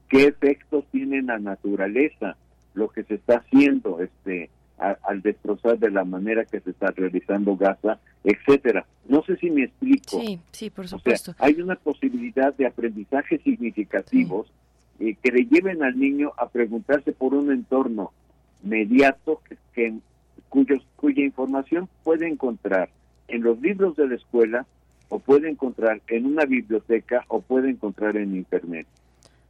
qué efectos tiene la naturaleza lo que se está haciendo este al destrozar de la manera que se está realizando Gaza, etcétera. No sé si me explico. Sí, sí, por supuesto. hay una posibilidad de aprendizaje significativos que le lleven al niño a preguntarse por un entorno mediato que, cuyos, cuya información puede encontrar en los libros de la escuela o puede encontrar en una biblioteca o puede encontrar en internet.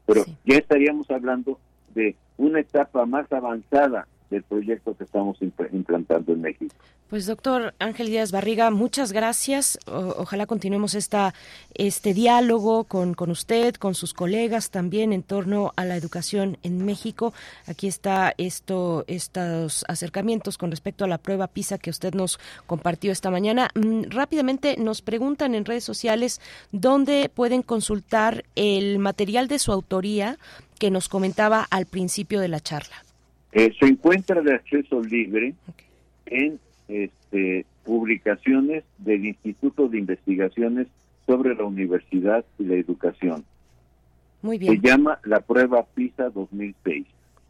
Pero ya estaríamos hablando de una etapa más avanzada del proyecto que estamos implantando en México. Pues doctor Ángel Díaz Barriga, muchas gracias. ojalá continuemos esta, este diálogo con, con usted, con sus colegas también en torno a la educación en México. Aquí está esto, estos acercamientos con respecto a la prueba PISA que usted nos compartió esta mañana. Mm, rápidamente nos preguntan en redes sociales dónde pueden consultar el material de su autoría que nos comentaba al principio de la charla. Eh, se encuentra de acceso libre en este, publicaciones del Instituto de Investigaciones sobre la Universidad y la Educación. Muy bien. Se llama la prueba PISA 2006.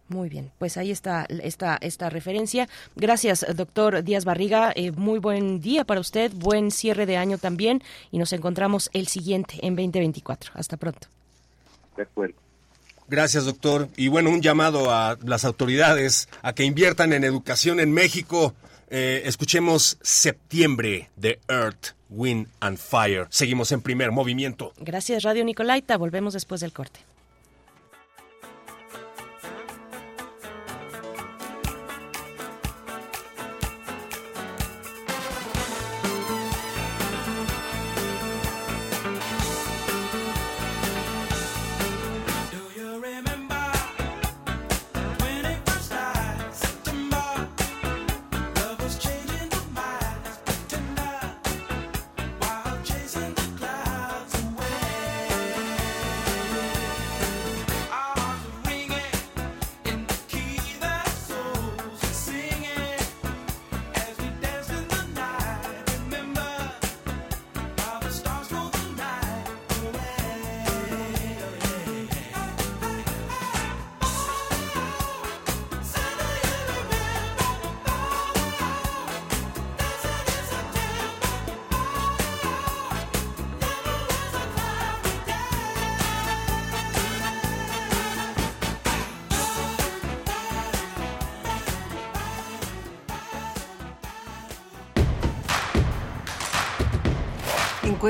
Muy bien, pues ahí está esta, esta referencia. Gracias, doctor Díaz Barriga. Eh, muy buen día para usted, buen cierre de año también y nos encontramos el siguiente en 2024. Hasta pronto. De acuerdo. Gracias, doctor. Y bueno, un llamado a las autoridades a que inviertan en educación en México. Eh, escuchemos Septiembre de Earth, Wind and Fire. Seguimos en primer movimiento. Gracias, Radio Nicolaita. Volvemos después del corte.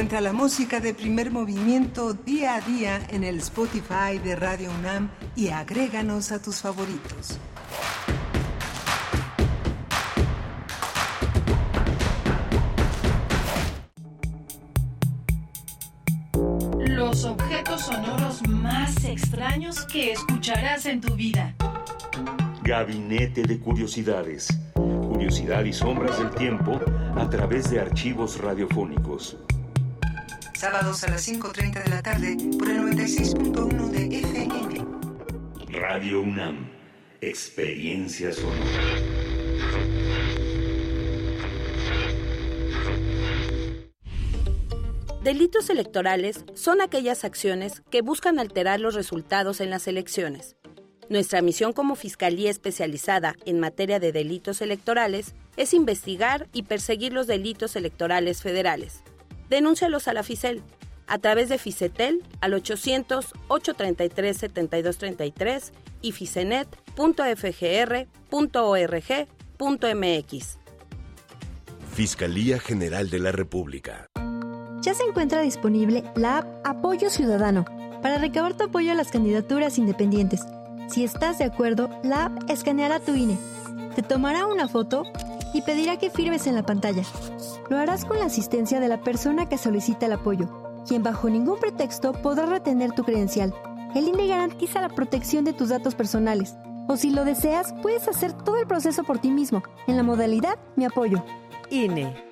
Encuentra la música de primer movimiento día a día en el Spotify de Radio UNAM y agréganos a tus favoritos. Los objetos sonoros más extraños que escucharás en tu vida. Gabinete de Curiosidades. Curiosidad y sombras del tiempo a través de archivos radiofónicos. Sábados a las 5.30 de la tarde por el 96.1 de FM. Radio UNAM. Experiencia sonora. Delitos electorales son aquellas acciones que buscan alterar los resultados en las elecciones. Nuestra misión como Fiscalía especializada en materia de delitos electorales es investigar y perseguir los delitos electorales federales. Denúncialos a la FICEL a través de FICETEL al 800-833-7233 y ficenet.fgr.org.mx. Fiscalía General de la República. Ya se encuentra disponible la app Apoyo Ciudadano para recabar tu apoyo a las candidaturas independientes. Si estás de acuerdo, la app escaneará tu INE, te tomará una foto y pedirá que firmes en la pantalla. Lo harás con la asistencia de la persona que solicita el apoyo, quien bajo ningún pretexto podrá retener tu credencial. El INE garantiza la protección de tus datos personales. O si lo deseas, puedes hacer todo el proceso por ti mismo, en la modalidad Mi Apoyo. INE.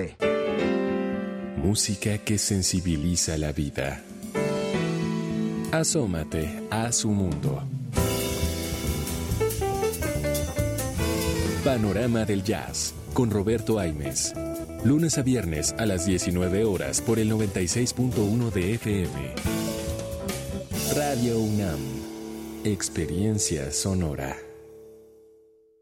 Música que sensibiliza la vida. Asómate a su mundo. Panorama del Jazz con Roberto Aimes. Lunes a viernes a las 19 horas por el 96.1 de FM. Radio UNAM. Experiencia sonora.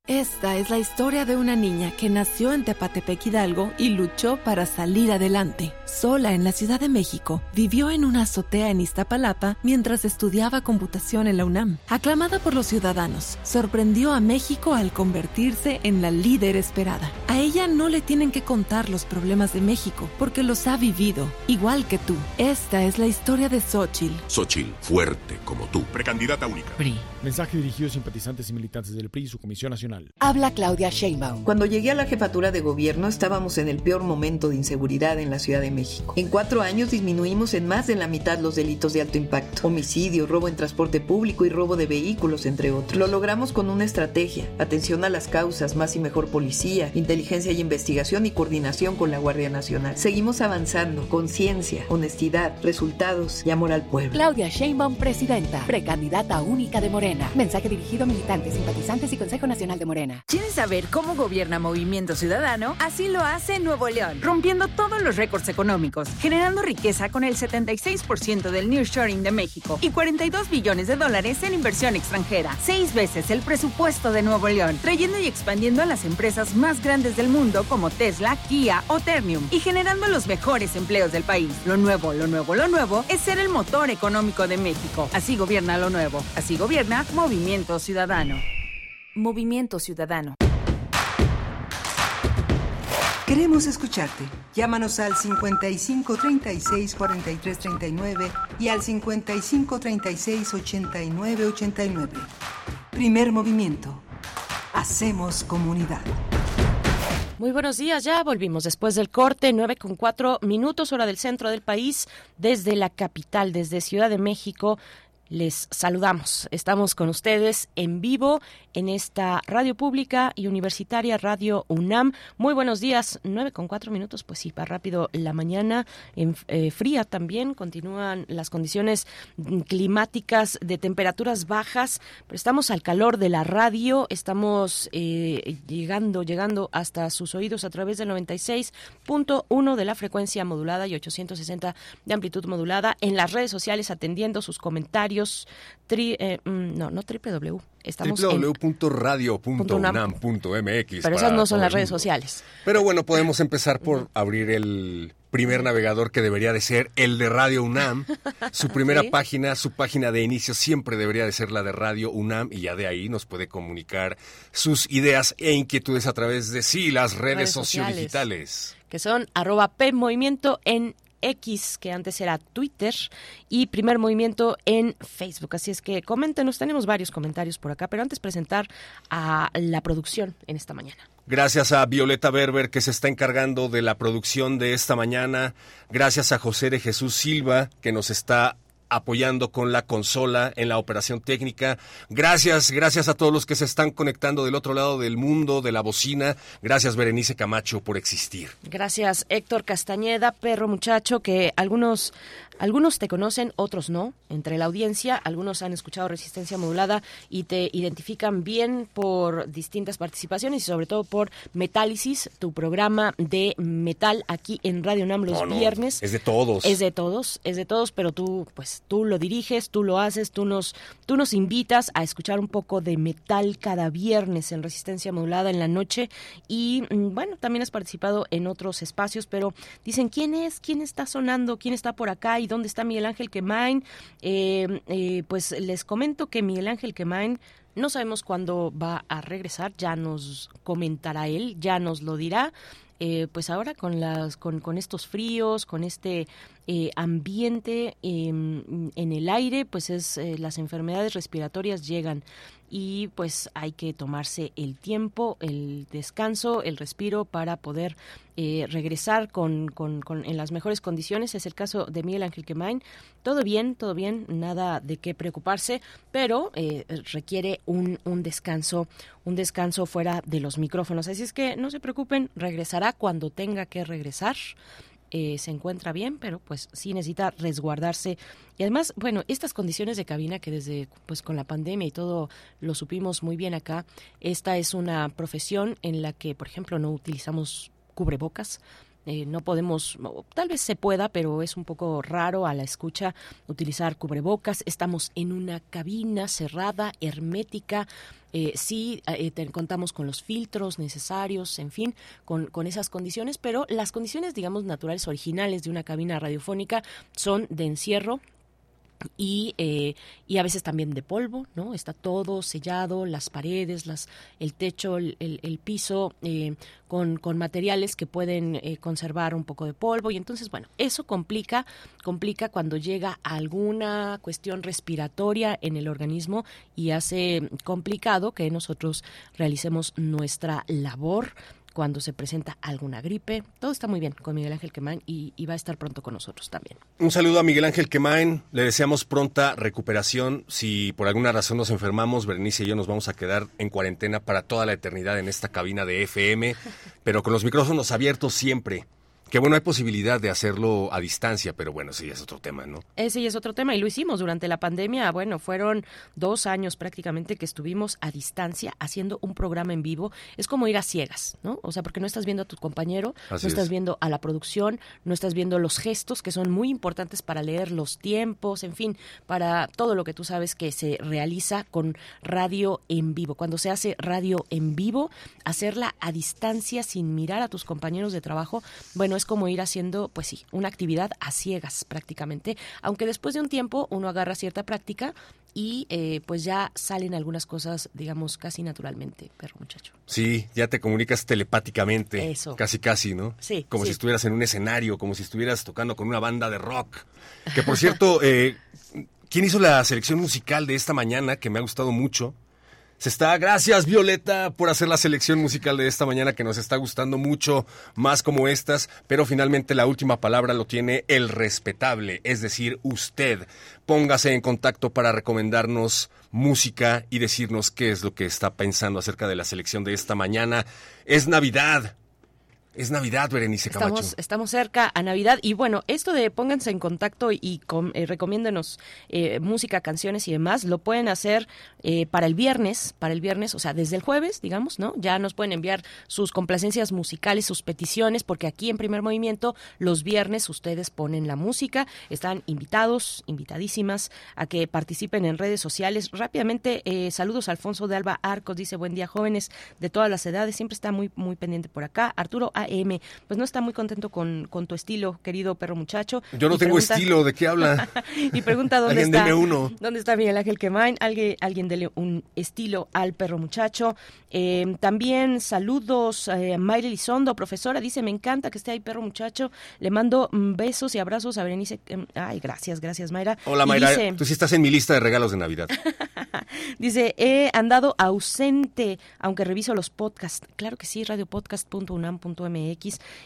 Esta es la historia de una niña que nació en Tepatepec Hidalgo y luchó para salir adelante. Sola en la Ciudad de México, vivió en una azotea en Iztapalapa mientras estudiaba computación en la UNAM. Aclamada por los ciudadanos, sorprendió a México al convertirse en la líder esperada. A ella no le tienen que contar los problemas de México porque los ha vivido, igual que tú. Esta es la historia de Xochitl. Xochitl, fuerte como tú. Precandidata única. PRI. Mensaje dirigido a simpatizantes y militantes del PRI y su Comisión Nacional. Habla Claudia Sheinbaum. Cuando llegué a la jefatura de gobierno estábamos en el peor momento de inseguridad en la Ciudad de México. En cuatro años disminuimos en más de la mitad los delitos de alto impacto. Homicidio, robo en transporte público y robo de vehículos, entre otros. Lo logramos con una estrategia, atención a las causas, más y mejor policía, inteligencia y investigación y coordinación con la Guardia Nacional. Seguimos avanzando, conciencia, honestidad, resultados y amor al pueblo. Claudia Sheinbaum, presidenta, precandidata única de Morena. Mensaje dirigido a militantes, simpatizantes y Consejo Nacional de Morena. ¿Quieres saber cómo gobierna Movimiento Ciudadano? Así lo hace Nuevo León, rompiendo todos los récords económicos, generando riqueza con el 76% del nearshoring de México y 42 billones de dólares en inversión extranjera, seis veces el presupuesto de Nuevo León, trayendo y expandiendo a las empresas más grandes del mundo como Tesla, Kia o Ternium y generando los mejores empleos del país. Lo nuevo, lo nuevo, lo nuevo es ser el motor económico de México. Así gobierna lo nuevo. Así gobierna Movimiento Ciudadano. Movimiento Ciudadano. Queremos escucharte. Llámanos al 55 36 43 39 y al 55 36 89 89. Primer movimiento. Hacemos comunidad. Muy buenos días, ya volvimos después del corte, 9 con 4 minutos hora del centro del país, desde la capital, desde Ciudad de México. Les saludamos. Estamos con ustedes en vivo en esta radio pública y universitaria Radio UNAM. Muy buenos días, nueve con cuatro minutos, pues sí, va rápido la mañana, en, eh, fría también, continúan las condiciones climáticas de temperaturas bajas, pero estamos al calor de la radio, estamos eh, llegando, llegando hasta sus oídos a través del 96.1 de la frecuencia modulada y 860 de amplitud modulada, en las redes sociales atendiendo sus comentarios, tri, eh, mm, no, no www, www.radio.unam.mx. Pero esas no son las redes sociales. Pero bueno, podemos empezar por abrir el primer navegador que debería de ser el de Radio UNAM. Su primera Sí. página, su página de inicio siempre debería de ser la de Radio UNAM y ya de ahí nos puede comunicar sus ideas e inquietudes a través de sí, las redes, Redes sociales. sociodigitales. que son arroba P Movimiento en X, que antes era Twitter, y Primer Movimiento en Facebook. Así es que coméntenos, tenemos varios comentarios por acá, pero antes presentar a la producción en esta mañana. Gracias a Violeta Berber que se está encargando de la producción de esta mañana. Gracias a José de Jesús Silva que nos está apoyando con la consola en la operación técnica. Gracias, gracias a todos los que se están conectando del otro lado del mundo, de la bocina. Gracias Berenice Camacho por existir. Gracias Héctor Castañeda, perro muchacho, que algunos algunos te conocen, otros no. Entre la audiencia, algunos han escuchado Resistencia Modulada y te identifican bien por distintas participaciones y sobre todo por Metálisis, tu programa de metal aquí en Radio Nam los No, no, viernes. es de todos. Es de todos, es de todos, pero tú, pues, tú lo diriges, tú lo haces, tú nos, tú nos invitas a escuchar un poco de metal cada viernes en Resistencia Modulada en la noche y, mm, bueno, también has participado en otros espacios, pero dicen, ¿quién es? ¿Quién está sonando? ¿Quién está por acá? ¿Y dónde está Miguel Ángel Quemain? Eh, eh, pues les comento que Miguel Ángel Quemain no sabemos cuándo va a regresar, ya nos comentará él, ya nos lo dirá. Eh, pues ahora con las con, con estos fríos, con este eh, ambiente eh, en el aire, pues es eh, las enfermedades respiratorias llegan y pues hay que tomarse el tiempo, el descanso, el respiro para poder eh, regresar con, con- en las mejores condiciones. Es el caso de Miguel Ángel Quemain. Todo bien, todo bien, nada de qué preocuparse, pero eh, requiere un, un descanso, un descanso fuera de los micrófonos. Así es que no se preocupen, regresará cuando tenga que regresar. Eh, se encuentra bien, pero pues sí necesita resguardarse. Y además, bueno, estas condiciones de cabina que desde pues con la pandemia y todo lo supimos muy bien acá, esta es una profesión en la que, por ejemplo, no utilizamos cubrebocas. Eh, no podemos, tal vez se pueda, pero es un poco raro a la escucha utilizar cubrebocas. Estamos en una cabina cerrada, hermética. Eh, sí, eh, te- contamos con los filtros necesarios, en fin, con, con esas condiciones, pero las condiciones, digamos, naturales, originales de una cabina radiofónica son de encierro, y, eh, y a veces también de polvo, ¿no? Está todo sellado, las paredes, las, el techo, el, el- el piso, eh, con, con materiales que pueden eh, conservar un poco de polvo. Y entonces, bueno, eso complica, complica cuando llega alguna cuestión respiratoria en el organismo y hace complicado que nosotros realicemos nuestra labor cuando se presenta alguna gripe. Todo está muy bien con Miguel Ángel Quemán y, va a estar pronto con nosotros también. Un saludo a Miguel Ángel Quemain. Le deseamos pronta recuperación. Si por alguna razón nos enfermamos, Berenice y yo nos vamos a quedar en cuarentena para toda la eternidad en esta cabina de FM, pero con los micrófonos abiertos siempre. Que bueno, hay posibilidad de hacerlo a distancia, pero bueno, sí, es otro tema, ¿no? Ese ya es otro tema y lo hicimos durante la pandemia. Bueno, fueron dos años prácticamente que estuvimos a distancia haciendo un programa en vivo. Es como ir a ciegas, ¿no? O sea, porque no estás viendo a tu compañero, Así no estás es. viendo a la producción, no estás viendo los gestos que son muy importantes para leer los tiempos, en fin, para todo lo que tú sabes que se realiza con radio en vivo. Cuando se hace radio en vivo, hacerla a distancia sin mirar a tus compañeros de trabajo, bueno, es como ir haciendo, pues sí, una actividad a ciegas prácticamente, aunque después de un tiempo uno agarra cierta práctica y eh, pues ya salen algunas cosas, digamos, casi naturalmente, perro muchacho. Sí, ya te comunicas telepáticamente. Eso. Casi, casi, ¿no? Sí, Como sí. si estuvieras en un escenario, como si estuvieras tocando con una banda de rock. Que por cierto, eh, ¿quién hizo la selección musical de esta mañana? Que me ha gustado mucho. Se está, gracias Violeta por hacer la selección musical de esta mañana que nos está gustando mucho, más como estas, pero finalmente la última palabra lo tiene el respetable, es decir, usted. Póngase en contacto para recomendarnos música y decirnos qué es lo que está pensando acerca de la selección de esta mañana. Es Navidad, es Navidad, Berenice Camacho. Estamos, estamos cerca a Navidad y bueno, esto de pónganse en contacto y com, eh, recomiéndenos eh, música, canciones y demás, lo pueden hacer eh, para el viernes, para el viernes, o sea, desde el jueves, digamos, ¿no? Ya nos pueden enviar sus complacencias musicales, sus peticiones, porque aquí en Primer Movimiento los viernes ustedes ponen la música, están invitados, invitadísimas a que participen en redes sociales. Rápidamente, eh, saludos a Alfonso de Alba Arcos, dice buen día jóvenes de todas las edades, siempre está muy, muy pendiente por acá. Arturo AM, pues no está muy contento con, con tu estilo, querido perro muchacho. Yo no Y tengo pregunta- estilo, ¿de qué habla? y pregunta dónde está. uno. ¿Dónde está Miguel Ángel Quemain? Alguien, alguien dele un estilo al perro muchacho. Eh, también saludos eh, a Mayra Elizondo, profesora, dice, me encanta que esté ahí perro muchacho. Le mando mm, besos y abrazos a Berenice. Ay, gracias, gracias Mayra. Hola Mayra, dice- tú sí estás en mi lista de regalos de Navidad. Dice, he andado ausente, aunque reviso los podcasts. Claro que sí, radiopodcast.unam.mx.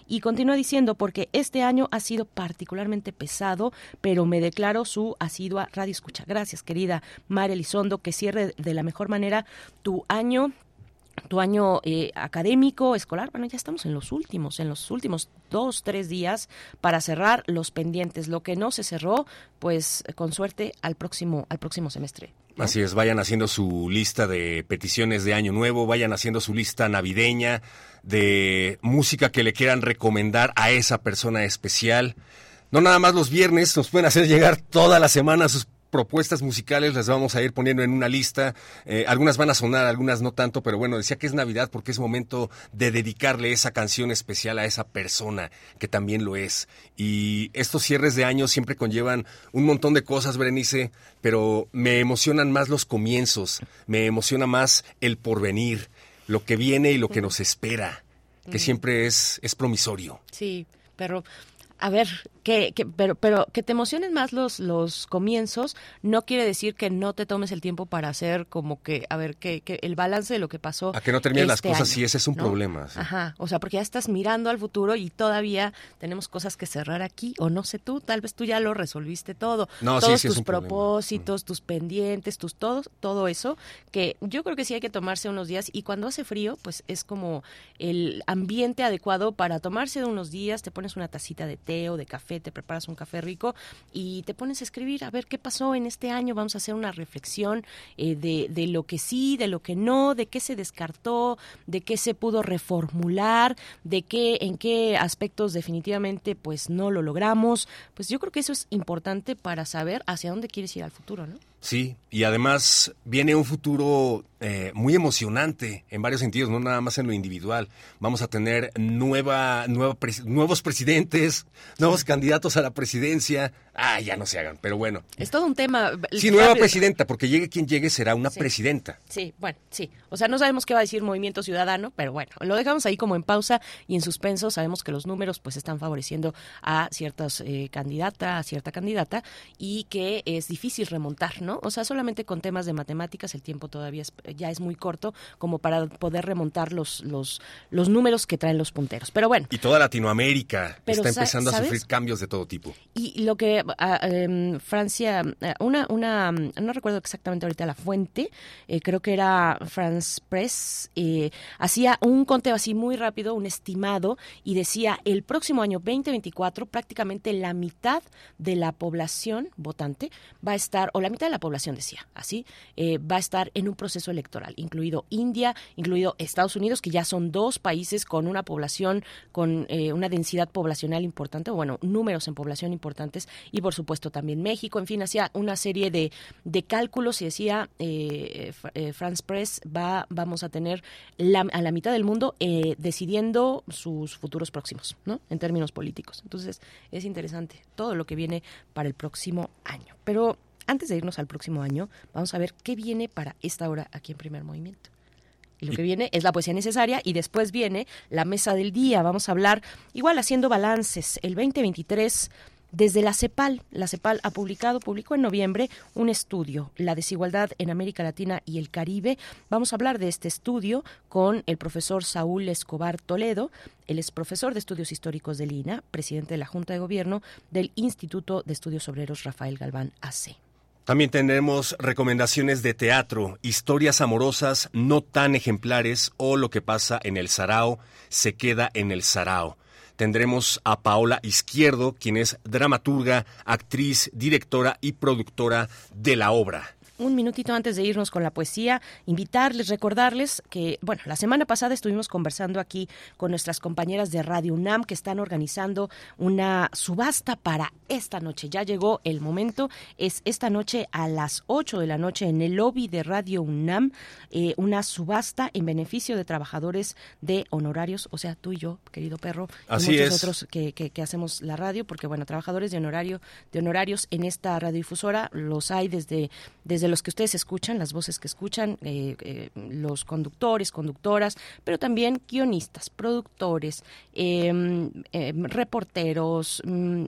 Y continúa diciendo, porque este año ha sido particularmente pesado, pero me declaro su asidua radio escucha. Gracias, querida María Elizondo, que cierre de la mejor manera tu año tu año eh, académico, escolar, bueno, ya estamos en los últimos, en los últimos dos, tres días para cerrar los pendientes. Lo que no se cerró, pues con suerte al próximo, al próximo semestre. Así es, vayan haciendo su lista de peticiones de Año Nuevo, vayan haciendo su lista navideña de música que le quieran recomendar a esa persona especial. No nada más los viernes, nos pueden hacer llegar toda la semana sus propuestas musicales, las vamos a ir poniendo en una lista. Eh, algunas van a sonar, algunas no tanto, pero bueno, decía que es Navidad porque es momento de dedicarle esa canción especial a esa persona que también lo es. Y estos cierres de año siempre conllevan un montón de cosas, Berenice, pero me emocionan más los comienzos, me emociona más el porvenir, lo que viene y lo que nos espera, que siempre es, es promisorio. Sí, pero a ver, que, que- pero, pero que te emocionen más los, los comienzos no quiere decir que no te tomes el tiempo para hacer como que, a ver, que, que el balance de lo que pasó. A que no terminen las este cosas, sí, ese es un ¿no? problema. sí. Ajá, o sea, porque ya estás mirando al futuro y todavía tenemos cosas que cerrar aquí, o no sé tú, tal vez tú ya lo resolviste todo. No, sí, Todos sí es tus problema. propósitos, tus pendientes, tus todo, todo eso, que yo creo que sí hay que tomarse unos días y cuando hace frío, pues es como el ambiente adecuado para tomarse unos días, te pones una tacita de té o de café, te preparas un café rico y te pones a escribir a ver qué pasó en este año, vamos a hacer una reflexión eh, de, de lo que sí, de lo que no, de qué se descartó, de qué se pudo reformular, de qué, en qué aspectos definitivamente pues no lo logramos, pues yo creo que eso es importante para saber hacia dónde quieres ir al futuro, ¿no? Sí, y además viene un futuro eh, muy emocionante en varios sentidos, no nada más en lo individual. Vamos a tener nueva, nueva pres- nuevos presidentes, nuevos candidatos a la presidencia. Ah, ya no se hagan, pero bueno. Es todo un tema. Sí, nueva presidenta, porque llegue quien llegue será una Sí. presidenta. Sí, bueno, sí. O sea, no sabemos qué va a decir Movimiento Ciudadano, pero bueno, lo dejamos ahí como en pausa y en suspenso. Sabemos que los números pues están favoreciendo a ciertas eh, candidata, a cierta candidata y que es difícil remontar, ¿no? O sea, solamente con temas de matemáticas el tiempo todavía es- ya es muy corto como para poder remontar los los los números que traen los punteros. Pero bueno, Y toda Latinoamérica Pero está empezando a sufrir cambios de todo tipo. Y lo que em, Francia, eh, una, una, no recuerdo exactamente ahorita la fuente, eh, creo que era France Press, eh, hacía un conteo así muy rápido, un estimado, y decía el próximo año 2024 prácticamente la mitad de la población votante va a estar, o la mitad de la población decía, así, eh, va a estar en un proceso electoral, incluido India, incluido Estados Unidos, que ya son dos países con una población, con eh, una densidad poblacional importante, o bueno, números en población importantes, y por supuesto también México, en fin, hacía una serie de, de cálculos y decía, eh, eh, France Press, va, vamos a tener la- a la mitad del mundo eh, decidiendo sus futuros próximos, ¿no? En términos políticos. Entonces, es interesante todo lo que viene para el próximo año. Pero antes de irnos al próximo año, vamos a ver qué viene para esta hora aquí en Primer Movimiento. Y lo que viene es la poesía necesaria y después viene la mesa del día. Vamos a hablar, igual haciendo balances, el 2023 desde la CEPAL. La CEPAL ha publicado, publicó en noviembre un estudio, La desigualdad en América Latina y el Caribe. Vamos a hablar de este estudio con el profesor Saúl Escobar Toledo. Él es profesor de estudios históricos del INA, presidente de la Junta de Gobierno del Instituto de Estudios Obreros Rafael Galván AC. También tenemos recomendaciones de teatro, historias amorosas no tan ejemplares o lo que pasa en el Sarao se queda en el Sarao. Tendremos a Paola Izquierdo, quien es dramaturga, actriz, directora y productora de la obra un minutito antes de irnos con la poesía, invitarles, recordarles que, bueno, la semana pasada estuvimos conversando aquí con nuestras compañeras de Radio UNAM que están organizando una subasta para esta noche. Ya llegó el momento, es esta noche a las 8 de la noche en el lobby de Radio UNAM, eh, una subasta en beneficio de trabajadores de honorarios, o sea, tú y yo, querido perro, y muchos otros que, que, hacemos la radio, porque, bueno, trabajadores de honorario, de honorarios en esta radiodifusora los hay desde, desde de los que ustedes escuchan, las voces que escuchan, eh, eh, los conductores, conductoras, pero también guionistas, productores, em, em, reporteros, mm,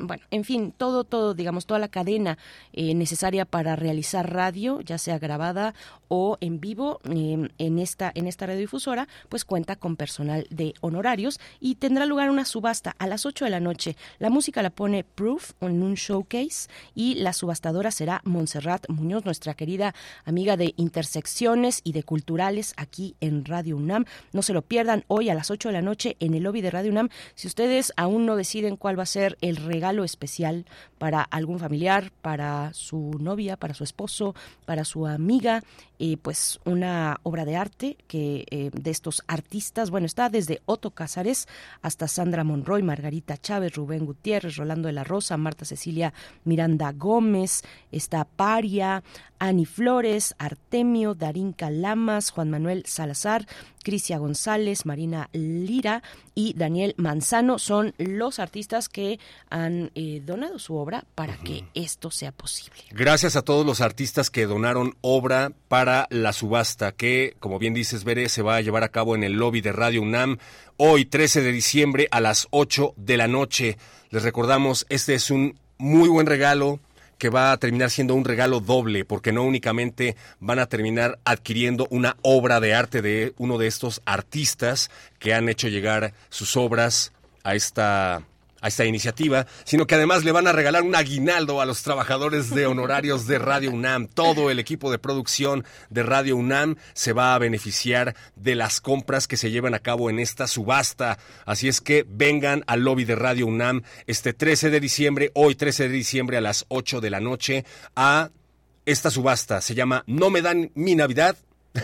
bueno, en fin, todo, todo, digamos, toda la cadena eh, necesaria para realizar radio, ya sea grabada o en vivo em, en esta en esta radiodifusora, pues cuenta con personal de honorarios y tendrá lugar una subasta a las 8 de la noche. La música la pone Proof en un showcase y la subastadora será Montserrat Muñoz nuestra querida amiga de Intersecciones y de Culturales aquí en Radio UNAM. No se lo pierdan hoy a las 8 de la noche en el lobby de Radio UNAM. Si ustedes aún no deciden cuál va a ser el regalo especial para algún familiar, para su novia, para su esposo, para su amiga, eh, pues una obra de arte que eh, de estos artistas, bueno, está desde Otto Cázares hasta Sandra Monroy, Margarita Chávez, Rubén Gutiérrez, Rolando de la Rosa, Marta Cecilia Miranda Gómez, está Paria, Ani Flores, Artemio, Darín Calamas, Juan Manuel Salazar, Crisia González, Marina Lira y Daniel Manzano son los artistas que han eh, donado su obra para que esto sea posible. Gracias a todos los artistas que donaron obra para la subasta que, como bien dices, Bere, se va a llevar a cabo en el lobby de Radio UNAM hoy 13 de diciembre a las 8 de la noche. Les recordamos, este es un muy buen regalo que va a terminar siendo un regalo doble, porque no únicamente van a terminar adquiriendo una obra de arte de uno de estos artistas que han hecho llegar sus obras a esta a esta iniciativa, sino que además le van a regalar un aguinaldo a los trabajadores de honorarios de Radio UNAM. Todo el equipo de producción de Radio UNAM se va a beneficiar de las compras que se llevan a cabo en esta subasta. Así es que vengan al lobby de Radio UNAM este 13 de diciembre, hoy 13 de diciembre a las 8 de la noche, a esta subasta. Se llama No me dan mi Navidad,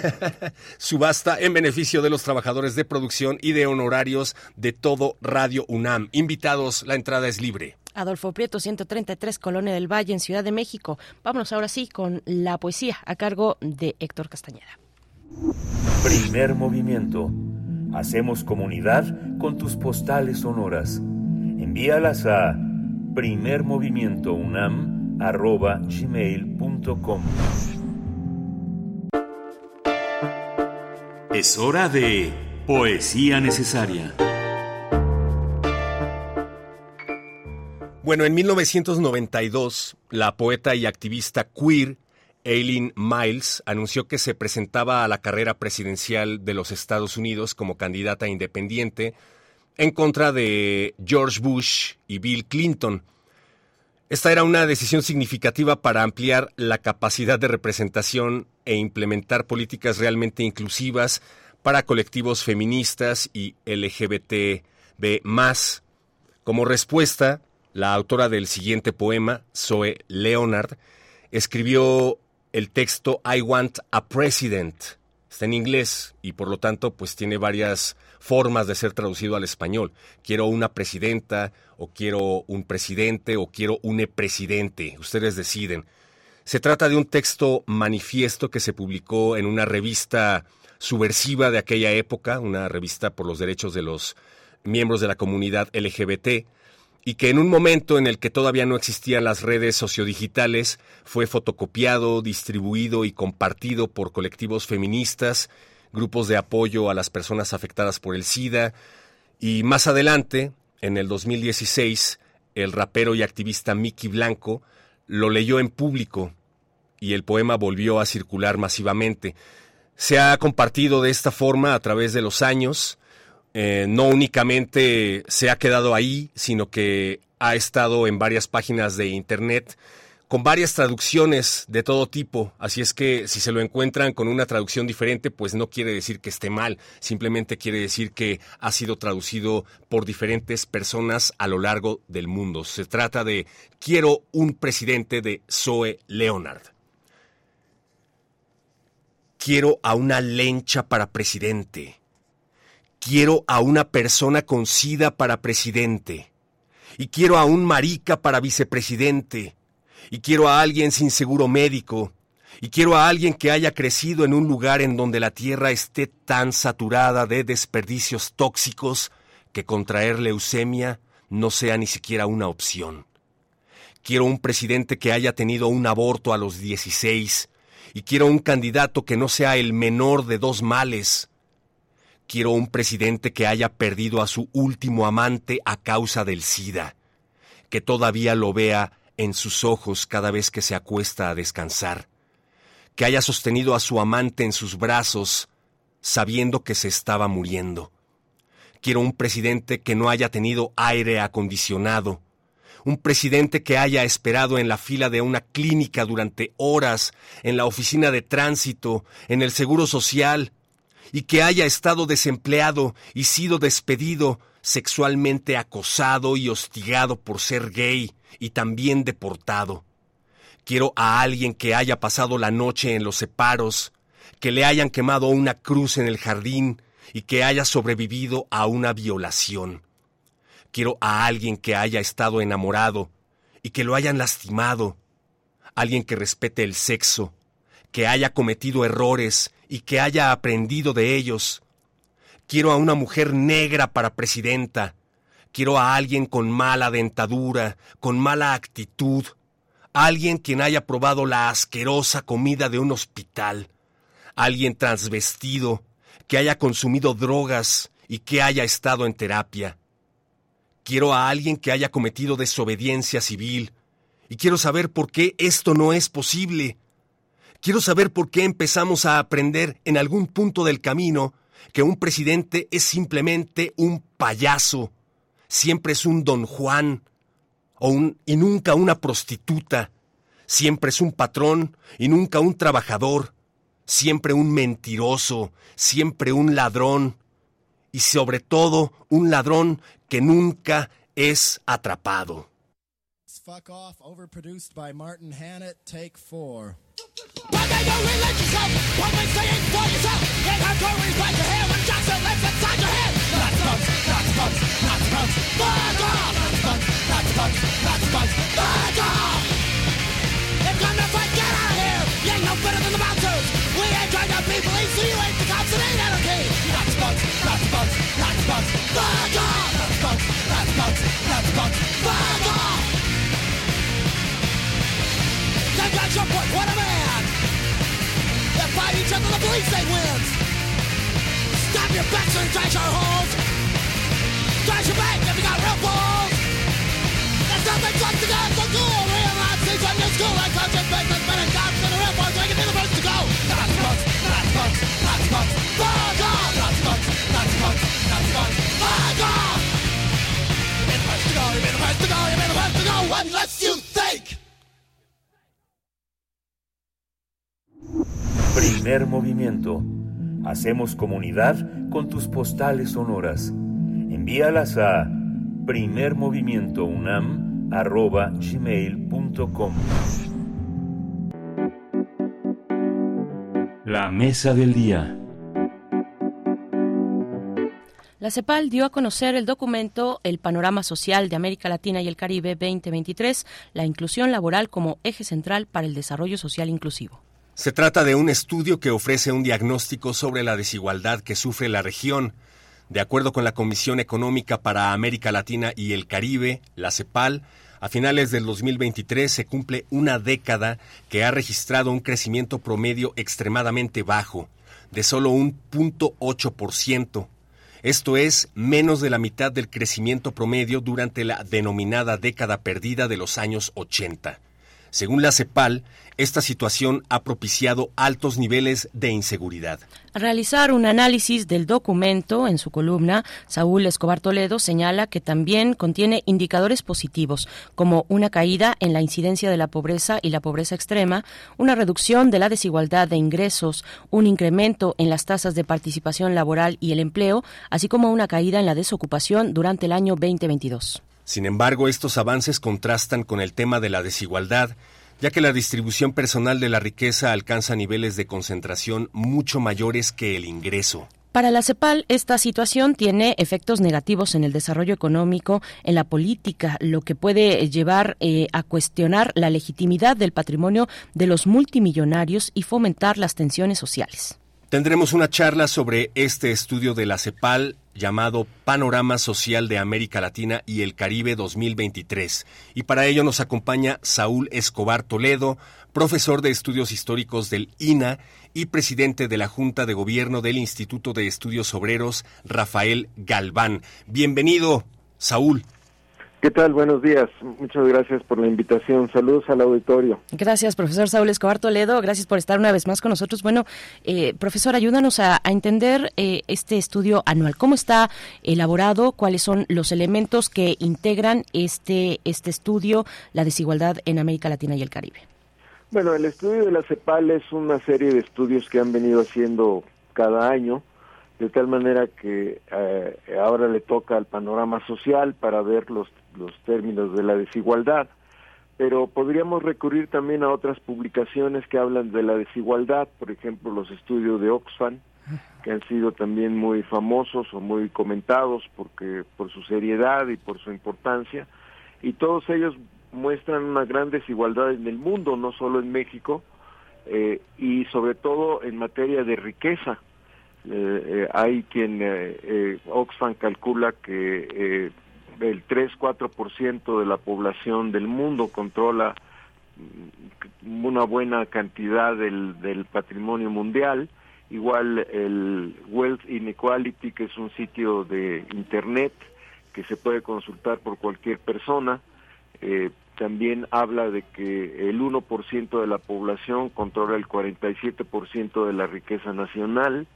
Subasta en beneficio de los trabajadores de producción y de honorarios de todo Radio UNAM. Invitados, la entrada es libre. Adolfo Prieto, 133, Colonia del Valle, en Ciudad de México. Vámonos ahora sí con la poesía a cargo de Héctor Castañeda. Primer movimiento. Hacemos comunidad con tus postales sonoras. Envíalas a primermovimientounam.gmail.com Es hora de Poesía Necesaria. Bueno, en 1992, la poeta y activista queer Aileen Miles anunció que se presentaba a la carrera presidencial de los Estados Unidos como candidata independiente en contra de George Bush y Bill Clinton. Esta era una decisión significativa para ampliar la capacidad de representación e implementar políticas realmente inclusivas para colectivos feministas y LGBTB. Como respuesta, la autora del siguiente poema, Zoe Leonard, escribió el texto I Want a President. Está en inglés y por lo tanto pues tiene varias formas de ser traducido al español. Quiero una presidenta o quiero un presidente o quiero un presidente. Ustedes deciden. Se trata de un texto manifiesto que se publicó en una revista subversiva de aquella época, una revista por los derechos de los miembros de la comunidad LGBT, y que en un momento en el que todavía no existían las redes sociodigitales, fue fotocopiado, distribuido y compartido por colectivos feministas, grupos de apoyo a las personas afectadas por el SIDA, y más adelante, en el 2016, el rapero y activista Mickey Blanco, lo leyó en público y el poema volvió a circular masivamente. Se ha compartido de esta forma a través de los años. Eh, no únicamente se ha quedado ahí, sino que ha estado en varias páginas de internet con varias traducciones de todo tipo, así es que si se lo encuentran con una traducción diferente, pues no quiere decir que esté mal, simplemente quiere decir que ha sido traducido por diferentes personas a lo largo del mundo. Se trata de Quiero un presidente de Zoe Leonard. Quiero a una lencha para presidente. Quiero a una persona con sida para presidente. Y quiero a un marica para vicepresidente y quiero a alguien sin seguro médico, y quiero a alguien que haya crecido en un lugar en donde la tierra esté tan saturada de desperdicios tóxicos que contraer leucemia no sea ni siquiera una opción. Quiero un presidente que haya tenido un aborto a los 16 y quiero un candidato que no sea el menor de dos males. Quiero un presidente que haya perdido a su último amante a causa del SIDA, que todavía lo vea en sus ojos cada vez que se acuesta a descansar, que haya sostenido a su amante en sus brazos sabiendo que se estaba muriendo. Quiero un presidente que no haya tenido aire acondicionado, un presidente que haya esperado en la fila de una clínica durante horas, en la oficina de tránsito, en el seguro social, y que haya estado desempleado y sido despedido, sexualmente acosado y hostigado por ser gay, y también deportado. Quiero a alguien que haya pasado la noche en los separos, que le hayan quemado una cruz en el jardín y que haya sobrevivido a una violación. Quiero a alguien que haya estado enamorado y que lo hayan lastimado. Alguien que respete el sexo, que haya cometido errores y que haya aprendido de ellos. Quiero a una mujer negra para presidenta, Quiero a alguien con mala dentadura, con mala actitud, alguien quien haya probado la asquerosa comida de un hospital, alguien transvestido, que haya consumido drogas y que haya estado en terapia. Quiero a alguien que haya cometido desobediencia civil, y quiero saber por qué esto no es posible. Quiero saber por qué empezamos a aprender en algún punto del camino que un presidente es simplemente un payaso siempre es un don Juan o un, y nunca una prostituta, siempre es un patrón y nunca un trabajador, siempre un mentiroso, siempre un ladrón y sobre todo un ladrón que nunca es atrapado. Fuck off, overproduced by Martin Hannett, take four. Yourself? Police they wins! Stop your backs and trash our holes! Trash your bank if you got real balls! There's nothing like to go so cool! Realize things on your school like conscious business, men and cops and the real boys making me the first to go! Not smokes, not smokes, not smokes! Fuck off! Not smokes, not smokes, not smokes! Fuck off! You've been the first to go, you've been the first to go, you've been the first to go, unless you Primer movimiento. Hacemos comunidad con tus postales sonoras. Envíalas a primermovimientounam.gmail.com La mesa del día. La CEPAL dio a conocer el documento El Panorama Social de América Latina y el Caribe 2023, la inclusión laboral como eje central para el desarrollo social inclusivo. Se trata de un estudio que ofrece un diagnóstico sobre la desigualdad que sufre la región. De acuerdo con la Comisión Económica para América Latina y el Caribe, la CEPAL, a finales del 2023 se cumple una década que ha registrado un crecimiento promedio extremadamente bajo, de solo un 0.8%. esto es menos de la mitad del crecimiento promedio durante la denominada década perdida de los años 80. Según la CEPAL, esta situación ha propiciado altos niveles de inseguridad. realizar un análisis del documento en su columna, Saúl Escobar Toledo señala que también contiene indicadores positivos, como una caída en la incidencia de la pobreza y la pobreza extrema, una reducción de la desigualdad de ingresos, un incremento en las tasas de participación laboral y el empleo, así como una caída en la desocupación durante el año 2022. Sin embargo, estos avances contrastan con el tema de la desigualdad, ya que la distribución personal de la riqueza alcanza niveles de concentración mucho mayores que el ingreso. Para la CEPAL, esta situación tiene efectos negativos en el desarrollo económico, en la política, lo que puede llevar eh, a cuestionar la legitimidad del patrimonio de los multimillonarios y fomentar las tensiones sociales. Tendremos una charla sobre este estudio de la CEPAL llamado Panorama Social de América Latina y el Caribe 2023. Y para ello nos acompaña Saúl Escobar Toledo, profesor de estudios históricos del INA y presidente de la Junta de Gobierno del Instituto de Estudios Obreros, Rafael Galván. Bienvenido, Saúl. ¿Qué tal? Buenos días. Muchas gracias por la invitación. Saludos al auditorio. Gracias, profesor Saúl Escobar Toledo. Gracias por estar una vez más con nosotros. Bueno, eh, profesor, ayúdanos a, entender eh, este estudio anual. ¿Cómo está elaborado? ¿Cuáles son los elementos que integran este, este estudio, la desigualdad en América Latina y el Caribe? Bueno, el estudio de la CEPAL es una serie de estudios que han venido haciendo cada año de tal manera que eh, ahora le toca al panorama social para ver los, los términos de la desigualdad, pero podríamos recurrir también a otras publicaciones que hablan de la desigualdad, por ejemplo los estudios de Oxfam, que han sido también muy famosos o muy comentados porque por su seriedad y por su importancia, y todos ellos muestran una gran desigualdad en el mundo, no solo en México, eh, y sobre todo en materia de riqueza hay quien, eh, eh, Oxfam calcula que eh, el 3-4% de la población del mundo controla mm, una buena cantidad del, del patrimonio mundial. Igual el Wealth Inequality, que es un sitio de Internet que se puede consultar por cualquier persona, eh, también habla de que el 1% de la población controla el 47% de la riqueza nacional,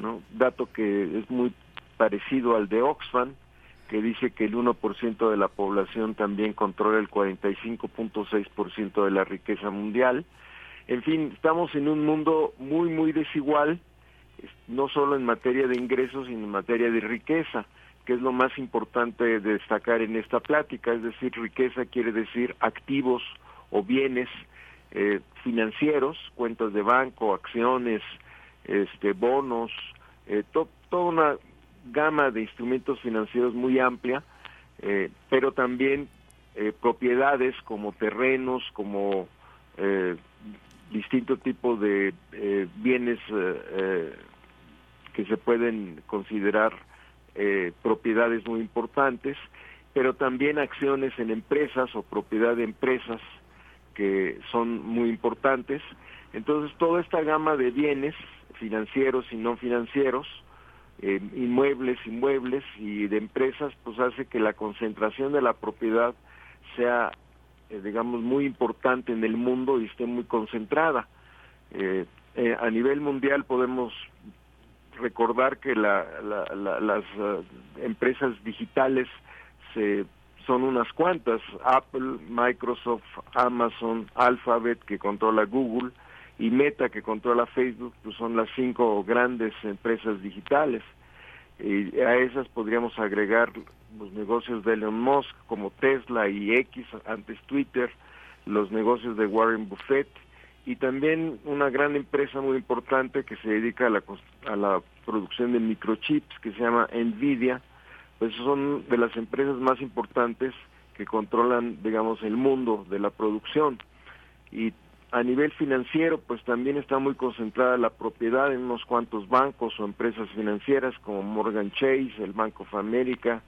¿no? dato que es muy parecido al de Oxfam, que dice que el 1% de la población también controla el 45.6% de la riqueza mundial. En fin, estamos en un mundo muy, muy desigual, no solo en materia de ingresos, sino en materia de riqueza, que es lo más importante de destacar en esta plática. Es decir, riqueza quiere decir activos o bienes eh, financieros, cuentas de banco, acciones, este, bonos, eh, toda una gama de instrumentos financieros muy amplia, eh, pero también eh, propiedades como terrenos, como eh, distintos tipos de bienes que se pueden considerar propiedades muy importantes, pero también acciones en empresas o propiedad de empresas que son muy importantes. Entonces, toda esta gama de bienes financieros y no financieros, eh, inmuebles, inmuebles y de empresas, pues hace que la concentración de la propiedad sea, eh, digamos, muy importante en el mundo y esté muy concentrada. Eh, a nivel mundial podemos recordar que la, la, la, las empresas digitales se son unas cuantas, Apple, Microsoft, Amazon, Alphabet, que controla Google, y Meta que controla Facebook, pues son las cinco grandes empresas digitales. Y a esas podríamos agregar los negocios de Elon Musk como Tesla y X, antes Twitter, los negocios de Warren Buffett y también una gran empresa muy importante que se dedica a la, a la producción de microchips que se llama Nvidia, pues son de las empresas más importantes que controlan, digamos, el mundo de la producción. Y a nivel financiero, pues también está muy concentrada la propiedad en unos cuantos bancos o empresas financieras como Morgan Chase, el Bank of America,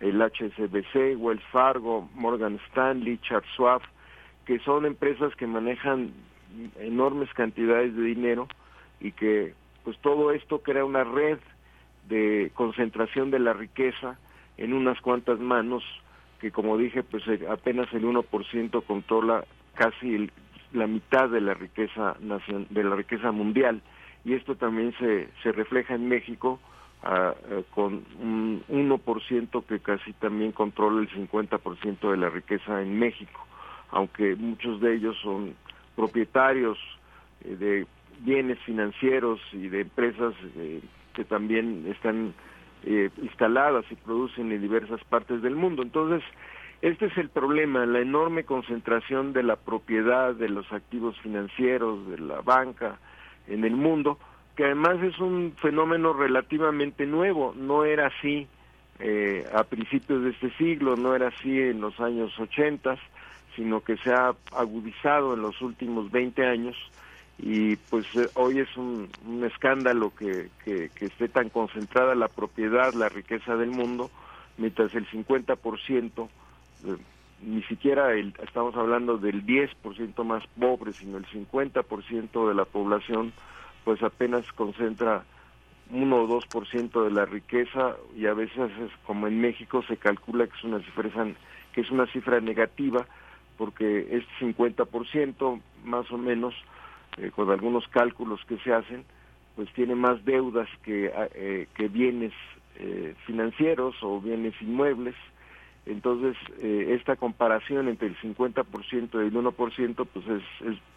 el HSBC, Wells Fargo, Morgan Stanley, Charles Schwab, que son empresas que manejan enormes cantidades de dinero y que pues todo esto crea una red de concentración de la riqueza en unas cuantas manos, que como dije, pues eh, apenas el 1% controla casi la mitad de la riqueza de la riqueza mundial y esto también se, se refleja en México ah, eh, con un 1% que casi también controla el 50% de la riqueza en México, aunque muchos de ellos son propietarios eh, de bienes financieros y de empresas que también están eh, instaladas y producen en diversas partes del mundo. Entonces, este es el problema, la enorme concentración de la propiedad de los activos financieros, de la banca en el mundo, que además es un fenómeno relativamente nuevo, no era así eh, a principios de este siglo, no era así en los años 80, sino que se ha agudizado en los últimos 20 años. Y pues eh, hoy es un, escándalo que, esté tan concentrada la propiedad, la riqueza del mundo, mientras el 50%, eh, ni siquiera el, estamos hablando del 10% más pobre, sino el 50% de la población, pues apenas concentra 1 o 2% de la riqueza y a veces es, como en México se calcula que es una cifra que es una cifra negativa porque este 50% más o menos eh, con algunos cálculos que se hacen, pues tiene más deudas que, eh, que bienes eh, financieros o bienes inmuebles. Entonces, esta comparación entre el 50% y el 1% pues es,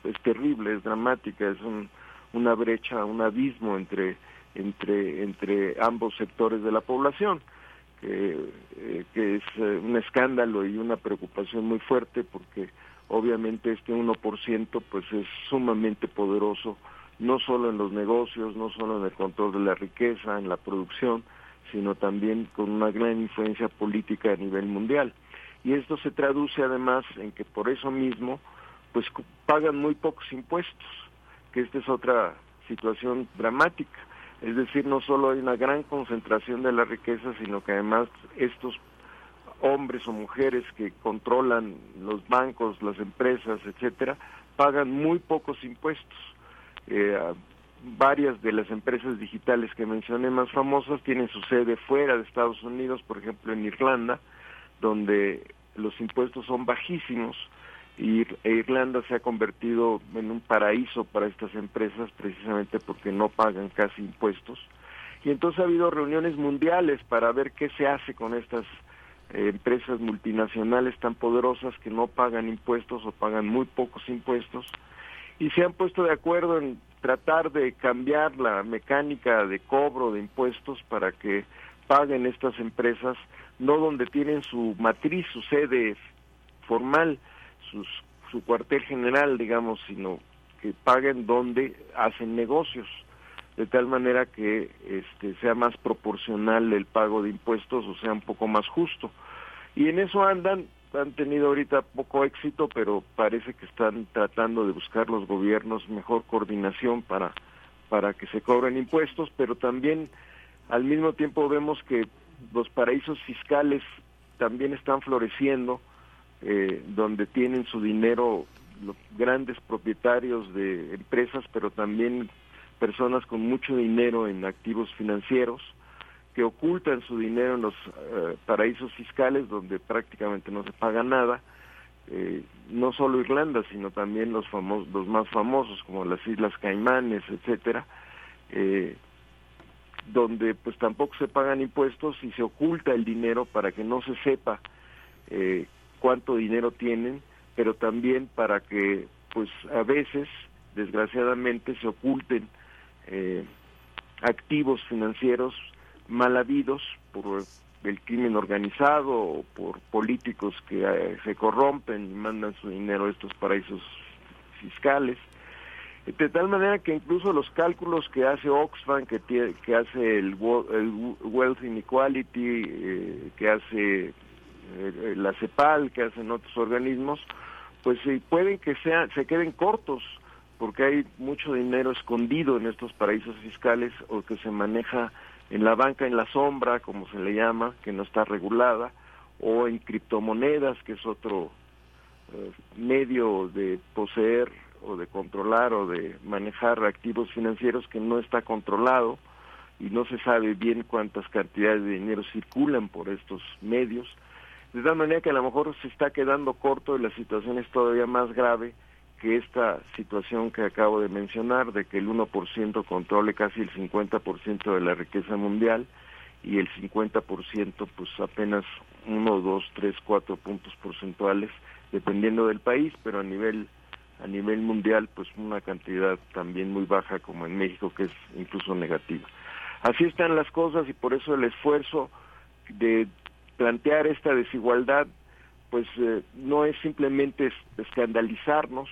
es, terrible, es dramática, es un, una brecha, un abismo entre, entre, entre ambos sectores de la población, que, que es un escándalo y una preocupación muy fuerte porque obviamente este 1% pues es sumamente poderoso, no solo en los negocios, no solo en el control de la riqueza, en la producción, sino también con una gran influencia política a nivel mundial. Y esto se traduce además en que por eso mismo pues pagan muy pocos impuestos, que esta es otra situación dramática. Es decir, no solo hay una gran concentración de la riqueza, sino que además estos hombres o mujeres que controlan los bancos, las empresas, etcétera, pagan muy pocos impuestos. Eh, varias de las empresas digitales que mencioné más famosas tienen su sede fuera de Estados Unidos, por ejemplo en Irlanda, donde los impuestos son bajísimos y e Irlanda se ha convertido en un paraíso para estas empresas precisamente porque no pagan casi impuestos. Y entonces ha habido reuniones mundiales para ver qué se hace con estas eh, empresas multinacionales tan poderosas que no pagan impuestos o pagan muy pocos impuestos y se han puesto de acuerdo en tratar de cambiar la mecánica de cobro de impuestos para que paguen estas empresas no donde tienen su matriz, su sede formal, sus, su cuartel general, digamos, sino que paguen donde hacen negocios de tal manera que este, sea más proporcional el pago de impuestos o sea un poco más justo. Y en eso andan, han tenido ahorita poco éxito, pero parece que están tratando de buscar los gobiernos mejor coordinación para, para que se cobren impuestos, pero también al mismo tiempo vemos que los paraísos fiscales también están floreciendo, eh, donde tienen su dinero los grandes propietarios de empresas, pero también personas con mucho dinero en activos financieros que ocultan su dinero en los eh, paraísos fiscales donde prácticamente no se paga nada, eh, no solo Irlanda, sino también los, famosos, los más famosos como las Islas Caimanes, etcétera, eh, donde pues tampoco se pagan impuestos y se oculta el dinero para que no se sepa cuánto dinero tienen, pero también para que pues a veces, desgraciadamente, se oculten activos financieros mal habidos por el crimen organizado o por políticos que eh, se corrompen y mandan su dinero a estos paraísos fiscales. De tal manera que incluso los cálculos que hace Oxfam, que, hace el, Wealth Inequality, eh, que hace la CEPAL, que hacen otros organismos, pues pueden que sean, se queden cortos porque hay mucho dinero escondido en estos paraísos fiscales o que se maneja en la banca en la sombra, como se le llama, que no está regulada, o en criptomonedas, que es otro eh, medio de poseer o de controlar o de manejar activos financieros que no está controlado y no se sabe bien cuántas cantidades de dinero circulan por estos medios, de tal manera que a lo mejor se está quedando corto y la situación es todavía más grave que esta situación que acabo de mencionar, de que el 1% controle casi el 50% de la riqueza mundial y el 50% pues apenas 1, 2, 3, 4 puntos porcentuales, dependiendo del país, pero a nivel a nivel mundial pues una cantidad también muy baja como en México que es incluso negativa. Así están las cosas y por eso el esfuerzo de plantear esta desigualdad pues eh, no es simplemente escandalizarnos,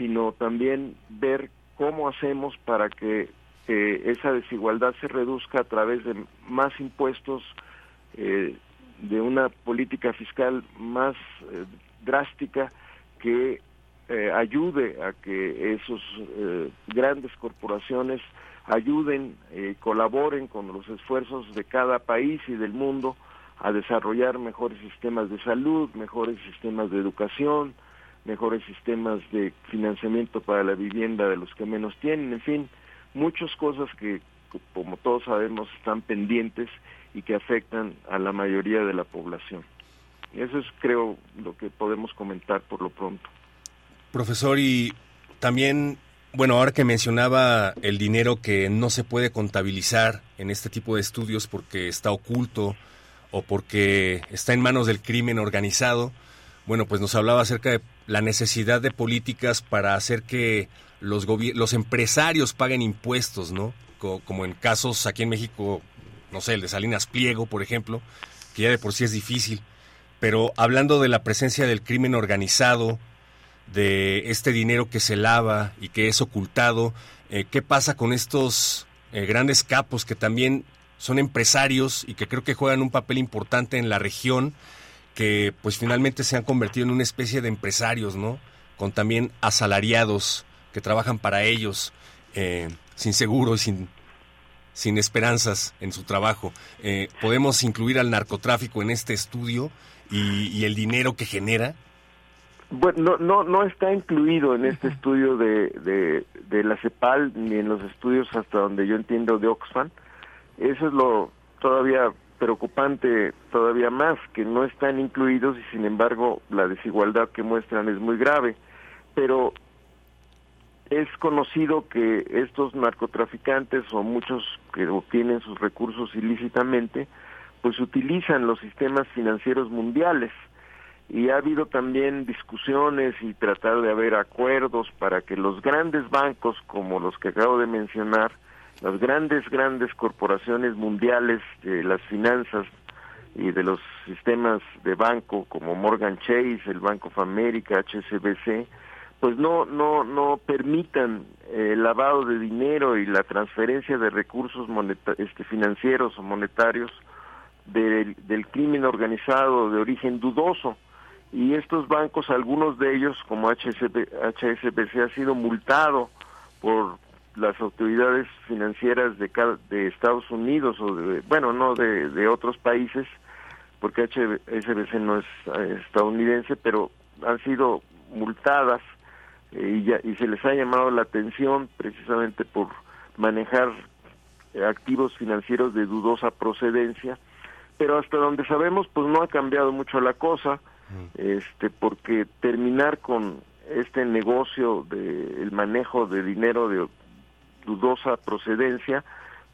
sino también ver cómo hacemos para que esa desigualdad se reduzca a través de más impuestos, eh, de una política fiscal más eh, drástica que ayude a que esos grandes corporaciones ayuden, y colaboren con los esfuerzos de cada país y del mundo a desarrollar mejores sistemas de salud, mejores sistemas de educación, mejores sistemas de financiamiento para la vivienda de los que menos tienen, en fin, muchas cosas que, como todos sabemos, están pendientes y que afectan a la mayoría de la población. Eso es, creo, lo que podemos comentar por lo pronto. Profesor, y también, bueno, ahora que mencionaba el dinero que no se puede contabilizar en este tipo de estudios porque está oculto, o porque está en manos del crimen organizado, bueno, pues nos hablaba acerca de la necesidad de políticas para hacer que los, los empresarios paguen impuestos, ¿no? como en casos aquí en México, no sé, el de Salinas Pliego, por ejemplo, que ya de por sí es difícil. Pero hablando de la presencia del crimen organizado, de este dinero que se lava y que es ocultado, eh, ¿qué pasa con estos eh, grandes capos que también son empresarios y que creo que juegan un papel importante en la región, que pues finalmente se han convertido en una especie de empresarios, ¿no? Con también asalariados que trabajan para ellos, eh, sin seguro y sin, sin esperanzas en su trabajo. Eh, ¿Podemos incluir al narcotráfico en este estudio y, el dinero que genera? Bueno, no, no, está incluido en este estudio de, de, de la CEPAL ni en los estudios hasta donde yo entiendo de Oxfam eso es lo todavía preocupante, todavía más, que no están incluidos y sin embargo la desigualdad que muestran es muy grave. Pero es conocido que estos narcotraficantes o muchos que obtienen sus recursos ilícitamente, pues utilizan los sistemas financieros mundiales. Y ha habido también discusiones y tratar de haber acuerdos para que los grandes bancos como los que acabo de mencionar, las grandes, grandes corporaciones mundiales de las finanzas y de los sistemas de banco como Morgan Chase, el Bank of America, HSBC, pues no no no permitan el lavado de dinero y la transferencia de recursos este, financieros o monetarios del, del crimen organizado de origen dudoso. Y estos bancos algunos de ellos como HSBC ha sido multado por las autoridades financieras de, de Estados Unidos o de, bueno, no de, de otros países, porque HSBC no es eh, estadounidense, pero han sido multadas eh, y, ya, y se les ha llamado la atención precisamente por manejar activos financieros de dudosa procedencia, pero hasta donde sabemos pues no ha cambiado mucho la cosa, este porque terminar con este negocio de el manejo de dinero de dudosa procedencia,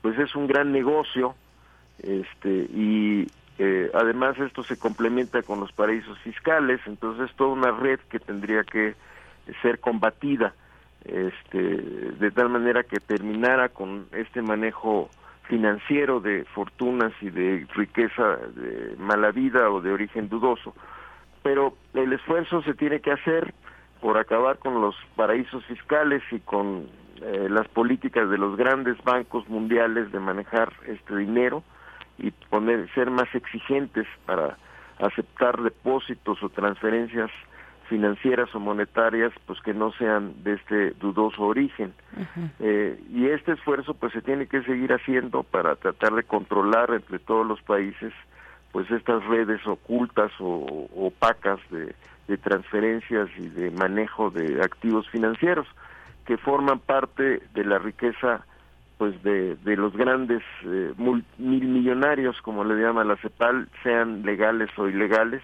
pues es un gran negocio este y eh, además esto se complementa con los paraísos fiscales, entonces es toda una red que tendría que ser combatida este, de tal manera que terminara con este manejo financiero de fortunas y de riqueza de mala vida o de origen dudoso. Pero el esfuerzo se tiene que hacer por acabar con los paraísos fiscales y con eh, las políticas de los grandes bancos mundiales de manejar este dinero y poner ser más exigentes para aceptar depósitos o transferencias financieras o monetarias pues que no sean de este dudoso origen. Eh, y este esfuerzo pues se tiene que seguir haciendo para tratar de controlar entre todos los países pues estas redes ocultas o opacas de, de transferencias y de manejo de activos financieros que forman parte de la riqueza pues de, de los grandes eh, mil millonarios, como le llama la CEPAL, sean legales o ilegales,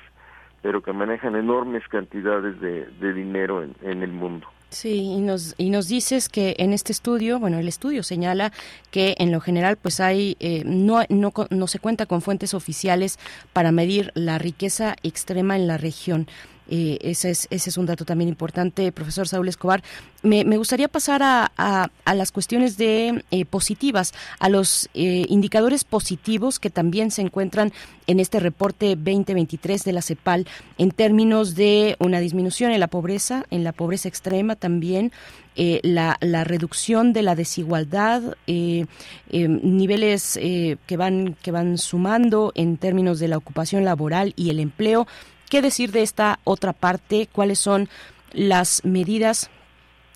pero que manejan enormes cantidades de, de dinero en, en el mundo. Sí, y nos, y nos dices que en este estudio, bueno, el estudio señala que en lo general pues hay, eh, no, no, no se cuenta con fuentes oficiales para medir la riqueza extrema en la región. Eh, ese, es, ese es un dato también importante, profesor Saúl Escobar. Me, gustaría pasar a, a, las cuestiones de eh, positivas, a los eh, indicadores positivos que también se encuentran en este reporte 2023 de la CEPAL en términos de una disminución en la pobreza, en la pobreza extrema también, la, la, reducción de la desigualdad, niveles que van que van sumando en términos de la ocupación laboral y el empleo. ¿Qué decir de esta otra parte? ¿Cuáles son las medidas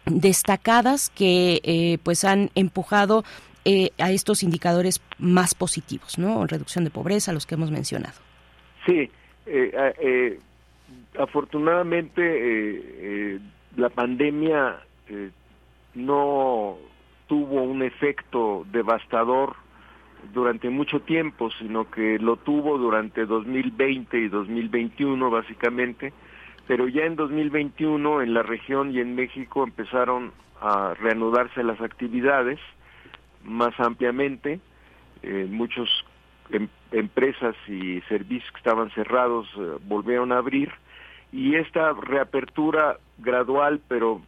destacadas que eh, pues han empujado eh, a estos indicadores más positivos, ¿no? Reducción de pobreza, los que hemos mencionado. Sí, eh, afortunadamente la pandemia no tuvo un efecto devastador durante mucho tiempo, sino que lo tuvo durante 2020 y 2021 básicamente, pero ya en 2021 en la región y en México empezaron a reanudarse las actividades más ampliamente, eh, muchas em, empresas y servicios que estaban cerrados eh, volvieron a abrir. Y esta reapertura gradual pero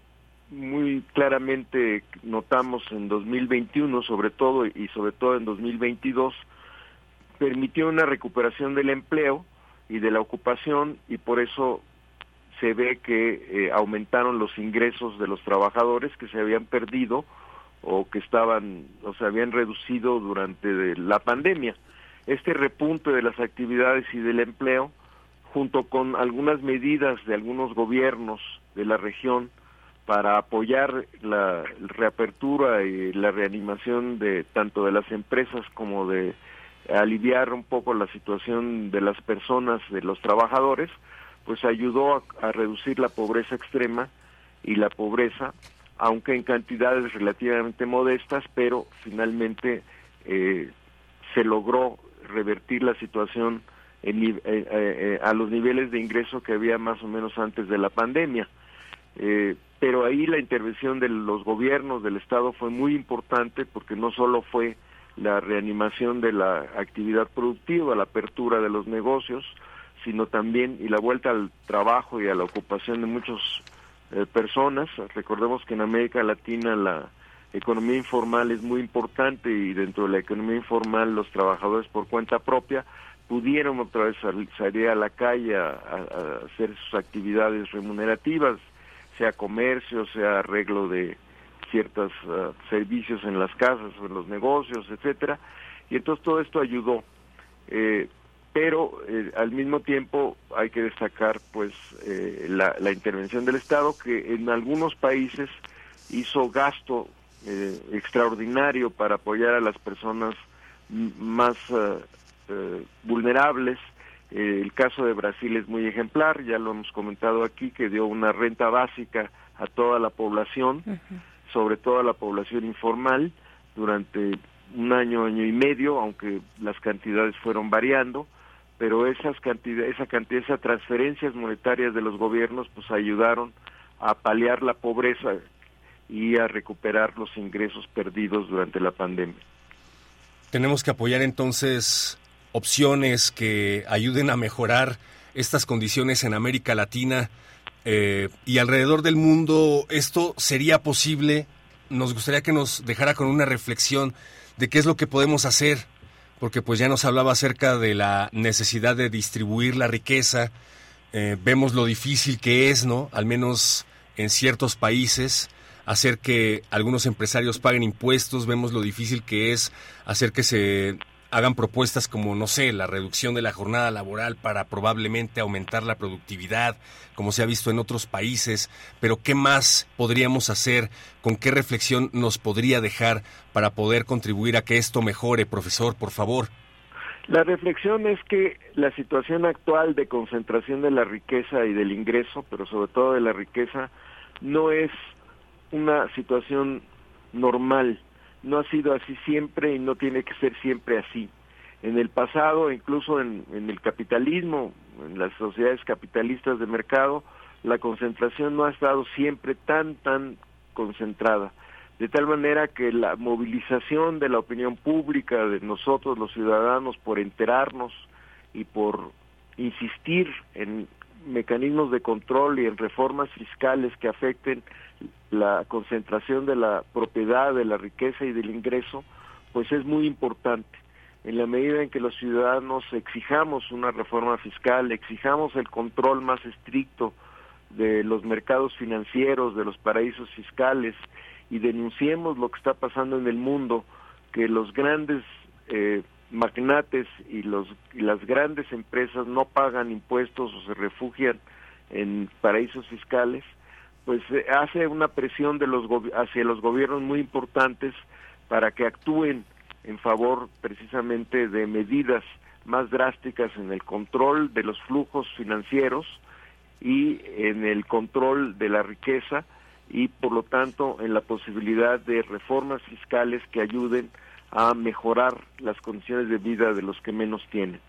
muy claramente notamos en 2021 sobre todo y sobre todo en 2022 permitió una recuperación del empleo y de la ocupación y por eso se ve que eh, aumentaron los ingresos de los trabajadores que se habían perdido o que estaban o se habían reducido durante la pandemia. Este repunte de las actividades y del empleo junto con algunas medidas de algunos gobiernos de la región para apoyar la reapertura y la reanimación de tanto de las empresas como de aliviar un poco la situación de las personas, de los trabajadores, pues ayudó a, reducir la pobreza extrema y la pobreza, aunque en cantidades relativamente modestas, pero finalmente eh, se logró revertir la situación eh, eh, a los niveles de ingreso que había más o menos antes de la pandemia. Pero ahí la intervención de los gobiernos del Estado fue muy importante porque no solo fue la reanimación de la actividad productiva, la apertura de los negocios, sino también y la vuelta al trabajo y a la ocupación de muchas eh, personas. Recordemos que en América Latina la economía informal es muy importante y dentro de la economía informal los trabajadores por cuenta propia pudieron otra vez salir a la calle a hacer sus actividades remunerativas sea comercio, sea arreglo de ciertos ah, servicios en las casas o en los negocios, etcétera. Y entonces todo esto ayudó. Eh, pero eh, al mismo tiempo hay que destacar pues eh, la, intervención del Estado que en algunos países hizo gasto extraordinario para apoyar a las personas más ah, vulnerables eh, el caso de Brasil es muy ejemplar, ya lo hemos comentado aquí, que dio una renta básica a toda la población, sobre todo a la población informal, durante un año, año y medio, aunque las cantidades fueron variando, pero esas cantidades, esa cantidad, esas transferencias monetarias de los gobiernos, pues ayudaron a paliar la pobreza y a recuperar los ingresos perdidos durante la pandemia. Tenemos que apoyar entonces opciones que ayuden a mejorar estas condiciones en América Latina eh, y alrededor del mundo, ¿esto sería posible? Nos gustaría que nos dejara con una reflexión de qué es lo que podemos hacer, porque pues ya nos hablaba acerca de la necesidad de distribuir la riqueza, eh, vemos lo difícil que es, ¿no? Al menos en ciertos países, hacer que algunos empresarios paguen impuestos, vemos lo difícil que es hacer que se hagan propuestas como, no sé, la reducción de la jornada laboral para probablemente aumentar la productividad, como se ha visto en otros países, pero ¿qué más podríamos hacer? ¿Con qué reflexión nos podría dejar para poder contribuir a que esto mejore, profesor, por favor? La reflexión es que la situación actual de concentración de la riqueza y del ingreso, pero sobre todo de la riqueza, no es una situación normal no ha sido así siempre y no tiene que ser siempre así. En el pasado, incluso en, el capitalismo, en las sociedades capitalistas de mercado, la concentración no ha estado siempre tan, tan concentrada. De tal manera que la movilización de la opinión pública, de nosotros los ciudadanos, por enterarnos y por insistir en mecanismos de control y en reformas fiscales que afecten la concentración de la propiedad, de la riqueza y del ingreso, pues es muy importante. En la medida en que los ciudadanos exijamos una reforma fiscal, exijamos el control más estricto de los mercados financieros, de los paraísos fiscales y denunciemos lo que está pasando en el mundo, que los grandes eh, magnates y, los, y las grandes empresas no pagan impuestos o se refugian en paraísos fiscales, pues eh, hace una presión de los hacia los gobiernos muy importantes para que actúen en favor precisamente de medidas más drásticas en el control de los flujos financieros y en el control de la riqueza y por lo tanto en la posibilidad de reformas fiscales que ayuden a mejorar las condiciones de vida de los que menos tienen.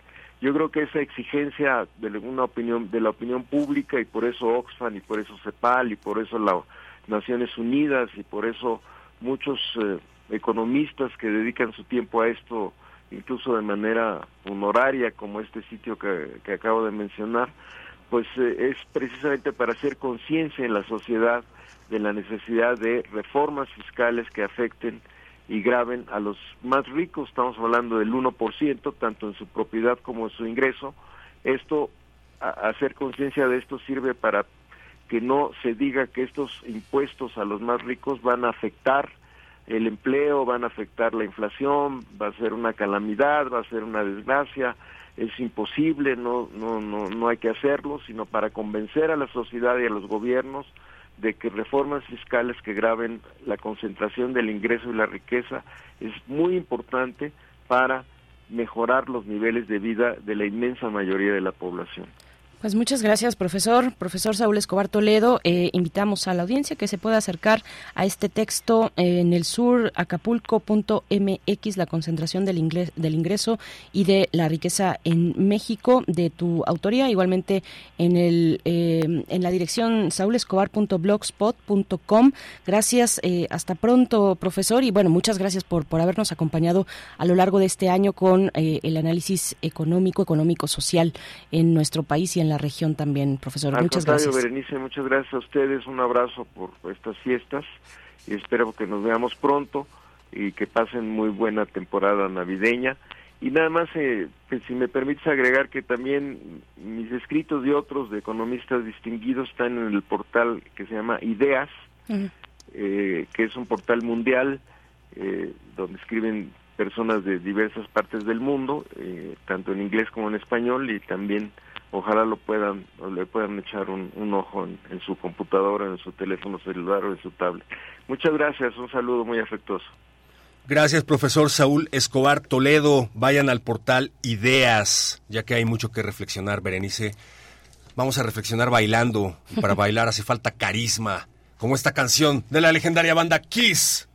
Yo creo que esa exigencia de una opinión de la opinión pública y por eso Oxfam y por eso CEPAL y por eso las Naciones Unidas y por eso muchos eh, economistas que dedican su tiempo a esto incluso de manera honoraria como este sitio que, acabo de mencionar, pues eh, es precisamente para hacer conciencia en la sociedad de la necesidad de reformas fiscales que afecten y graben a los más ricos, estamos hablando del 1%, tanto en su propiedad como en su ingreso. Esto, hacer conciencia de esto sirve para que no se diga que estos impuestos a los más ricos van a afectar el empleo, van a afectar la inflación, va a ser una calamidad, va a ser una desgracia, es imposible, no, no, no, no hay que hacerlo, sino para convencer a la sociedad y a los gobiernos de que reformas fiscales que graben la concentración del ingreso y la riqueza es muy importante para mejorar los niveles de vida de la inmensa mayoría de la población. Pues muchas gracias, profesor. Profesor Saúl Escobar Toledo, eh, invitamos a la audiencia que se pueda acercar a este texto en el sur, acapulco.mx, la concentración del, del ingreso y de la riqueza en México, de tu autoría, igualmente en, el, eh, en la dirección saulescobar.blogspot.com. Gracias, eh, hasta pronto, profesor, y bueno, muchas gracias por, por habernos acompañado a lo largo de este año con el análisis económico, económico, social en nuestro país y en la región también, profesor. muchas gracias. Berenice, muchas gracias a ustedes. Un abrazo por estas fiestas y espero que nos veamos pronto y que pasen muy buena temporada navideña. Y nada más, eh, pues, si me permites agregar que también mis escritos de otros de economistas distinguidos están en el portal que se llama Ideas, eh, que es un portal mundial eh, donde escriben personas de diversas partes del mundo, tanto en inglés como en español, y también ojalá lo puedan o le puedan echar un, ojo en, su computadora, en su teléfono celular o en su tablet. Muchas gracias, un saludo muy afectuoso. Gracias, profesor Saúl Escobar Toledo. Vayan al portal Ideas, ya que hay mucho que reflexionar, Berenice. Vamos a reflexionar bailando. Y para bailar hace falta carisma, como esta canción de la legendaria banda Kiss.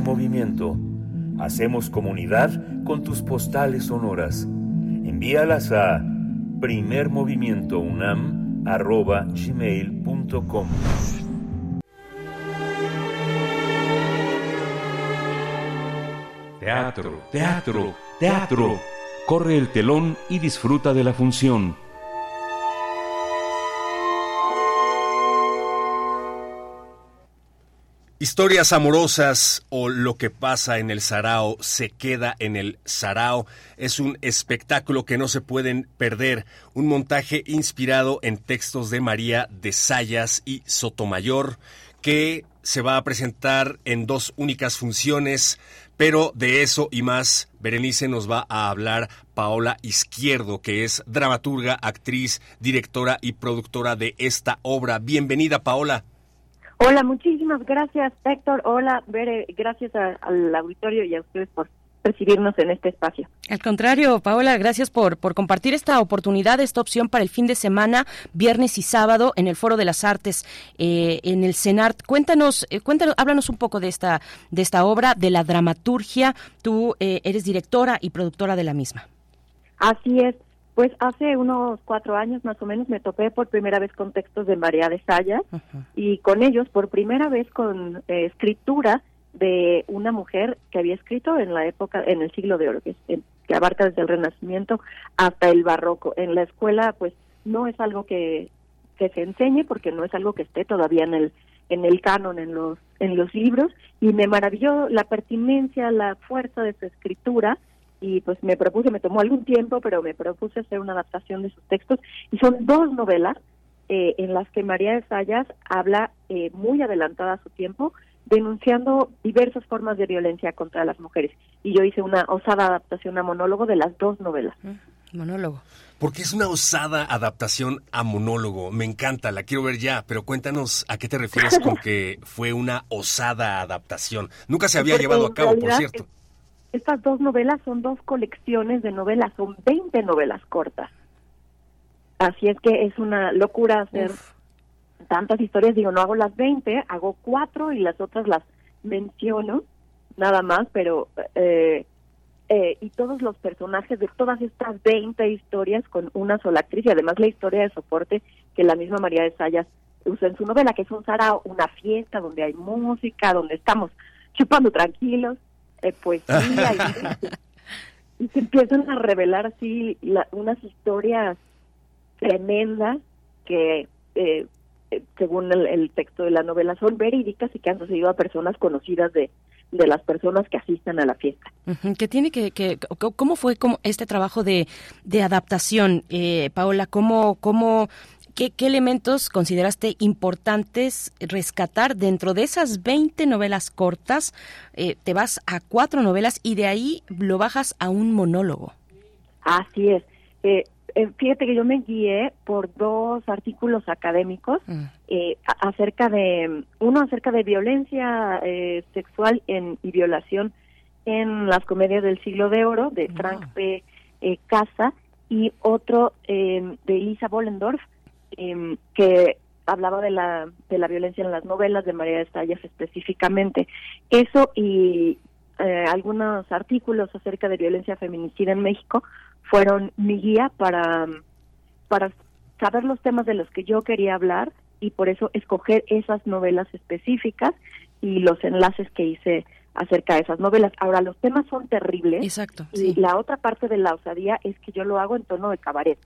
Movimiento. Hacemos comunidad con tus postales sonoras. Envíalas a primermovimientounam.gmail.com Teatro, teatro, teatro. Corre el telón y disfruta de la función. Historias amorosas o lo que pasa en el Sarao se queda en el Sarao es un espectáculo que no se pueden perder, un montaje inspirado en textos de María de Sayas y Sotomayor que se va a presentar en dos únicas funciones, pero de eso y más Berenice nos va a hablar Paola Izquierdo, que es dramaturga, actriz, directora y productora de esta obra. Bienvenida, Paola. Hola, muchísimas gracias, Héctor. Hola, Bere, gracias al auditorio y a ustedes por recibirnos en este espacio. Al contrario, Paola, gracias por, por compartir esta oportunidad, esta opción para el fin de semana, viernes y sábado, en el Foro de las Artes, eh, en el CENART. Cuéntanos, eh, cuéntanos, háblanos un poco de esta, de esta obra, de la dramaturgia. Tú eh, eres directora y productora de la misma. Así es. Pues hace unos cuatro años más o menos me topé por primera vez con textos de María de Sayas y con ellos por primera vez con eh, escritura de una mujer que había escrito en la época, en el siglo de oro, que, que abarca desde el Renacimiento hasta el Barroco. En la escuela pues no es algo que, que se enseñe porque no es algo que esté todavía en el en el canon, en los en los libros y me maravilló la pertinencia, la fuerza de su escritura y pues me propuse, me tomó algún tiempo, pero me propuse hacer una adaptación de sus textos y son dos novelas eh, en las que María de Sayas habla eh, muy adelantada a su tiempo, denunciando diversas formas de violencia contra las mujeres. Y yo hice una osada adaptación a monólogo de las dos novelas. Mm, monólogo. Porque es una osada adaptación a monólogo. Me encanta, la quiero ver ya, pero cuéntanos a qué te refieres con que fue una osada adaptación. Nunca se había llevado a cabo, por cierto. Estas dos novelas son dos colecciones de novelas, son 20 novelas cortas. Así es que es una locura hacer tantas historias. Digo, no hago las 20, hago cuatro y las otras las menciono, nada más, pero... Eh, eh, y todos los personajes de todas estas 20 historias con una sola actriz y además la historia de soporte que la misma María de Sayas usa en su novela, que es un sarao, una fiesta donde hay música, donde estamos chupando tranquilos eh, poesía y, se empiezan a revelar así unas historias tremendas que eh, eh, según el, texto de la novela son verídicas y que han sucedido a personas conocidas de, de las personas que asistan a la fiesta. ¿Qué tiene que, que, cómo fue como este trabajo de, de adaptación, eh, Paola? ¿Cómo, cómo ¿Qué, elementos consideraste importantes rescatar dentro de esas 20 novelas cortas? Eh, te vas a cuatro novelas y de ahí lo bajas a un monólogo. Así es. Eh, eh, fíjate que yo me guié por dos artículos académicos mm. acerca de, uno acerca de violencia sexual en, y violación en las comedias del siglo de oro, de Frank P. Casa, y otro de Elisa Bollendorf, Em, que hablaba de la, de la violencia en las novelas de María de Estallas específicamente. Eso y eh, algunos artículos acerca de violencia feminicida en México fueron mi guía para, para saber los temas de los que yo quería hablar y por eso escoger esas novelas específicas y los enlaces que hice acerca de esas novelas. Ahora, los temas son terribles. Exacto. Y la otra parte de la osadía es que yo lo hago en tono de cabaret.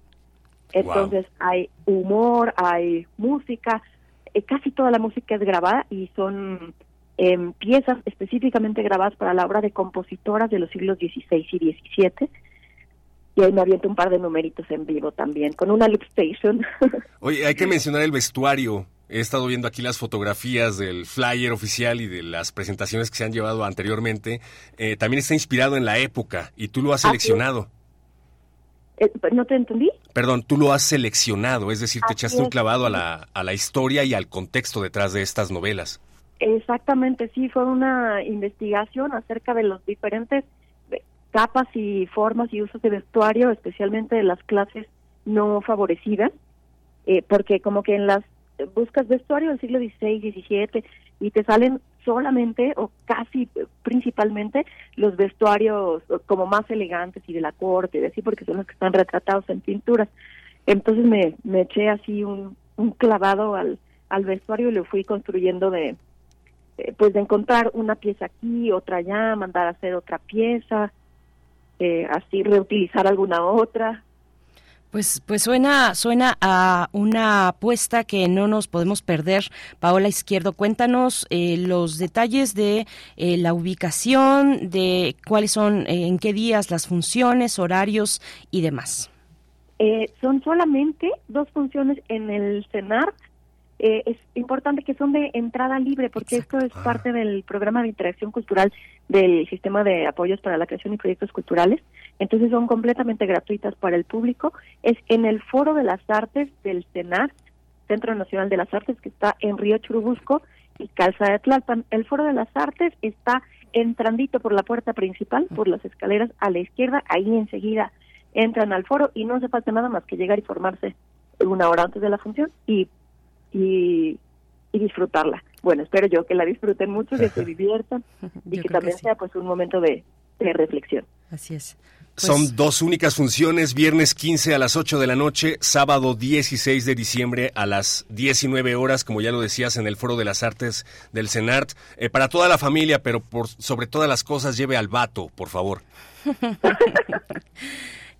Entonces hay humor, hay música, eh, casi toda la música es grabada y son em, piezas específicamente grabadas para la obra de compositoras de los siglos XVI y XVII. Y ahí me aviento un par de numeritos en vivo también, con una loop station. Oye, hay que mencionar el vestuario. He estado viendo aquí las fotografías del flyer oficial y de las presentaciones que se han llevado anteriormente. Eh, también está inspirado en la época y tú lo has seleccionado. Eh, ¿No te entendí? Perdón, tú lo has seleccionado, es decir, te echaste un clavado a la, a la historia y al contexto detrás de estas novelas. Exactamente, sí, fue una investigación acerca de los diferentes eh, capas y formas y usos de vestuario, especialmente de las clases no favorecidas, eh, porque como que en las buscas vestuario del siglo XVI, XVII, y te salen solamente o casi principalmente los vestuarios como más elegantes y de la corte, así porque son los que están retratados en pinturas. Entonces me, me eché así un, un clavado al, al vestuario y lo fui construyendo de eh, pues de encontrar una pieza aquí, otra allá, mandar a hacer otra pieza, eh, así reutilizar alguna otra pues, pues suena, suena a una apuesta que no nos podemos perder. Paola Izquierdo, cuéntanos eh, los detalles de eh, la ubicación, de cuáles son, eh, en qué días las funciones, horarios y demás. son solamente dos funciones en el CENAR eh, es importante que son de entrada libre, porque esto es parte del programa de interacción cultural del sistema de apoyos para la creación y proyectos culturales. Entonces son completamente gratuitas para el público. Es en el Foro de las Artes del CENAR, Centro Nacional de las Artes, que está en Río Churubusco y Calza de Tlalpan. El Foro de las Artes está entrandito por la puerta principal, por las escaleras a la izquierda, ahí enseguida entran al foro y no hace falta nada más que llegar y formarse una hora antes de la función y y, disfrutarla. Bueno, espero yo que la disfruten mucho, que se diviertan y que también sea pues un momento de, reflexión. Así es. Son pues dos únicas funciones, viernes 15 a las 8 de la noche, sábado 16 de diciembre a las 19 horas, como ya lo decías, en el Foro de las Artes del CENART. Eh, para toda la familia, pero por sobre todas las cosas, lleve al vato, por favor.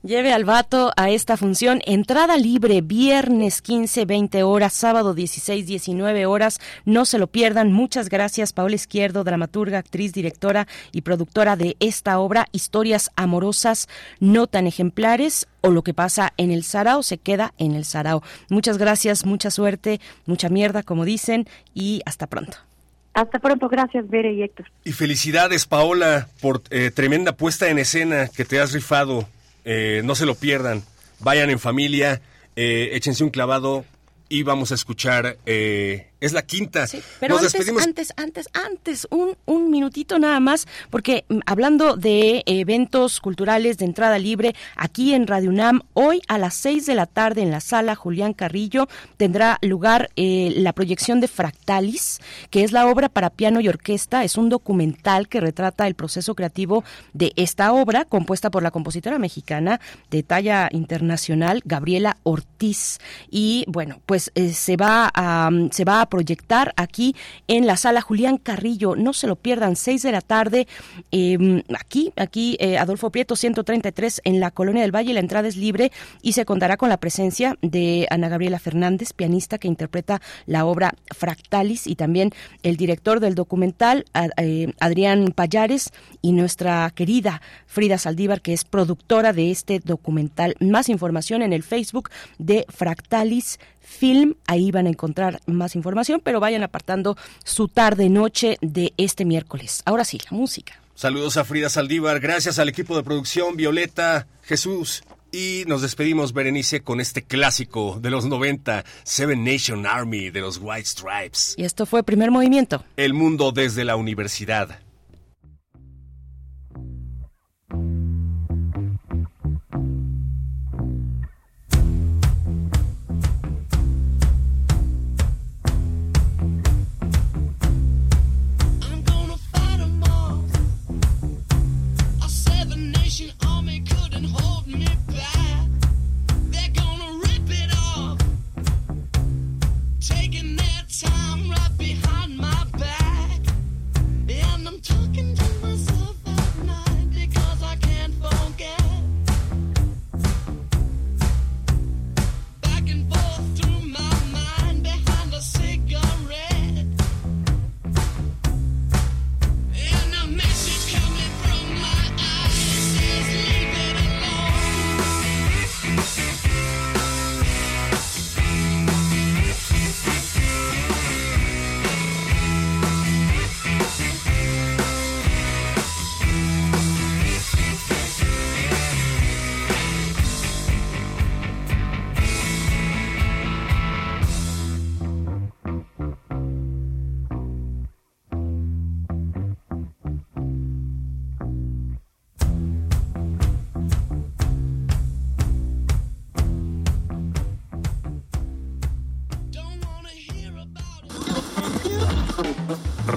Lleve al vato a esta función. Entrada libre, viernes 15, 20 horas, sábado 16, 19 horas. No se lo pierdan. Muchas gracias, Paola Izquierdo, dramaturga, actriz, directora y productora de esta obra, Historias amorosas no tan ejemplares o lo que pasa en el Sarao se queda en el Sarao. Muchas gracias, mucha suerte, mucha mierda, como dicen, y hasta pronto. Hasta pronto, gracias, Bere y Héctor. Y felicidades, Paola, por eh, tremenda puesta en escena que te has rifado eh, no se lo pierdan. Vayan en familia, eh, échense un clavado y vamos a escuchar eh, es la quinta. pero Nos antes, antes, antes, antes, un, un minutito nada más, porque mm, hablando de eventos culturales de entrada libre, aquí en Radio UNAM, hoy a las seis de la tarde en la sala Julián Carrillo tendrá lugar eh, la proyección de Fractalis, que es la obra para piano y orquesta. Es un documental que retrata el proceso creativo de esta obra, compuesta por la compositora mexicana de talla internacional, Gabriela Ortiz. Y bueno, pues eh, se va a, se va a proyectar aquí en la sala Julián Carrillo. No se lo pierdan, 6 de la tarde, em, aquí, aquí eh, Adolfo Prieto 133 en la Colonia del Valle. La entrada es libre y se contará con la presencia de Ana Gabriela Fernández, pianista que interpreta la obra Fractalis y también el director del documental, eh, Adrián Payares, y nuestra querida Frida Saldívar, que es productora de este documental. Más información en el Facebook de Fractalis Film. Ahí van a encontrar más información, pero vayan apartando su tarde-noche de este miércoles. Ahora sí, la música. Saludos a Frida Saldívar, gracias al equipo de producción, Violeta, Jesús. Y nos despedimos, Berenice, con este clásico de los 90, Seven Nation Army de los White Stripes. Y esto fue Primer Movimiento. El mundo desde la universidad.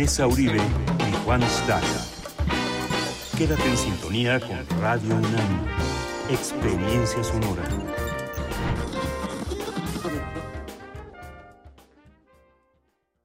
Tessa Uribe y Juan Staca. Quédate en sintonía con Radio UNAM. Experiencia sonora.